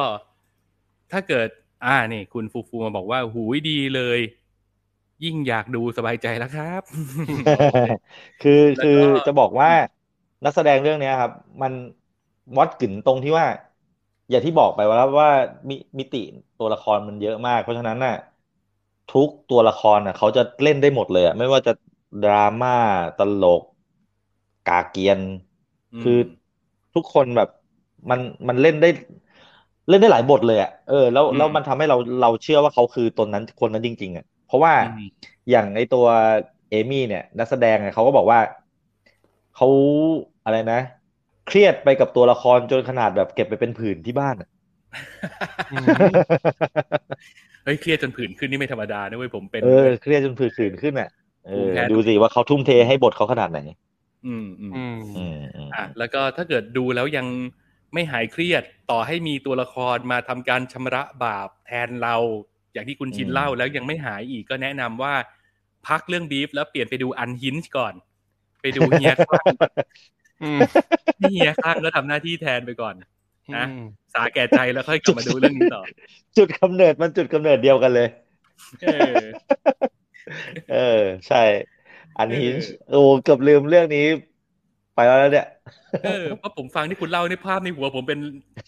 ถ้าเกิด อ่านี่คุณฟูฟูมาบอกว่าหูยดีเลย ยิ่งอยากดูสบายใจแล้วครับ คือแล้วก็คือจะบอกว่านักแสดงเรื่องเนี้ยครับ มันวัดกึ่นตรงที่ว่า อย่างที่บอกไปว่าว่ามิมิติตัวละครมันเยอะมาก เพราะฉะนั้นน่ะ ทุกตัวละครอะเขาจะเล่นได้หมดเลยอะไม่ว่าจะดราม่าตลก กาเกียนมคือทุกคนแบบมันมันเล่นได้ เล่นได้หลายบทเลยอะเออแล้วอืมแล้วมันทำให้เราเราเชื่อว่าเขาคือตนนั้นคนนั้นจริง ๆอะเพราะว่าอืมอย่างไอตัวเอมี่เนี่ย นักแสดงอะเขาก็บอกว่าเขาอะไรนะ เครียดไปกับตัวละครจนขนาดแบบเก็บไปเป็นผื่นที่บ้านอะอืม เฮ้ยเครียดจนผื่นขึ้นนี่ไม่ธรรมดานะเว้ยผมเป็นเออเครียดจนผื่นขึ้นอะเอภูมิอแพ้ดูสิว่าเขาทุ่มเทให้บทเขาขนาดไหนอืมอืมอืมอืมอืมอะแล้วก็ถ้าเกิดดูแล้วยังไม่หายเครียดต่อให้มีตัวละครมาทำการชำระบาปแทนเรา อย่างที่คุณชินเล่าแล้วยังไม่หายอีกก็แนะนำว่าพักเรื่องบีฟแล้วเปลี่ยนไปดูอันฮินช์ก่อน ไปดูเฮียคลั่งอืมให้เฮียคลั่งก็ทำหน้าที่แทนไปก่อน นะอืมสาแก่ใจแล้วค่อยกลับมาดูเรื่องนี้ต่อ จุดกำเนิดมันจุดกำเนิดเดียวกันเลย เออเออใช่ อันนี้เออโอ้เกือบลืมเรื่องนี้ ไปแล้วเนี่ยเออเพราะผมฟังที่คุณเล่าในภาพในหัว ผมเป็น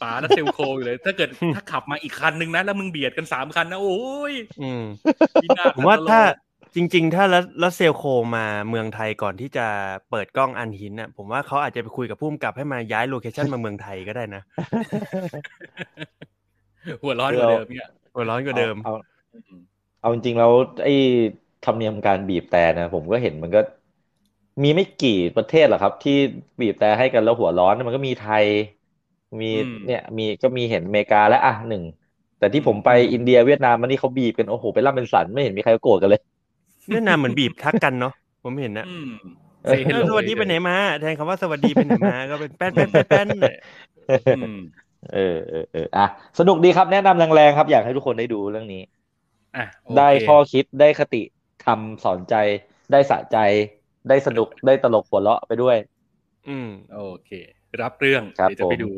ป๋าและเซลโคอยู่เลย ถ้าเกิดถ้าขับมาอีกคันนึงนะแล้วมึงเบียดกันสามคันนะโอ้ยอืมพินาศผมว่าตลอดถ้า จริง ๆ ถ้าแล้วแล้วเซลโคมาเมืองไทยก่อนที่จะเปิดกล้องอันหินน่ะ ผมว่าเขาอาจจะไปคุยกับผู้กำกับให้มาย้ายโลเคชั่นมาเมืองไทยก็ได้นะ หัวร้อนกว่าเดิมเนี่ยหัวร้อนกว่าเดิม เอาเอาเอาจริงๆแล้วไอ้ธรรมเนียมการบีบแต่นะผมก็เห็นมันก็ มีไม่กี่ประเทศหรอกครับ ที่บีบแต่ให้กันแล้วหัวร้อนมันก็มีไทย มีอืมเนี่ย มีก็มีเห็นอเมริกาและอะหนึ่งแต่ที่ผมไปอินเดียเวียดนามมันนี่เขาบีบกันโอ้โหเป็นร่ำเป็นสันไม่เห็นมีใครโกรธกันเลย เวียดนามเหมือนบีบทักกันเนาะผมเห็นนะอืมเออ Say เอ hello อสวัสดีไปไหนมาแทนคำว่าสวัสดีไปไหนมาก็เป็นแป้นแป้นแป้นแป้นเนี่ยอืมเออเออเอออะสนุกดีครับแนะนำแรงๆครับ อยากให้ทุกคนได้ดูเรื่องนี้อะโอเคได้ข้อคิดได้คติทำสอนใจได้สะใจได้สนุกได้ตลกหัวเราะไปด้วย อืม โอเค รับเรื่องครับเดี๋ยวจะไปผมดู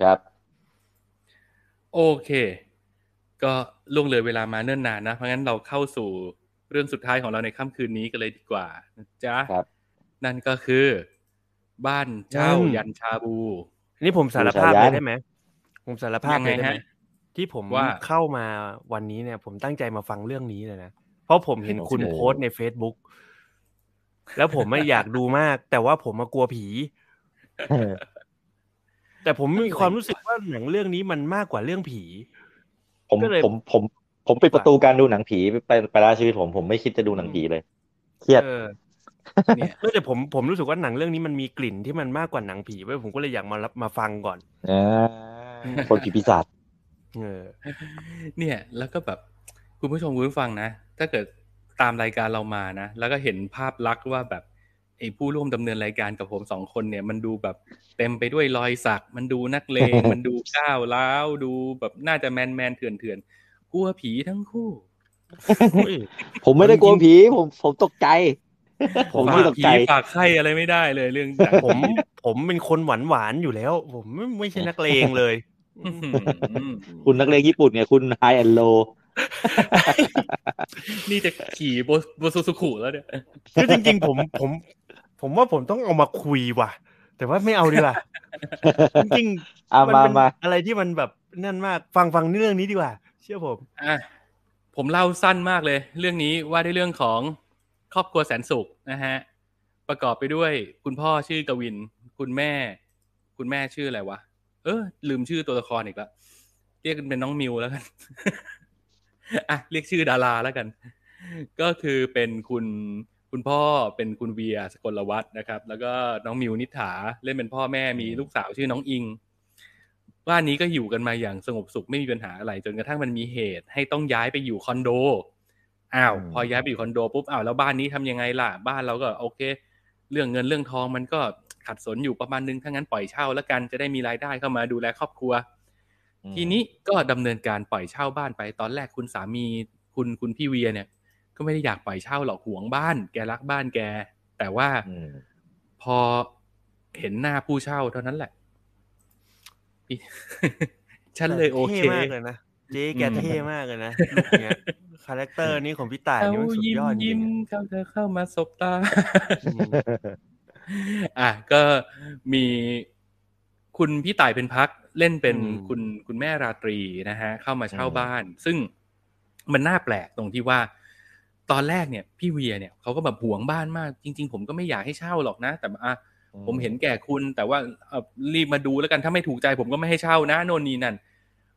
ครับ โอเค ก็ล่วงเลยเวลามาเนิ่นนานนะ เพราะงั้นเราเข้าสู่ เรื่องสุดท้ายของเราในค่ำคืนนี้กันเลยดีกว่านะจ๊ะครับนั่นก็คือ บ้านเจ้าอืมยันชาบู นี่ผมสารภาพบูชายัเลยนได้ไหมผมสารภาพยังไงเลยได้ไหมฮะที่ผมว่าเข้ามาวันนี้เนี่ย ผมตั้งใจมาฟังเรื่องนี้เลยนะเพราะผมเห็นคุณโอ้โหโพสต์ใน Facebook แล้วผมไม่อยากดูมาก แต่ว่าผมมากลัวผี แต่ผมมีความรู้สึกว่าหนังเรื่องนี้มันมากกว่าเรื่องผี ผมก็เลยผมผม ผมปิดประตูการดูหนังผีไปไปไปแล้วชีวิตผมผมไม่คิดจะดูหนังผีเลยเครียดเออเนี่ยเออแต่ผมผมรู้สึกว่าหนังเรื่องนี้มันมีกลิ่นที่มันมากกว่าหนังผีไว้ยผมก็เลยอยากมารับมาฟังก่อนอ่าคนผีปีศาจเออเนี่ย แล้วก็แบบคุณผู้ชมคุณผู้ฟังนะ ถ้าเกิดตามรายการเรามานะ แล้วก็เห็นภาพลักษณ์ว่าแบบไอ้ผู้ร่วมดำเนินรายการกับผมสองคนเนี่ย มันดูแบบเต็มไปด้วยรอยสัก มันดูนักเลงมันดูก้าวร้าวดูแบบน่าจะแมนแมนๆเถื่อนเถื่อนๆ กลัวผีทั้งคู่ ผมไม่ได้กลัวผี ผมผมตกใจ ผมฝาไม่กตกผีใจฝากไข้อะไรไม่ได้เลยเรื่องหนังผม ผมเป็นคนหวานหวานๆอยู่แล้ว ผมไม่ไม่ใช่นักเลงเลยอื้อหือคุณนักเลงญี่ปุ่นเนี่ยคุณไฮแอนโล นี่จะขี่โบโบซูซูคุแล้วเนี่ยคือจริง ๆ ผมผม ผมว่าผมต้องเอามาคุยว่ะ แต่ว่าไม่เอาดีกว่าจริงอะๆมันมาเป็นมาอะไรที่มันแบบนั่นมากฟังฟังเรื่องนี้ดีกว่า เชื่อผมอะผมเล่าสั้นมากเลย เรื่องนี้ว่าด้วยเรื่องของครอบครัวแสนสุขนะฮะประกอบไปด้วยคุณพ่อชื่อกวิน คุณแม่ คุณแม่ชื่ออะไรวะเออ ลืมชื่อตัวละครอีกล้วเรียกกันเป็นน้องมิวแล้วกันอะเรียกชื่อดาราแล้วกัน ก็คือเป็นคุณคุณพ่อเป็นคุณเวียสกลวัฒน์นะครับ แล้วก็น้องมิวนิษฐาเล่นเป็นพ่อแม่มีลูกสาวชื่อน้องอิง บ้านนี้ก็อยู่กันมาอย่างสงบสุขไม่มีปัญหาอะไร จนกระทั่งมันมีเหตุให้ต้องย้ายไปอยู่คอนโดอ้าวอืมพอย้ายไปอยู่คอนโดปุ๊บอ้าวแล้วบ้านนี้ทำยังไงล่ะ บ้านเราก็โอเค เรื่องเงินเรื่องทองมันก็ขัดสนอยู่ประมาณนึงถ้างั้นปล่อยเช่าแล้วกันจะได้มีรายได้เข้ามาดูแลครอบครัว ทีนี้ก็ดำเนินการปล่อยเช่าบ้านไปตอนแรกคุณสามีคุณคุณพี่เวียเนี่ย ก็ไม่ได้อยากปล่อยเช่าหรอกหวงบ้าน แกรักบ้านแก แต่ว่าอืมพอเห็นหน้าผู้เช่าเท่านั้นแหละพี่ ฉันเลยโอเคท่มากเลยนะเจ๊แกอืมเท่มากเลยนะลุคเนี้ยคาแรคเตอร์นี้ของพี่ต่ายเขานี่มันสุดยิ้มยอดจริยิ้งมๆอะเขาเธอเข้ามาสบตาอืมอะก็มีคุณพี่ต่ายเป็นพักเล่นเป็นอืมคุณคุณแม่ราตรีนะฮะ เข้ามาเช่าอืมบ้าน ซึ่งมันน่าแปลกตรงที่ว่า ตอนแรกเนี่ย พี่เวียเนี่ยเขาก็แบบหวงบ้านมาก จริง ๆ ผมก็ไม่อยากให้เช่าหรอกนะ แต่อะ ผมเห็นแก่คุณ แต่ว่าเอ่อรีบมาดูแล้วกันถ้าไม่ถูกใจ ผมก็ไม่ให้เช่านะโน่นนี่นั่น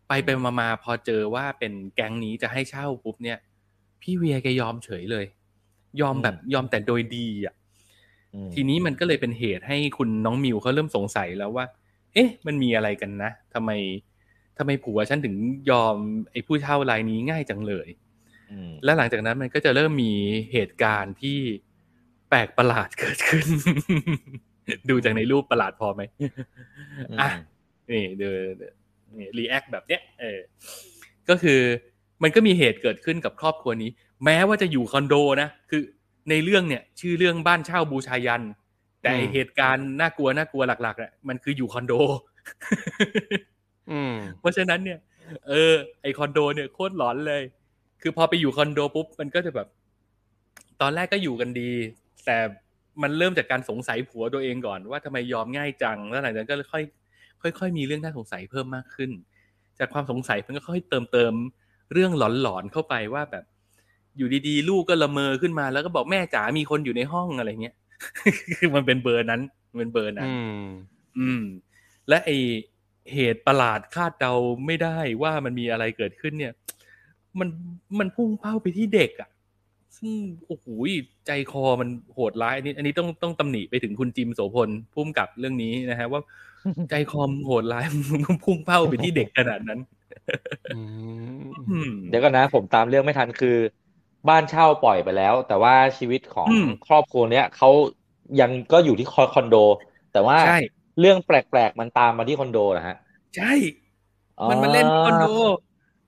ไปไปมามาพอเจอว่าเป็นแก๊งนี้จะให้เช่าปุ๊บเนี่ย พี่เวียแกยอมเฉยเลย ยอมแบบยอมแต่โดยดีอะอืมทีนี้มันก็เลยเป็นเหตุให้คุณน้องมิวเขาเริ่มสงสัยแล้วว่า เอ๊ะ มันมีอะไรกันนะทำไมทำไมผัวฉันถึงยอมไอ้ผู้เช่ารายนี้ง่ายจังเลยอืมและหลังจากนั้นมันก็จะเริ่มมีเหตุการณ์ที่แปลกประหลาดเกิดขึ้น ดูจากในรูปประหลาดพอไหมอะนี่เดนี่ react แบบเนี้ยเออ ก็คือมันก็มีเหตุเกิดขึ้นกับครอบครัวนี้ แม้ว่าจะอยู่คอนโดนะคือในเรื่องเนี่ย ชื่อเรื่องบ้านเช่าบูชายัญ แต่ไอ้อืมเหตุการณ์น่ากลัวน่ากลัวหลักๆอะมันคืออยู่คอนโดอืมเพราะฉะนั้นเนี่ย เออ ไอคอนโด เนี่ยโคตรหลอนเลย คือพอไปอยู่คอนโดปุ๊บมันก็จะแบบ ตอนแรกก็อยู่กันดี แต่ มันเริ่มจากการสงสัยผัวตัวเองก่อนว่าทำไมยอมง่ายจังแล้วหลังจากนั้นก็ค่อย ค่อย ๆ มีเรื่องน่าสงสัยเพิ่มมากขึ้น จากความสงสัยมันก็ค่อยเติมเติมเรื่องหลอนๆเข้าไปว่าแบบ อยู่ดีๆ ลูกก็ละเมอขึ้นมาแล้วก็บอกแม่จ๋ามีคนอยู่ในห้องอะไรเงี้ยคือมันเป็นเบอร์นั้นมันเป็นเบอร์นั้นอืมอืม และไอเหตุประหลาดคาดเดาไม่ได้ว่ามันมีอะไรเกิดขึ้นเนี่ย มันมันพุ่งเป้าไปที่เด็กอะ่ะ ซึ่งโอ้โหใจคอมันโหดร้ายอันนี้ อันนี้ต้องต้องตำหนิไปถึงคุณจิมโสพลพุ่มกับเรื่องนี้นะฮะว่าใจคอมนโหดร้ายมันพุ่งเป้าไปที่เด็กขนาดนั้นอืมอืมเดี๋ยวก่อนนะ ผมตามเรื่องไม่ทันคือ บ้านเช่าปล่อยไปแล้ว แต่ว่าชีวิตของอืมครอบครัวเนี้ยเขายังก็อยู่ที่คอนโด แต่ว่าใช่เรื่องแปลกๆมันตามมาที่คอนโดนะฮะ ใช่ มันมาเล่นคอนโด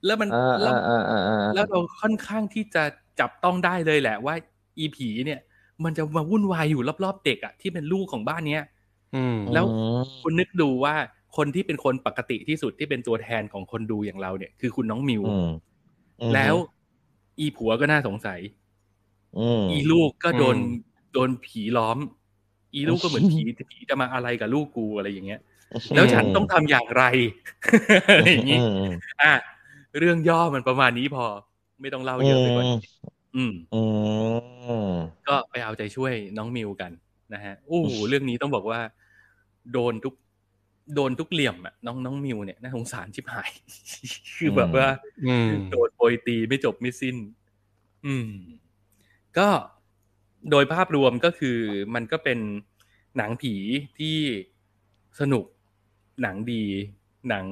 แล้วมันอ่าแล้วอ่าอ่าอ่าแล้วเราค่อนข้างที่จะ จับต้องได้เลยแหละว่า อีผีเนี่ย มันจะมาวุ่นวายอยู่รอบๆเด็กอะที่เป็นลูกของบ้านเนี้ยอืมแล้วคุณนึกดูว่าคนที่เป็นคนปกติที่สุดที่เป็นตัวแทนของคนดูอย่างเราเนี่ย คือคุณน้องมิวอืมอืมแล้ว อีผัวก็น่าสงสัยอืมอีลูกก็โดนอืมโดนผีล้อม อีลูกก็เหมือนผีผีจะมาอะไรกับลูกกูอะไรอย่างเงี้ย แล้วฉันต้องทำอย่างไรอะไรอย่างงี้อืมอืมอะเรื่องย่อมันประมาณนี้พอ ไม่ต้องเล่าเยอะไปกว่านี้อืมอืมก็ไปเอาใจช่วยน้องมิวกันนะฮะโอ้โหเรื่องนี้ต้องบอกว่า โดนทุก โดนทุกเหลี่ยมอะน้องน้องมิวเนี่ยน่าสงสารชิบหาย คือแบบว่าอืมโดนโปรยตีไม่จบไม่สิ้น อืม ก็โดยภาพรวมก็คือมันก็เป็นหนังผีที่สนุก หนังดี หนัง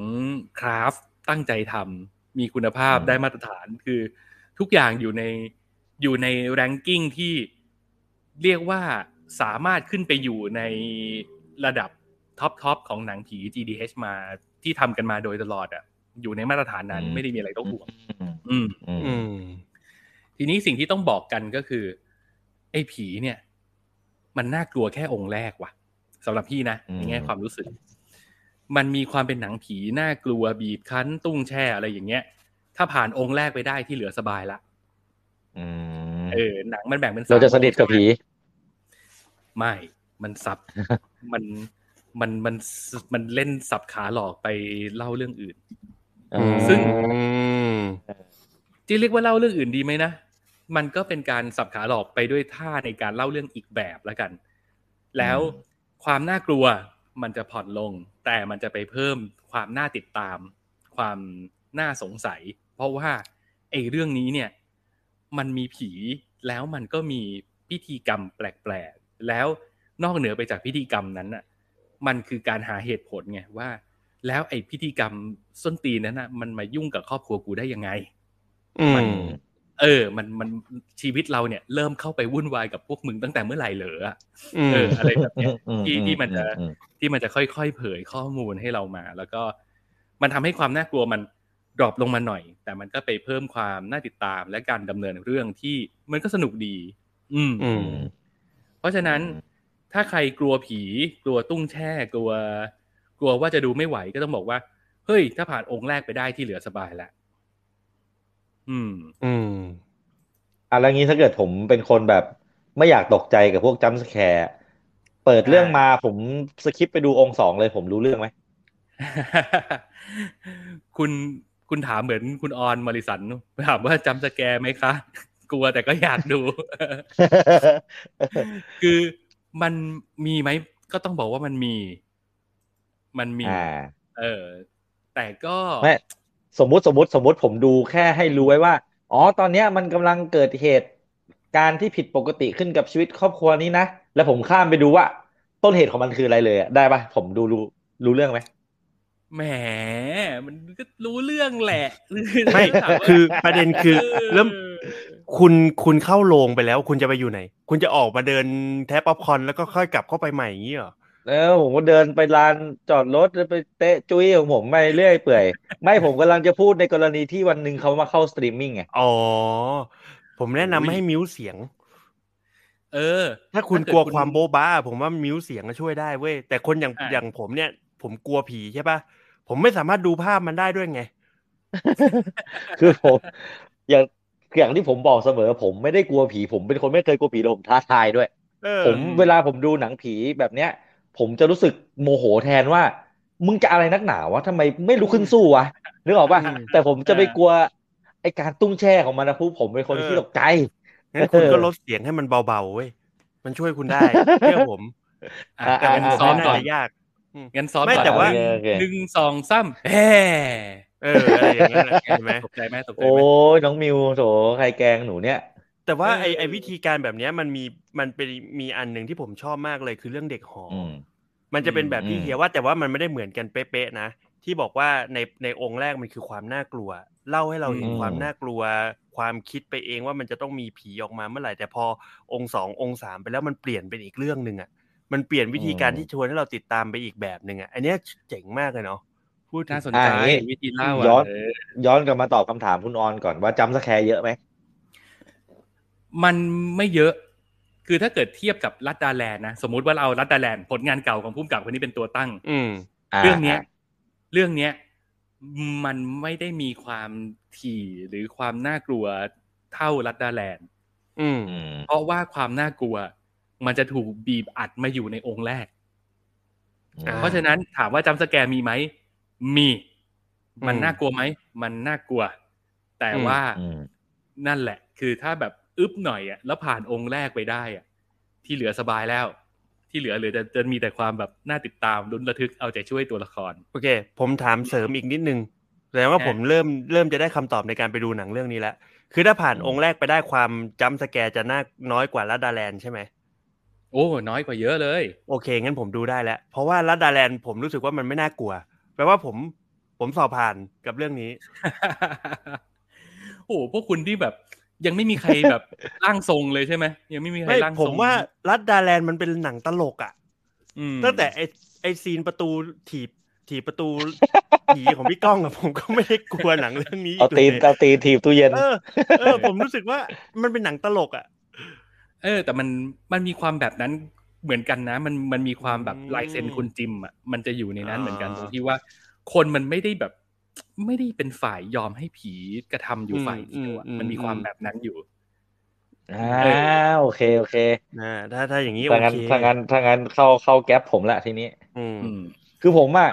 คราฟต์ตั้งใจทำ มีคุณภาพอืมได้มาตรฐานคือทุกอย่างอยู่ในอยู่ในแรงกิ้งที่เรียกว่าสามารถขึ้นไปอยู่ในระดับtop top ของหนังผี GDH มาที่ทำกันมาโดยตลอดอะ อยู่ในมาตรฐานนั้นอืมไม่ได้มีอะไรต้องห่วงอืมอืมอืมอืมทีนี้สิ่งที่ต้องบอกกันก็คือ ไอ้ผีเนี่ย มันน่ากลัวแค่องก์แรกว่ะสำหรับพี่นะในแง่ความรู้สึก มันมีความเป็นหนังผีน่ากลัวบีบคั้นตุ้งแช่อะไรอย่างเงี้ย ถ้าผ่านองก์แรกไปได้ที่เหลือสบายละอืมเออหนังมันแบ่งเป็นสามเราจะสนิทกับผี ไม่มันสับมันมันมันมันเล่นสับขาหลอกไปเล่าเรื่องอื่นอืมซึ่งอืมจะเรียกว่าเล่าเรื่องอื่นดีไหมนะมันก็เป็นการสับขาหลอกไปด้วยท่าในการเล่าเรื่องอีกแบบแล้วกัน แล้วความน่ากลัว มันจะผ่อนลง แต่มันจะไปเพิ่มความน่าติดตาม ความน่าสงสัย เพราะว่าไอ้เรื่องนี้เนี่ย มันมีผีแล้วมันก็มีพิธีกรรมแปลกๆ แล้วนอกเหนือไปจากพิธีกรรมนั้นน่ะ มันคือการหาเหตุผลไงว่า แล้วไอ้พิธีกรรมส้นตีนนั้นน่ะ มันมายุ่งกับครอบครัวกูได้ยังไงอืม เออ มันมันชีวิตเราเนี่ยเริ่มเข้าไปวุ่นวายกับพวกมึงตั้งแต่เมื่อไหร่เหรออะอืมเออ อะไรแบบเนี้ยอืที่ที่มันจะอืมที่มันจะค่อยๆเผยข้อมูลให้เรามา แล้วก็มันทำให้ความน่ากลัวมันdrop ลงมาหน่อย แต่มันก็ไปเพิ่มความน่าติดตามและการดำเนินเรื่องที่มันก็สนุกดีอืมอืมเพราะฉะนั้นถ้าใครกลัวผี กลัวตุ้งแช่ กลัว กลัวว่าจะดูไม่ไหวก็ต้องบอกว่า เฮ้ย ถ้าผ่านองก์แรกไปได้ที่เหลือสบายแล้ว อืม อืมอะแล้วงี้ถ้าเกิดผมเป็นคนแบบ ไม่อยากตกใจกับพวก jump scare เปิดเรื่องมาผม skip ไปดูองก์สองเลยผมรู้เรื่องไหม คุณคุณถามเหมือนคุณออนมอริสันถามว่าจำสแกร์ไหมคะ กลัวแต่ก็อยากดู คือมันมีไหม ก็ต้องบอกว่ามันมี มันมีอ่าเออ แต่ก็ไม่ สมมุติสมมติสมมติผมดูแค่ให้รู้ไว้ว่า อ๋อตอนเนี้ยมันกำลังเกิดเหตุการณ์ที่ผิดปกติขึ้นกับชีวิตครอบครัวนี้นะ แล้วผมข้ามไปดูว่า ต้นเหตุของมันคืออะไรเลยอะได้ปะผมดูรู้รู้เรื่องไหมแหมมันก็รู้เรื่องแหละไม่ถ้าว่าคือประเด็นคือเออเริ่มคุณคุณเข้าโรงไปแล้ว คุณจะไปอยู่ไหน คุณจะออกมาเดินแดกป๊อปคอร์นแล้วก็ค่อยกลับเข้าไปใหม่อย่างนี้เหรอ แล้วผมก็เดินไปลานจอดรถไปเตะจุ้ยของผมไปเรื่อยเปื่อย ไม่ผมกำลังจะพูดในกรณีที่วันหนึ่งเขามาเข้าสตรีมมิ่งไงอ๋อ ผมแนะนำให้ mute เสียง เออ ถ้าคุณถ้าเกิดกลัวคุณความโบ๊ะบ้า ผมว่ามิวเสียงก็ช่วยได้เว้ยแต่คนอย่างอะอย่างผมเนี่ย ผมกลัวผีใช่ปะผมไม่สามารถดูภาพมันได้ด้วยไง คือผมอย่างอย่างที่ผมบอกเสมอ ผมไม่ได้กลัวผีผมเป็นคนไม่เคยกลัวผีเลยผมท้าทายด้วยเออผมเวลาผมดูหนังผีแบบเนี้ย ผมจะรู้สึกโมโหแทนว่า มึงจะอะไรนักหนาวะทำไมไม่ลุกขึ้นสู้วะนึกออกป่ะอืมแต่ผมจะไปกลัวไอการตุ้งแช่ของมันนะพูผมเป็นคนที่ตกใจงั้นคุณก็เออลดเสียงให้มันเบาๆเว้ยมันช่วยคุณได้เชื่อผมอะอะแต่งั้นอะซ้อมไม่ก่น่าอนจะยากงั้นซ้อมไม่ก่อนแต่ว่าโอเคโอเคหนึ่งสองสามแฮ่เอออะไรอย่างเงี้ยนะเห็นไหมตกใจไหมตกใจโอ้ไหมยน้องมิวโถใครแกล้งหนูเนี่ย แต่ว่าไอเออไอวิธีการแบบเนี้ยมันมีมันเป็นมีอันหนึ่งที่ผมชอบมากเลยคือเรื่องเด็กหออืมมันจะเป็นแบบที่อืมเฮียว่าแต่ว่ามันไม่ได้เหมือนกันเป๊ะๆนะ ที่บอกว่าในในองค์แรกมันคือความน่ากลัว เล่าให้เราเห็นอืมความน่ากลัว ความคิดไปเองว่ามันจะต้องมีผีออกมาเมื่อไหร่ แต่พอองก์สององก์สามไปแล้วมันเปลี่ยนเป็นอีกเรื่องหนึ่งอะมันเปลี่ยนวิธีการที่ชวนให้เราติดตามไปอีกแบบหนึ่งอะอันเนี้ยเจ๋งมากเลยเนาะพูดถึงน่าสนอะใจอย่างงี้วิธีเล่าย้อนอะเออย้อนกลับมาตอบคำถามคุณออนก่อนว่า jump scare เยอะไหม มันไม่เยอะ คือถ้าเกิดเทียบกับลัดดาแลนด์นะ สมมุติว่าเราเอาลัดดาแลนด์ผลงานเก่าของผู้กำกับคนนี้เป็นตัวตั้ง อืมาเรื่องเนี้ย เรื่องเนี้ย มันไม่ได้มีความถี่หรือความน่ากลัวเท่ารัดดาแลนด์อืมอืมเพราะว่าความน่ากลัว มันจะถูกบีบอัดมาอยู่ในองค์แรกอ่าเพราะฉะนั้นถามว่าจำสแกร์มีไหม มี มันอืมน่ากลัวไหม มันน่ากลัว แต่ว่าอืมนั่นแหละ คือถ้าแบบ อึบหน่อยอะแล้วผ่านองค์แรกไปได้อะที่เหลือสบายแล้ว ที่เหลือเหลือจะจะมีแต่ความแบบน่าติดตามลุ้นระทึกเอาใจช่วยตัวละคร โอเค ผมถามเสริมอีกนิดนึงแสดงว่าอะผมเริ่มเริ่มจะได้คำตอบในการไปดูหนังเรื่องนี้แล้วคือถ้าผ่านอืมองค์แรกไปได้ความจำสแกร์จะน่าน้อยกว่าลัดดาแลนด์ใช่ไหมโอ้ น้อยกว่าเยอะเลย โอเค งั้นผมดูได้แล้ว เพราะว่าลัดดาแลนด์ผมรู้สึกว่ามันไม่น่ากลัว แปลว่าผม ผมสอบผ่านกับเรื่องนี้ โอ้โหพวกคุณที่แบบ ยังไม่มีใครแบบร่างทรงเลยใช่ไหมยังไม่มีใครไม่ร่างทผรงมว่าลัดดาแลนด์มันเป็นหนังตลกอะอืมตั้งแต่ไอไอซีนประตูถีบถีบประตูผีของพี่ก้องอะผมก็ไม่ได้กลัวหนังเรื่องนี้เอาอีกตีนเลยเอาตีนถีบตู้เย็น เออเออ ผมรู้สึกว่ามันเป็นหนังตลกอะเออ แต่มันมันมีความแบบนั้นเหมือนกันนะ มันมันมีความแบบอืมลายเซ็นคุณจิมอะมันจะอยู่ในนั้นอ่าเหมือนกันตรงที่ว่า คนมันไม่ได้แบบ ไม่ได้เป็นฝ่ายยอมให้ผีกระทำอยู่ฝ่ายเดียวอะมันมีความแบบนั้นอยู่อ่าโอเคโอเคอ่าถ้าถ้าอย่างนี้โอถ้างั้นเคถ้างั้นถ้างั้นเข้าเข้าแก๊ปผมละทีนี้ อืมอืมคือผมอะ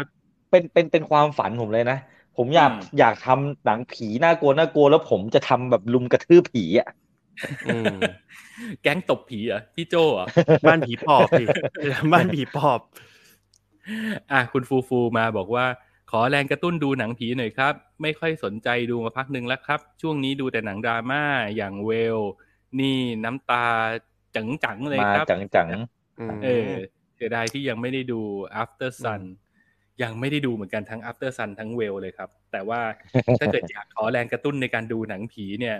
เป็นเป็นเป็นความฝันผมเลยนะผมอยากอืมอยากทำหนังผีน่ากลัวน่ากลัวแล้วผมจะทำแบบลุมกระทืบผีอะอืมแก๊งตบผีเหรอะพี่โจเหรอะบ้านผีปอบพี่บ้านผีปอบ อะคุณฟูฟูมาบอกว่า ขอแรงกระตุ้นดูหนังผีหน่อยครับ ไม่ค่อยสนใจดูมาพักหนึ่งแล้วครับ ช่วงนี้ดูแต่หนังดราม่าอย่างเวล นี่น้ำตาจังๆเลยมาครับจังจังเออเสียดายที่ยังไม่ได้ดู after sun ยังไม่ได้ดูเหมือนกันทั้ง after sun ทั้งเวลเลยครับ แต่ว่าถ้าเกิดอยากขอแรงกระตุ้นในการดูหนังผีเนี่ย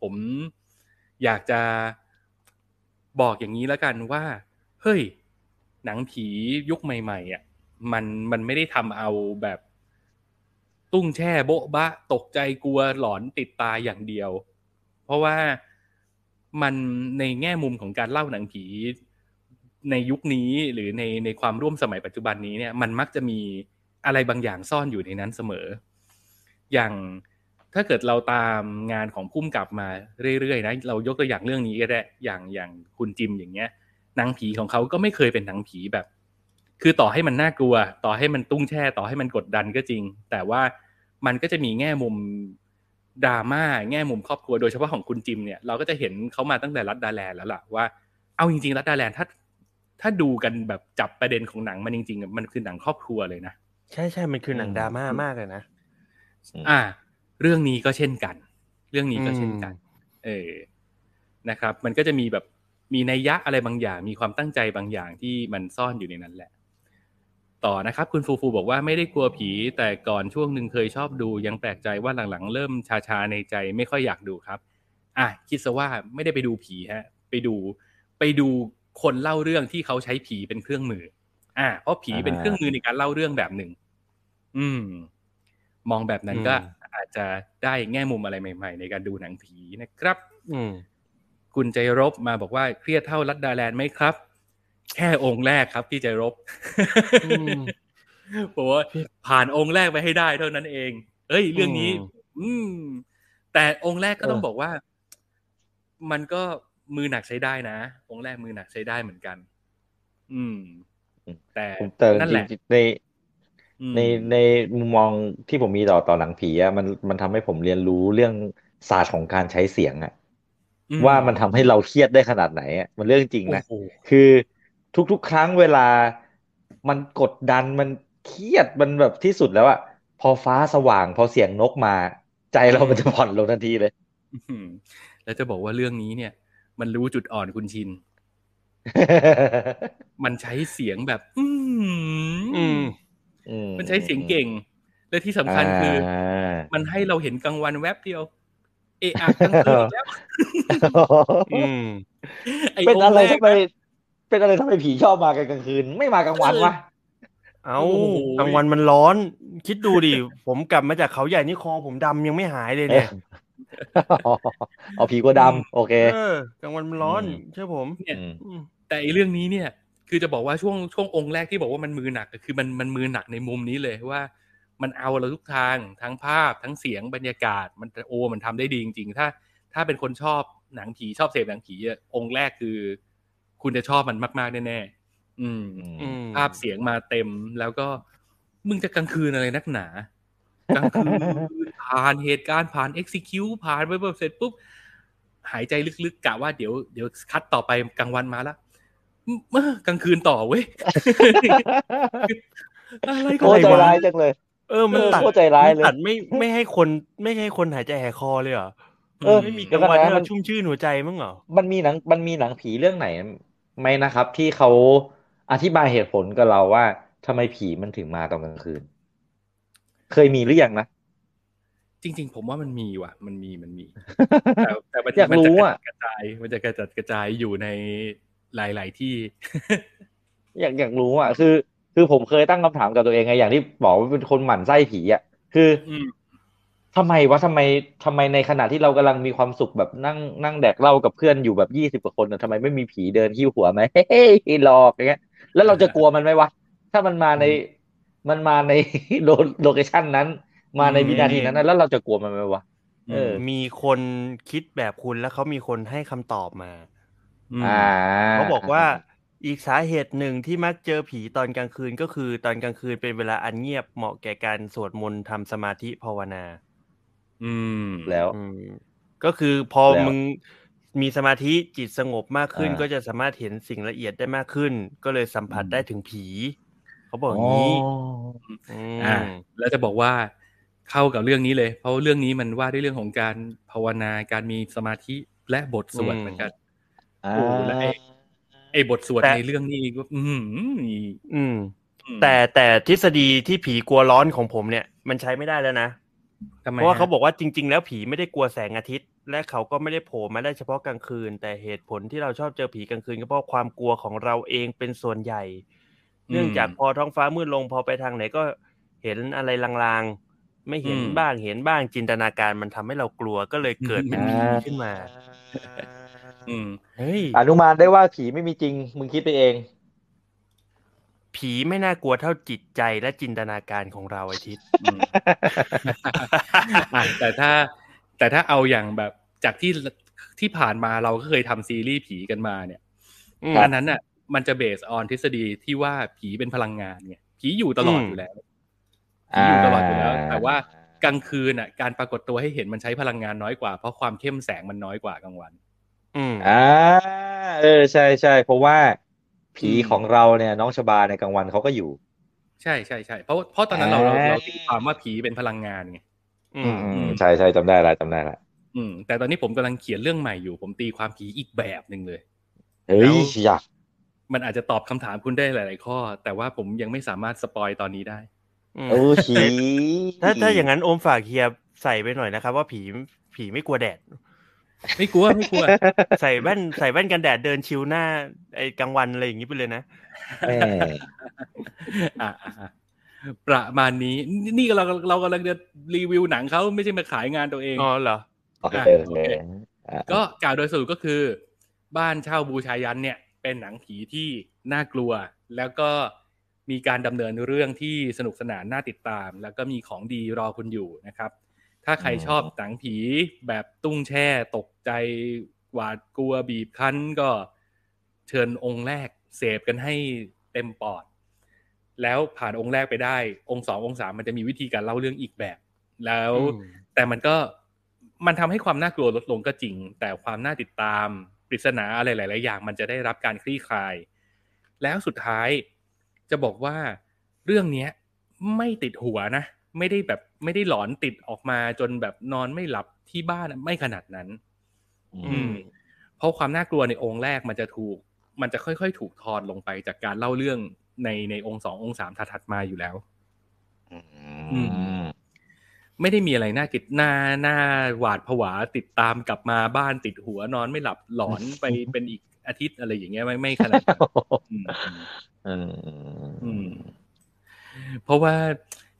ผมอยากจะบอกอย่างนี้แล้วกันว่า เฮ้ย หนังผียุคใหม่ๆอะมันมันไม่ได้ทำเอาแบบ ตุ้งแช่โบ๊ะบะ ตกใจกลัวหลอนติดตาอย่างเดียว เพราะว่ามันในแง่มุมของการเล่าหนังผีในยุคนี้หรือในในความร่วมสมัยปัจจุบันนี้เนี่ยมันมักจะมีอะไรบางอย่างซ่อนอยู่ในนั้นเสมอ อย่างถ้าเกิดเราตามงานของพุ่มกลับมาเรื่อยๆนะเรายกตัวอย่างเรื่องนี้ก็ได้อย่างอย่างคุณจิมอย่างเงี้ยหนังผีของเขาก็ไม่เคยเป็นหนังผีแบบ คือต่อให้มันน่ากลัว ต่อให้มันตุ้งแช่ ต่อให้มันกดดันก็จริง แต่ว่ามันก็จะมีแง่มุมดราม่าแง่มุมครอบครัวโดยเฉพาะของคุณจิมเนี่ยเราก็จะเห็นเขามาตั้งแต่รัดดาแลนด์แล้วล่ะว่าเอาจริงๆรัดดาแลนด์ถ้าถ้าดูกันแบบจับประเด็นของหนังมันจริงๆมันคือหนังครอบครัวเลยนะใช่ใช่มันคือหนังดราม่ามากเลยนะอ่า เรื่องนี้ก็เช่นกัน เรื่องนี้ก็เช่นกันอืมเออนะครับ มันก็จะมีแบบมีนัยยะอะไรบางอย่าง มีความตั้งใจบางอย่างที่มันซ่อนอยู่ในนั้นแหละ ต่อนะครับ คุณฟูฟูบอกว่าไม่ได้กลัวผี แต่ก่อนช่วงหนึ่งเคยชอบดู ยังแปลกใจว่าหลังๆ เริ่มชาๆในใจไม่ค่อยอยากดูครับ อะคิดซะว่าไม่ได้ไปดูผีฮะ ไปดู ไปดูคนเล่าเรื่องที่เขาใช้ผีเป็นเครื่องมือ อ่า เพราะผีเป็นเครื่องมือในการเล่าเรื่องแบบหนึ่ง อืม มองแบบนั้นก็อืมอาจจะได้แง่มุมอะไรใหม่ ๆ ในการดูหนังผีนะครับ อืมคุณใจรบมาบอกว่าเครียดเท่ารัดดาแลนด์ไหมครับ แค่องค์แรกครับ พี่ใจรบอืมบอกว่าผ่านองค์แรกไปให้ได้เท่านั้นเอง เอ้ย เรื่องนี้ อืมอืมแต่องค์แรกก็ต้องเออบอกว่า มันก็มือหนักใช้ได้นะ องค์แรกมือหนักใช้ได้เหมือนกัน อืม แต่ผมแต่นั่นจแหละริงๆในอืมในในมุมมองที่ผมมีต่อต่อหนังผีอะมันมันทำให้ผมเรียนรู้เรื่องศาสตร์ของการใช้เสียงอะอืว่ามันทำให้เราเครียดได้ขนาดไหนอะมันเรื่องจริงนะโอ้โหคือ ทุกๆ ครั้งเวลามันกดดันมันเครียดมันแบบที่สุดแล้วอะพอฟ้าสว่างพอเสียงนกมา ใจเรามันจะผ่อนลงทันทีเลยอืมแล้วจะบอกว่าเรื่องนี้เนี่ย มันรู้จุดอ่อนคุณชิน มันใช้เสียงแบบ อืมอืมอืมันใช้เสียงเก่ง และที่สำคัญคืออามันให้เราเห็นกลางวันแวบเดียว เอะอะกลางคืนอีกแล้วอืมไอ้เป็นองอะไรค์แรกทำไม เป็นอะไรทำไมผีชอบมากันกลางคืน ไม่มากลางวันวะเอาโอ้โหกลางวันมันร้อน คิดดูดิ ผมกลับมาจากเขาใหญ่นี่คอผมดำยังไม่หายเลยเนี่ยเอาผีกลัวดำโอเคเออกลางวันมันร้อนอืมเชื่อผมเนี่ยอืมอืมแต่ไอ้เรื่องนี้เนี่ย คือจะบอกว่าช่วงช่วงองค์แรกที่บอกว่ามันมือหนักก็คือมันมันมือหนักในมุมนี้เลยว่า มันเอาเราทุกทางทั้งภาพทั้งเสียงบรรยากาศ มันโอ้มันทำได้ดีจริง ๆ ถ้า ถ้าเป็นคนชอบหนังผีชอบเสพหนังผีอะองค์แรกคือ คุณจะชอบมันมาก ๆ แน่ๆอืมอืมภาพเสียงมาเต็มแล้วก็มึงจะกลางคืนอะไรนักหนากลางคืนผ่านเหตุการณ์ผ่าน execute ผ่านไปแบบเสร็จปุ๊บ หายใจลึกๆกะว่าเดี๋ยวเดี๋ยวคัดต่อไปกลางวันมาละอืมเอ้อกลางคืนต่อเว้ยอะไรโคก็ตรใจไม่ร้ายรู้จังเลย เออมันเออตัดโคตรใจร้ายเลยมันตัดไม่ไม่ให้คนไม่ให้คนหายใจแหกคอเลยเหรอเออไม่มีกเดี๋ยลาวงก่อนวันนะให้มัเรานชุ่มชื่นหัวใจมั้งเหรอมันมีหนังมันมีหนังผีเรื่องไหน ไหมนะครับ ที่เขาอธิบายเหตุผลกับเราว่าทำไมผีมันถึงมาตอนกลางคืน เคยมีหรือยังนะ จริง ๆ ผมว่ามันมีว่ะ มันมีมันมี แต่แต่มันอยากมันจะรู้กระอะจัดกระจาย มันจะกระจัดกระจายอยู่ในหลาย ๆ ที่ อยากอยากรู้อะ คือ คือผมเคยตั้งคำถามกับตัวเองไงอย่างที่บอกว่าเป็นคนหมั่นไส้ผีอะ คืออืม ทำไมวะทำไมทำไมในขณะที่เรากำลังมีความสุขแบบนั่งนั่งแดกเหล้ากับเพื่อนอยู่แบบยี่สิบกว่าคนน่ะทำไมไม่มีผีเดินหิ้วหัวไหมเฮ้ยหลอกอย่างเงี้ย แล้วเราจะกลัวมันไหมวะถ้ามันมาในมันมาในโล location นั้น มาในอืมวินาทีนั้นนะแล้วเราจะกลัวมันไหมวะเออมีคนคิดแบบคุณแล้วเขามีคนให้คำตอบมาอืมอ่าเขาบอกว่าอีกสาเหตุหนึ่งที่มักเจอผีตอนกลางคืนก็คือ ตอนกลางคืนเป็นเวลาอันเงียบเหมาะแก่การสวดมนต์ทำสมาธิภาวนา อืมแล้วอืมก็คือพอแล้วมึงมีสมาธิจิตสงบมากขึ้นอ่าก็จะสามารถเห็นสิ่งละเอียดได้มากขึ้น ก็เลยสัมผัสอืมได้ถึงผี เขาบอกอย่างนี้มอ่า แล้วจะบอกว่าเข้ากับเรื่องนี้เลย เพราะว่าเรื่องนี้มันว่าด้วยเรื่องของการภาวนาการมีสมาธิและบทสวดเหมือนกันอ่าโอ้แล้วไอ้ไอ้บทสวดแต่ในเรื่องนี้ก็อืมอืมอืมแต่แต่ทฤษฎีที่ผีกลัวร้อนของผมเนี่ย มันใช้ไม่ได้แล้วนะทำไม เพราะว่าฮะเขาบอกว่าจริง ๆ แล้วผีไม่ได้กลัวแสงอาทิตย์ และเขาก็ไม่ได้โผล่มาได้เฉพาะกลางคืน แต่เหตุผลที่เราชอบเจอผีกลางคืนก็เพราะความกลัวของเราเองเป็นส่วนใหญ่ เนื่องจากพอท้องฟ้ามืดลงพอไปทางไหนก็เห็นอะไรลางๆ ไม่เห็นอืมบ้างเห็นบ้างจินตนาการมันทำให้เรากลัวก็เลยเกิดเป็นผีขึ้นมา อืมเฮ้ยอนุมานได้ว่าผีไม่มีจริง มึงคิดไปเอง ผีไม่น่ากลัวเท่าจิตใจและจินตนาการของเราไอทิศอืมอะแต่ถ้าแต่ถ้าเอาอย่างแบบจากที่ที่ผ่านมาเราก็เคยทำซีรีส์ผีกันมาเนี่ยอืมอันนั้นอะ มันจะเบสออนทฤษฎีที่ว่าผีเป็นพลังงานไงผีอยู่ตลอดอืมอยู่แล้วผีอยู่ตลอดอยู่แล้ว แต่ว่ากลางคืนอะ การปรากฏตัวให้เห็นมันใช้พลังงานน้อยกว่า เพราะความเข้มแสงมันน้อยกว่า กลางวัน อืมอ่าเออใช่ใช่เพราะว่า ผีอืมของเราเนี่ยน้องชบาในกลางวันเขาก็อยู่ ใช่ใช่ใช่เพราะเพราะตอนนั้นเราเราอ่าเราตีความว่าผีเป็นพลังงานไงอือืมมอืมใช่ใช่จำได้ละจำได้ละอืม แต่ตอนนี้ผมกำลังเขียนเรื่องใหม่อยู่ ผมตีความผีอีกแบบหนึ่งเลยเฮ้แล้ยวอยากมันอาจจะตอบคำถามคุณได้หลาย ๆ ข้อ แต่ว่าผมยังไม่สามารถสปอยตอนนี้ได้อืมเออผีถ้าถ้าอย่างนั้นโอมฝากเฮียใส่ไปหน่อยนะครับ ว่าผีผีไม่กลัวแดด ไม่กลัวไม่กลัว ใส่แว่นใส่แว่นกันแดดเดินชิวหน้า ไอ้กลางวันอะไรอย่างนี้ไปเลยนะแม่อะอะอะประมาณนี้นี่นี่เราเรากำลังจะรีวิวหนังเขาไม่ใช่มาขายงานตัวเองอ๋อเหรอโอเคอะโอโอเคเคอะก็กล่าวโดยสรุปก็คือ บ้านเช่าบูชายันเนี่ย เป็นหนังผีที่น่ากลัว แล้วก็มีการดำเนินเรื่องที่สนุกสนานน่าติดตาม แล้วก็มีของดีรอคุณอยู่นะครับ ถ้าใครชอบหนังผีแบบตุ้งแช่ตกใจหวาดกลัวบีบคั้นก็เชิญองค์แรกเสพกันให้เต็มปอด แล้วผ่านองค์แรกไปได้ องค์สององค์สามมันจะมีวิธีการเล่าเรื่องอีกแบบ แล้วอืมแต่มันก็มันทำให้ความน่ากลัวลดลงก็จริง แต่ความน่าติดตามปริศนาอะไรหลาย ๆ อย่าง มันจะได้รับการคลี่คลาย แล้วสุดท้ายจะบอกว่าเรื่องเนี้ยไม่ติดหัวนะ ไม่ได้แบบไม่ได้หลอนติดออกมาจนแบบนอนไม่หลับที่บ้านอะไม่ขนาดนั้น อืม เพราะความน่ากลัวในองค์แรกมันจะถูก มันจะค่อยๆ ถูกทอนลงไปจากการเล่าเรื่องในในองค์สององค์สามถัดๆมาอยู่แล้ว อืมไม่ได้มีอะไรน่ากิดหน้าหน้าหวาดผวาติดตามกลับมาบ้านติดหัวนอนไม่หลับหลอนไปเป็นอีกอาทิตย์อะไรอย่างเงี้ยไม่ไม่ขนาดนั้นอืมอืมอืมอืมเพราะว่า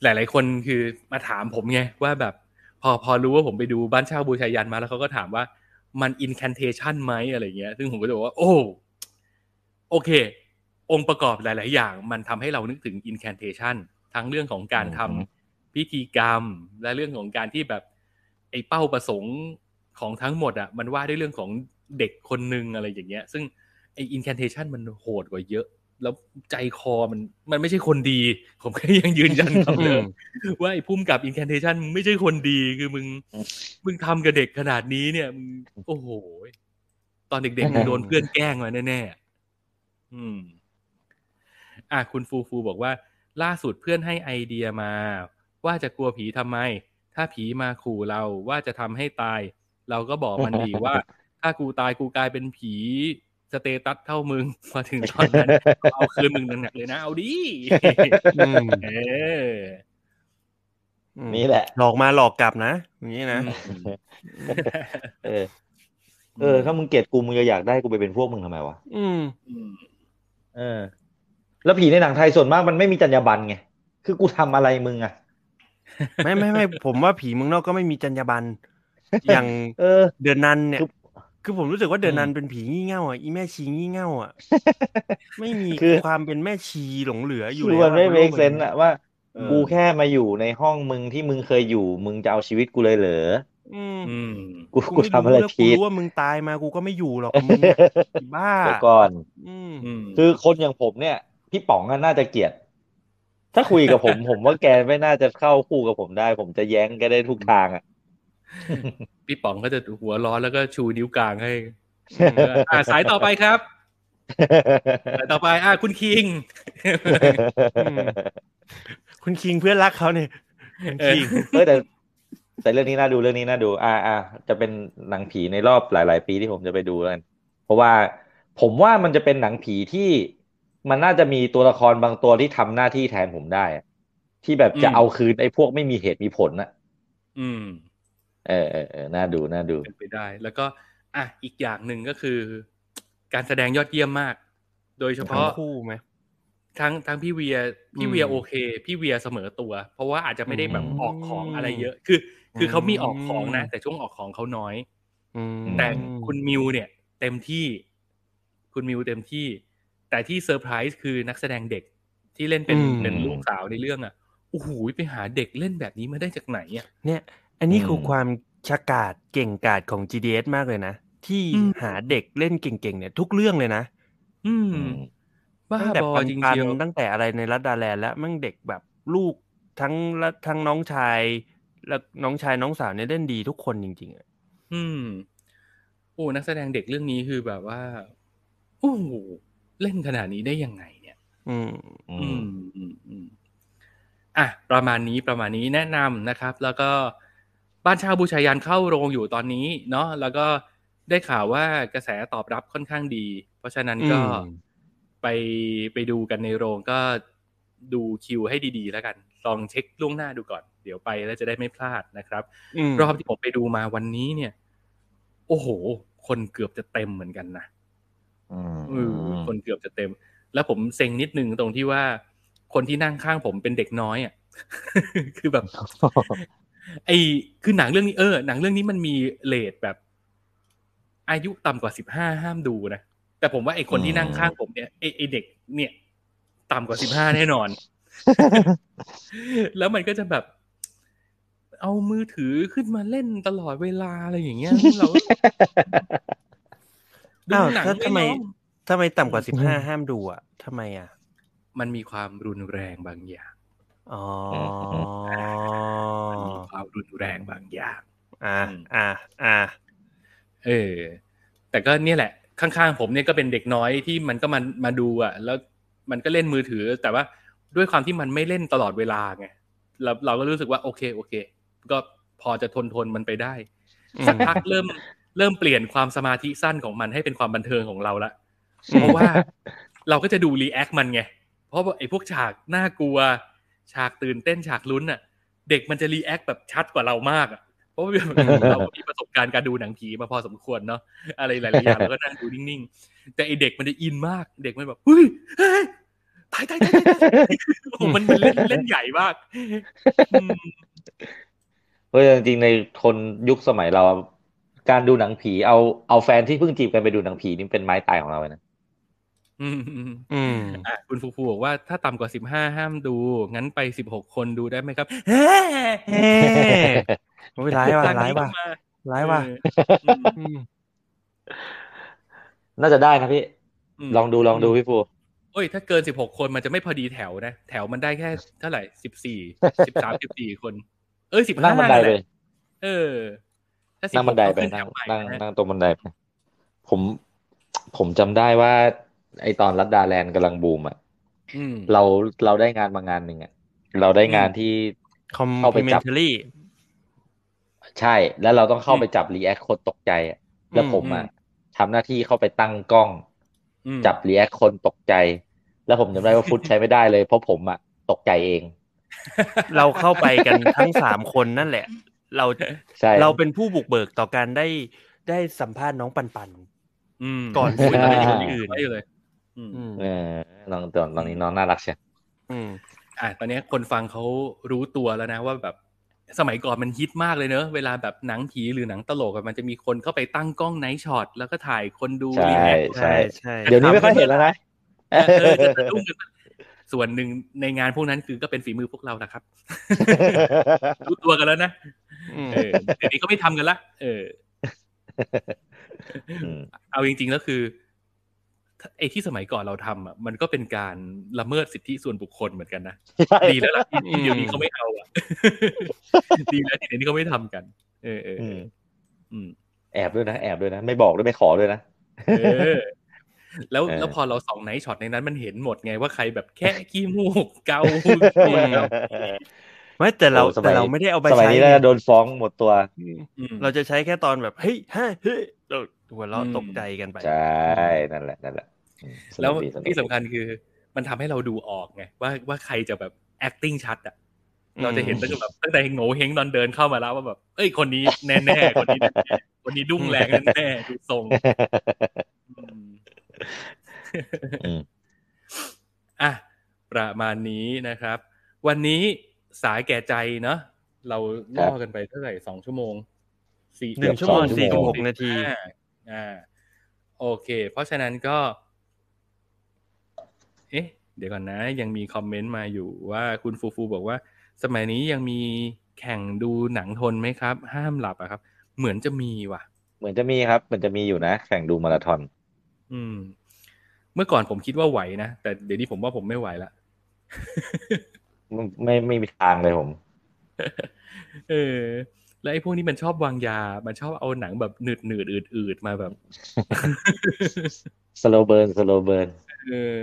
หลาย ๆ คนคือมาถามผมไงว่าแบบ พอพอรู้ว่าผมไปดูบ้านเช่าบูชายันมาแล้วเขาก็ถามว่ามัน incantation ไหมอะไรเงี้ย ซึ่งผมก็จะบอกว่า โอ้โอเค องค์ประกอบหลาย ๆ อย่าง มันทำให้เรานึกถึง incantation ทั้งเรื่องของการทำพิธีกรรม และเรื่องของการที่แบบ ไอ้เป้าประสงค์ของทั้งหมดอะมันว่าด้วยเรื่องของเด็กคนหนึ่งอะไรอย่างเงี้ย ซึ่งไอ้ incantation มันโหดกว่าเยอะ แล้วใจคอมันมันไม่ใช่คนดี ผมก็ยังยืนยันคำเดิมว่าไอ้พุ่มกับ incantation มึงไม่ใช่คนดีคือมึง มึงทำกับเด็กขนาดนี้เนี่ยมึงโอ้โห ตอนเด็กๆมึงโดนเพื่อนแกล้งมาแน่ๆอืม อะคุณฟูฟูบอกว่า ล่าสุดเพื่อนให้ไอเดียมา ว่าจะกลัวผีทำไม ถ้าผีมาขู่เราว่าจะทำให้ตาย เราก็บอกมันดีว่า ถ้ากูตายกูกลายเป็นผี สเตตัสเท่ามึงมาถึงตอนนั้นเอาคืนมึงหนักๆเลยนะ เอาดิอืมเอออืมนี่แหละ หลอกมาหลอกกลับนะอย่างนี้นะ เออ เออ ถ้ามึงเกลียดกูมึงจะอยากได้กูไปเป็นพวกมึงทำไมวะอืมอืมเออ แล้วผีในหนังไทยส่วนมากมันไม่มีจรรยาบรรณไงคือกูทำอะไรมึงอะไม่ไม่ไม่ผมว่าผีเมืองนอกก็ไม่มีจรรยาบรรณอย่างเออเดือนนันเนี่ย คือคือผมรู้สึกว่าเดือนนันอืมเป็นผีงี่เง่าอะอีแม่ชีงี่เง่าอะไม่มีคือความเป็นแม่ชีหลงเหลืออยู่คือแล้วมันไม่บโลเมกคใบเซนนี้อะว่าเออกูแค่มาอยู่ในห้องมึงที่มึงเคยอยู่ มึงจะเอาชีวิตกูเลยเหรออืมอืมกูกูกูไม่ทำอะไรแล้วกูผิดรู้ว่ามึงตายมากูก็ไม่อยู่หรอกมึงอีบ้าเดี๋ยวก่อนอืมอืมคือคนอย่างผมเนี่ย พี่ป๋องอะน่าจะเกลียด ถ้าคุยกับผม ผมว่าแกไม่น่าจะเข้าคู่กับผมได้ ผมจะแย้งแกได้ทุกทางอะ พี่ป๋องก็จะหัวร้อนแล้วก็ชูนิ้วกลางให้เอออ่าสายต่อไปครับสายต่อไป อ่าคุณคิง คุณคิงเพื่อนรักเขาเนี่ยคุณคิงเออแต่แต่เรื่องนี้น่าดูเรื่องนี้น่าดู อ่าอ่าจะเป็นหนังผีในรอบหลาย ๆ ปีที่ผมจะไปดูแล้วกันเพราะว่าผมว่ามันจะเป็นหนังผีที่มันน่าจะมีตัวละครบางตัวที่ทำหน้าที่แทนผมได้อะที่แบบจะอืมเอาคืนไอ้พวกไม่มีเหตุมีผลน่ะอืม เออเออเออน่าดูน่าดูเป็นไปได้ แล้วก็อะอีกอย่างหนึ่งก็คือ การแสดงยอดเยี่ยมมาก โดยเฉทั้งพาะคู่ไหมทั้งทั้งพี่เวียพี่อืมเวียโอเค พี่เวียเสมอตัว เพราะว่าอาจจะไม่ได้แบบอืมออกของอะไรเยอะ คือ คือเขามีออกของนะอืมแต่ช่วงออกของเขาน้อยอืมแต่คุณมิวเนี่ย เต็มที่ คุณมิวเต็มที่ แต่ที่เซอร์ไพรส์คือนักแสดงเด็กที่เล่นเป็นอืมเป็นลูกสาวในเรื่องอะโอ้โหไปหาเด็กเล่นแบบนี้มาได้จากไหนอะเนี่ย อันนี้คืออืมความชะกาดเก่งกาจของ GDS มากเลยนะ ที่อืมหาเด็กเล่นเก่งๆเนี่ย ทุกเรื่องเลยนะ อืมอืมบ้าตั้งแต่บอปันจริงปันเชียวตั้งแต่อะไรในลัดดาแลนด์แล้วมั่งเด็กแบบลูกทั้งละทั้งน้องชาย แล้วน้องชายน้องสาวเนี่ยเล่นดีทุกคนจริงๆอะอืมโอ้นักแสดงเด็กเรื่องนี้คือแบบว่าโอ้โหเล่นขนาดนี้ได้ยังไง เนี่ย อืมอือืมมอืมอืมอะประมาณนี้ประมาณนี้แนะนำนะครับ แล้วก็ บ้านเช่าบูชายันเข้าโรงอยู่ตอนนี้เนาะแล้วก็ได้ข่าวว่ากระแสตอบรับค่อนข้างดี เพราะฉะนั้นก็อืมไปไปดูกันในโรงก็ดูคิวให้ดีๆ แล้วกัน ลองเช็คล่วงหน้าดูก่อน เดี๋ยวไปแล้วจะได้ไม่พลาดนะครับอืมรอบที่ผมไปดูมาวันนี้เนี่ย โอ้โห คนเกือบจะเต็มเหมือนกันนะอืมเออคนเกือบจะเต็ม แล้วผมเซ็งนิดนึงตรงที่ว่า คนที่นั่งข้างผมเป็นเด็กน้อยอะคือแบบ ไอ้คือหนังเรื่องนี้เออหนังเรื่องนี้มันมีเลทแบบ อายุต่ำกว่าสิบห้าห้ามดูนะแต่ผมว่าไอ้คนที่นั่งข้างผมเนี่ยไอ้ไอ้เด็ก เนี่ย ต่ำกว่าสิบห้าแน่นอน แล้วมันก็จะแบบ เอามือถือขึ้นมาเล่นตลอดเวลาอะไรอย่างเงี้ยเราดูอ้าวหนังถ้าไม่ทำไมน้องทำไมต่ำกว่าสิบห้าห้ามดูอะทำไมอะ มันมีความรุนแรงบางอย่าง อ๋อมันมีความรุนแรงบางอย่าง อ่า อ่า อ่า เออ แต่ก็เนี่ยแหละ ข้างๆผมเนี่ยก็เป็นเด็กน้อยที่มันก็มามาดูอะ แล้วมันก็เล่นมือถือ แต่ว่าด้วยความที่มันไม่เล่นตลอดเวลาไง เราเราก็รู้สึกว่าโอเค โอเค ก็พอจะทนทนมันไปได้อืมสักพักเริ่มเริ่มเปลี่ยนความสมาธิสั้นของมันให้เป็นความบันเทิงของเราละ เพราะว่าเราก็จะดูรีแอคมันไง เพราะว่าไอ้พวกฉากน่ากลัว ฉากตื่นเต้นฉากลุ้นอะ เด็กมันจะ react แบบชัดกว่าเรามากอะเพราะว่าเรามีประสบการณ์การดูหนังผีมาพอสมควรเนาะอะไรหลายๆอย่างเราก็นั่งดูนิ่งๆ แต่ไอ้เด็กมันจะอินมาก เด็กมันแบบเฮ้ยตายตายตายโอ้มันเล่นเล่นใหญ่มากอืมเฮ้ยจริงๆในคนยุคสมัยเรา การดูหนังผีเอาเอาแฟนที่เพิ่งจีบกันไปดูหนังผีนี่เป็นไม้ตายของเราเลยนะ อืมอืมอืมอะคุณฟูฟูบอกว่าถ้าต่ำกว่าสิบห้าห้ามดู งั้นไปสิบหกคนดูได้ไหมครับเฮ้โอ้ยร้ายว่ะร้ายว่ะร้ายว่ะเอออืมน่าจะได้นะพี่อืมลองดูลองดูพี่ฟูโอ้ย ถ้าเกินสิบหกคนมันจะไม่พอดีแถวนะ แถวมันได้แค่เท่าไหร่สิบสี่สิบสามสิบสี่คน เอ้ยสิบนั่ห้างบันไดไปเออ ถ้าสิบนั่งบันไดไปขึ้นแถนั่งวใหม่นั่งนะนั่งตรงบันไดไปผมผมจำได้ว่า ไอ้ตอนลัดดาแลนด์กำลังบูมอะอืมเราเราได้งานมางานหนึ่งอะเราได้งานที่คอมเข้าพไปลีเมจันบทารี่ใช่ แล้วเราต้องเข้าไปจับ react คนตกใจอะแล้วผมอะทำหน้าที่เข้าไปตั้งกล้องอืมจับ react คนตกใจ แล้วผมจำได้ว่าฟุตใช้ไม่ได้เลยเพราะผมอะตกใจเอง เราเข้าไปกันทั้งสามคนนั่นแหละ เราใช่เราเป็นผู้บุกเบิกต่อการได้ได้สัมภาษณ์น้องปันปันอืมก่อนโอ้ยตอนนี้คุคนยกับคนอื่อื่นนไว้เลยอืมอืม เออน้องตอนตอนนี้น้องน่ารักใช่อืมอะตอนนี้คนฟังเขารู้ตัวแล้วนะว่าแบบสมัยก่อนมันฮิตมากเลยเนอะเวลาแบบหนังผีหรือหนังตลกอะมันจะมีคนเข้าไปตั้งกล้องไนท์ช็อตแล้วก็ถ่ายคนดูใช่รีแอคใช่ใช่เดี๋ยวนี้ไม่ค่อยเห็นแล้วนะเออเออจะสะดุ้งกันส่วนหนึ่งในงานพวกนั้นคือก็เป็นฝีมือพวกเรานะครับรู้ตัวกันแล้วนะอืมเออเดี๋ยวนี้ก็ไม่ทำกันละเอออืมเอาจริงๆแล้วคือ ไอ้ที่สมัยก่อนเราทำอะมันก็เป็นการละเมิดสิทธิส่วนบุคคลเหมือนกันนะดีแล้วล่ะที่ที่เดี๋ยวนี้เขาไม่เอาอะดีแล้วที่เดี๋ยวนี้เขาไม่ทำกัน เออเอออืเอมออืมแอบด้วยนะแอบด้วยนะไม่บอกด้วยไม่ขอด้วยนะเออแล้วเออแล้วพอเราส่องไนท์ช็อตในนั้นมันเห็นหมดไงว่าใครแบบแค่ขี้มูกเกาอืมไม่แต่เราโอ้สมัแต่ยเราไม่ได้เอาไปสมัยใช้นี้ไงน่าจะโดนฟ้องหมดตัวอืมเราจะใช้แค่ตอนแบบเฮ้ยฮะเฮ้ยเราหัวเราะอืมตกใจกันไป ใช่ นั่นแหละนั่นแหละอืมสนุก แล้วดีสนุกที่สำคัญคือมันทำให้เราดูออกไงว่าว่าใครจะแบบ acting ชัดอะเราจะเห็นตั้งแต่แบบตั้งแต่โง่เฮงตอนเดินเข้ามาแล้วว่าแบบ เอ้ยคนนี้แน่แน่ๆคนนี้แน่ๆคนนี้ดุ้งแรงแน่ๆดูทรงอืมอืมอะประมาณนี้นะครับ วันนี้สายแก่ใจเนาะเราล่อกันไปเท่าไหร่สองชั่วโมงสี่หนึ่งชั่วโมงสองชั่วโมงสี่สิบหกนาทีอ่าอ่าโอเค เพราะฉะนั้นก็ เอ๊ะ เดี๋ยวก่อนนะ ยังมีคอมเมนต์มาอยู่ว่าคุณฟูฟูบอกว่า สมัยนี้ยังมีแข่งดูหนังทนไหมครับ ห้ามหลับอะครับ เหมือนจะมีว่ะ เหมือนจะมีครับ เหมือนจะมีอยู่นะ แข่งดูมาราธอน อืม เมื่อก่อนผมคิดว่าไหวนะ แต่เดี๋ยวนี้ผมว่าผมไม่ไหวละไม่ไม่ไม่มีทางเลยผม เออ แล้วไอ้พวกนี้มันชอบวางยา มันชอบเอาหนังแบบหนืดหนืดอืดอืดๆมาแบบ slow burn slow burnเออ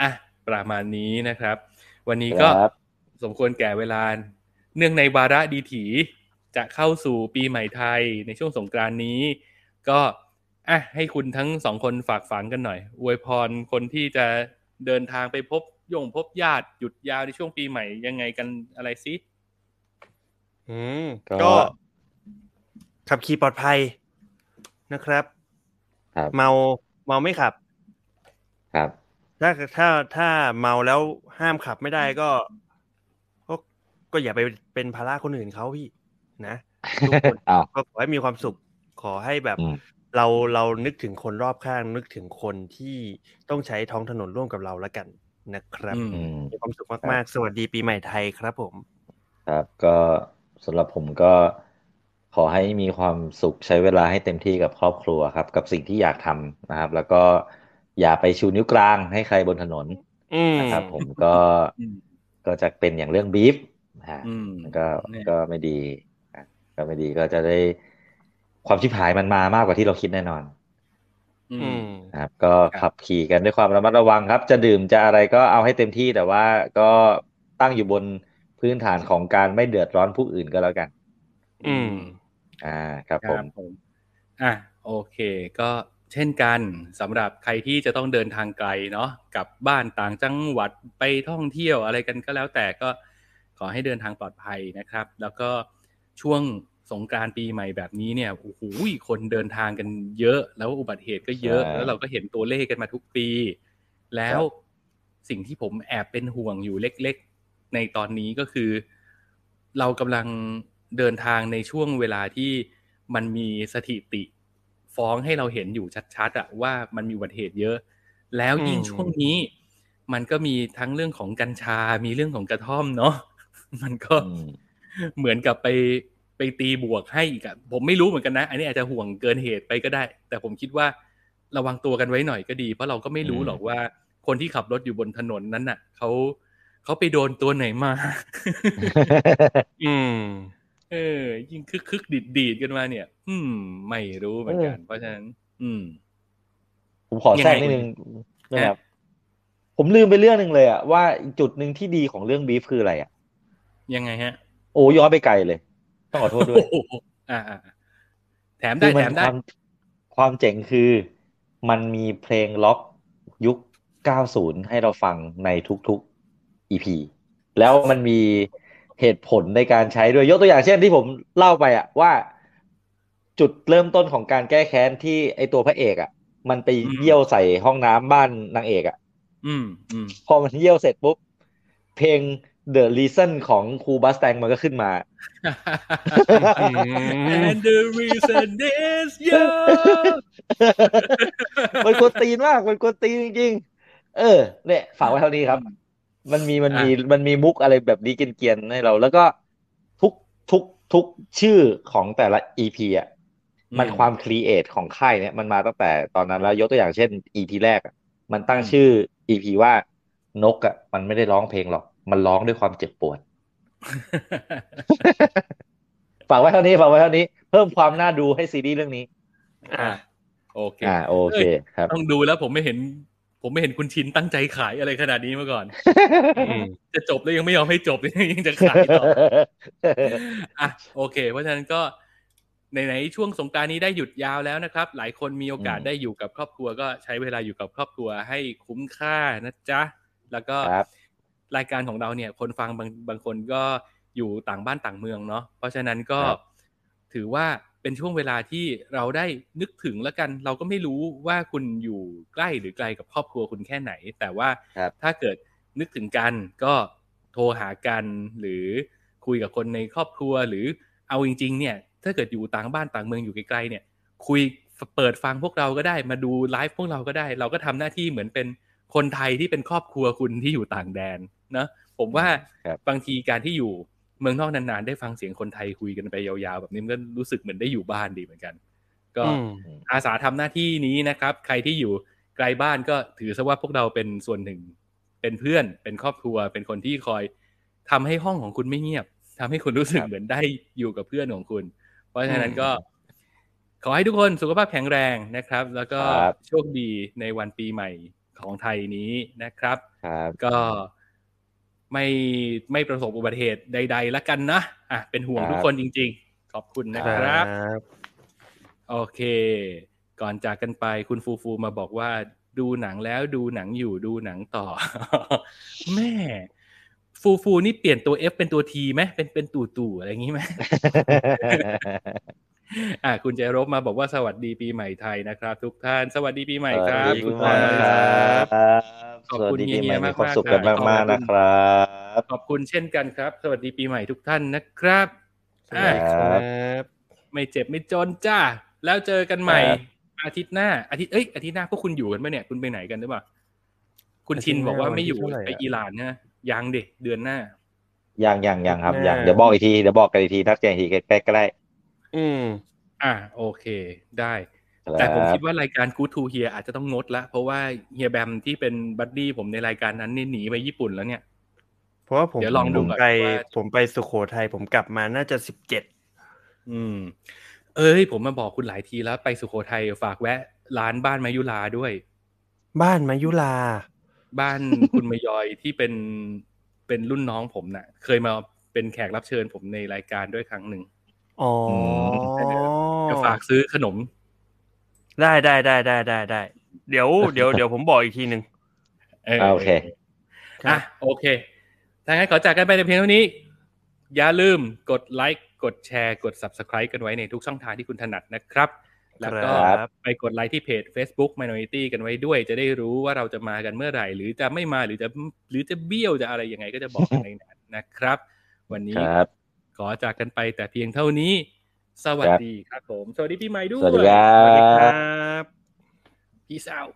อะประมาณนี้นะครับ วันนี้ก็ครับสมควรแก่เวลา เนื่องในวาระดีถีจะเข้าสู่ปีใหม่ไทยในช่วงสงกรานต์นี้ ก็อะให้คุณทั้งสองคนฝากฝังกันหน่อย อวยพรคนที่จะเดินทางไปพบโยงพบญาติหยุดยาวในช่วงปีใหม่ยังไงกันอะไรซิอืมก็ก็ขับขี่ปลอดภัยนะครับครับ เมาเมาไม่ขับ ครับ ถ้าถ้าถ้าเมาแล้วห้ามขับไม่ได้ก็ ก็ก็อย่าไปเป็นภาระคนอื่นเขาพี่ นะทุกคนอ้าวก็ขอให้มีความสุขขอให้แบบอืมเราเรานึกถึงคนรอบข้าง นึกถึงคนที่ต้องใช้ท้องถนนร่วมกับเราแล้วกันนะครับอืมอืมมีความสุขมาก ๆ สวัสดีปีใหม่ไทยครับผม ครับก็สำหรับผมก็ขอให้มีความสุขใช้เวลาให้เต็มที่กับครอบครัวครับ กับสิ่งที่อยากทำนะครับ แล้วก็ อย่าไปชูนิ้วกลางให้ใครบนถนนอืมนะครับ ผมก็อืมก็จะเป็นอย่างเรื่องบีฟอ่าอืมก็เนี่ยก็ไม่ดีอะก็ไม่ดีก็จะได้ความชิบหายมันมามากกว่าที่เราคิดแน่นอนอือืมมนะครับ ก็ครับขับขี่กันด้วยความระมัดระวังครับ จะดื่มจะอะไรก็เอาให้เต็มที่แต่ว่าก็ตั้งอยู่บนพื้นฐานของการไม่เดือดร้อนผู้อื่นก็แล้วกัน อืม อ่า ครับคผรัมบผม อะโอเค ก็ เช่นกันสำหรับใครที่จะต้องเดินทางไกลเนาะกลับบ้านต่างจังหวัดไปท่องเที่ยวอะไรกันก็แล้วแต่ก็ขอให้เดินทางปลอดภัยนะครับ แล้วก็ช่วงสงกรานต์ปีใหม่แบบนี้เนี่ยโอ้โหคนเดินทางกันเยอะ แล้วอุบัติเหตุก็เยอะใช่แล้วเราก็เห็นตัวเลขกันมาทุกปี แล้วครับสิ่งที่ผมแอบเป็นห่วงอยู่เล็กๆ ในตอนนี้ก็คือ เรากำลังเดินทางในช่วงเวลาที่มันมีสถิติ ฟ้องให้เราเห็นอยู่ชัดๆอะว่ามันมีอุบัติเหตุเยอะ แล้วยิ่งอืมช่วงนี้ มันก็มีทั้งเรื่องของกัญชา มีเรื่องของกระท่อมเนาะมันก็อืมเหมือนกับไปไปตีบวกให้อีกอะผมไม่รู้เหมือนกันนะ อันนี้อาจจะห่วงเกินเหตุไปก็ได้ แต่ผมคิดว่าระวังตัวกันไว้หน่อยก็ดี เพราะเราก็ไม่รู้อืมหรอกว่า คนที่ขับรถอยู่บนถนนนั้นน่ะเขาเขาไปโดนตัวไหนมา อืม เออ ยิ่งคึกคึกดีดดีดๆกันมาเนี่ย อืม ไม่รู้เหมือนกัน เพราะฉะนั้น อืม ผมขอแทรกนิดนึงนะครับผมลืมไปเรื่องหนึ่งเลยอะว่าอีกจุดหนึ่งที่ดีของเรื่องบีฟคืออะไรอะยังไงฮะ โอ้ย้อนไปไกลเลย ต้องขอโทษด้วยโอ้โหอ่าอ่าอ่าแถมคืได้อมัแถมได้ความความเจ๋งคือมันมีเพลงล็อกยุค 90 ให้เราฟังในทุกๆ EP แล้วมันมี เหตุผลในการใช้ด้วยยกตัวอย่างเช่นที่ผมเล่าไปอะว่าจุดเริ่มต้นของการแก้แค้นที่ไอตัวพระเอกอะมันไปอืมเยี่ยวใส่ห้องน้ำบ้านนางเอกอะอืมอืมพอมันเยี่ยวเสร็จปุ๊บ เพลง The Reason ของ Hoobastank มันก็ขึ้นมา and the reason is you มันกวนตีนมาก มันกวนตีนจริงๆ เออ เนี่ย ฝากไว้เท่านี้ครับ มันมีมันมีมันมีมุกอะไรแบบนี้เกรียนๆให้เรา แล้วก็ทุกทุกทุกชื่อของแต่ละ EP อะมันอืมความ create ของค่ายเนี่ยมันมาตั้งแต่ตอนนั้นแล้วยกตัวอย่างเช่น EP แรกอะมันตั้งอืมชื่อ EP ว่านกอะมันไม่ได้ร้องเพลงหรอก มันร้องด้วยความเจ็บปวดฝากไว้เท่านี้ฝากไว้เท่านี้ เพิ่มความน่าดูให้ซีรีส์เรื่องนี้ อ่า โอเคอ่าโอเค ครับ ต้องดูแล้วผมไม่เห็น ผมไม่เห็นคุณชินตั้งใจขายอะไรขนาดนี้มาก่อนอืมจะจบแล้วยังไม่ยอมให้จบยังจะขายต่ออะโอเค เพราะฉะนั้นก็ไหนๆช่วงสงกรารนี้ได้หยุดยาวแล้วนะครับ หลายคนมีโอกาสอืมได้อยู่กับครอบครัว ก็ใช้เวลาอยู่กับครอบครัวให้คุ้มค่านะจ๊ะ แล้วก็ครับรายการของเราเนี่ย คนฟังบางบางคนก็อยู่ต่างบ้านต่างเมืองเนาะเพราะฉะนั้นก็ครับถือว่า เป็นช่วงเวลาที่เราได้นึกถึงแล้วกัน เราก็ไม่รู้ว่าคุณอยู่ใกล้หรือไกลกับครอบครัวคุณแค่ไหน แต่ว่าครับถ้าเกิดนึกถึงกันก็โทรหากันหรือคุยกับคนในครอบครัวหรือเอาจริง ๆ เนี่ย ถ้าเกิดอยู่ต่างบ้านต่างเมืองอยู่ไกลๆเนี่ย คุยเปิดฟังพวกเราก็ได้มาดูไลฟ์พวกเราก็ได้ เราก็ทำหน้าที่เหมือนเป็นคนไทยที่เป็นครอบครัวคุณที่อยู่ต่างแดนเนอะผมว่าครับบางทีการที่อยู่ เมืองนอกนานๆ ได้ฟังเสียงคนไทยคุยกันไปยาวๆ แบบนี้มันก็รู้สึกเหมือนได้อยู่บ้านดีเหมือนกัน ก็อืมอาสาทำหน้าที่นี้นะครับ ใครที่อยู่ไกลบ้านก็ถือซะว่าพวกเราเป็นส่วนหนึ่ง เป็นเพื่อน เป็นครอบครัว เป็นคนที่คอยทำให้ห้องของคุณไม่เงียบทำให้คุณรู้สึกเหมือนได้อยู่กับเพื่อนของคุณ เพราะฉะนั้นก็ขอให้ทุกคนสุขภาพแข็งแรงนะครับ แล้วก็ครับโชคดีในวันปีใหม่ของไทยนี้นะครับครับก็ ไม่ไม่ประสบอุบัติเหตุใดๆแล้วกันนะอะเป็นห่วงครับทุกคนจริง ๆ ขอบคุณนะคครัรับบโอเค ก่อนจากกันไปคุณฟูฟูมาบอกว่า ดูหนังแล้วดูหนังอยู่ดูหนังต่อ แม่ฟูฟูนี่เปลี่ยนตัว F เป็นตัว T ไหมเป็นเป็นตู่ตู่อะไรอย่างนี้ไหม อะคุณเจรบมาบอกว่าสวัสดีปีใหม่ไทยนะครับ ทุกท่านสวัสดีปีใหม่ครับสวัสดีทุกปีท่านใหม่ครับขอบสวัคุสณดีปีใหเฮีม่ยๆมีความมากๆสุขกันครับมากๆนะครับขอบคุณเช่นกันครับ สวัสดีปีใหม่ทุกท่านนะครับสวัสดีคครัรับบไม่เจ็บไม่จนจ้าแล้วเจอกันใหม่ครับอาทิตย์หน้าอาทิตย์เอ้ยอาทิตย์หน้าพวกคุณอยู่กันไหมเนี่ยคุณไปไหนกันหรือเปล่าคุณชินบอกว่าไม่อยู่อาทิตย์หน้าวันที่ไปเท่าไหร่อะอิหร่านนะยังเด็เดือนหน้ายังยังยังครับแน่ยังเดี๋ยวบอกอีกทีเดี๋ยวบอกกันอีกทีทักแจ้งอีกทีใกล้ๆก็ได้ อืม อะโอเค ได้ครับแต่ผมคิดว่ารายการ Good to Hear อาจจะต้องงดละ เพราะว่าเฮียแบมที่เป็น buddy ผมในรายการนั้นนี่หนีไปญี่ปุ่นแล้วเนี่ย เพราะว่าผมเดี๋ยวลองดูผมก่อนไปว่าผมไปสุโขทัยผมกลับมาน่าจะสิบเจ็ด อืม เอ้ย ผมมาบอกคุณหลายทีแล้วไปสุโขทัยฝากแวะ ร้านบ้านมายุลาด้วย บ้านมายุลา บ้านคุณมายอยที่เป็นเป็นรุ่นน้องผมน่ะ เคยมาเป็นแขกรับเชิญผมในรายการด้วยครั้งหนึ่ง อ๋ออจะฝากซื้อขนม ได้ได้ได้ได้ได้ได้เดี๋ยวเดี๋ยวเดี๋ยวผมบอกอีกทีหนึ่งเอออ่าโอเคอะโอเคถ้างั้นขอจากกันไปแต่เพียงเท่านี้ อย่าลืมกดไลค์กดแชร์กด Subscribe กันไว้ในทุกช่องทางที่คุณถนัดนะครับ แล้วก็ครับไปกดไลค์ที่เพจ Facebook Minority กันไว้ด้วย จะได้รู้ว่าเราจะมากันเมื่อไหร่ หรือจะไม่มาหรือจะหรือจะเบี้ยวจะอะไรยังไงก็จะบอกกันในนั้นนะครับ วันนี้ครับ ขอจากกันไปแต่เพียงเท่านี้ สวัสดีครับผม สวัสดีปีใหม่ด้วย สวัสดีครัสวัสดีคบรับ Peace out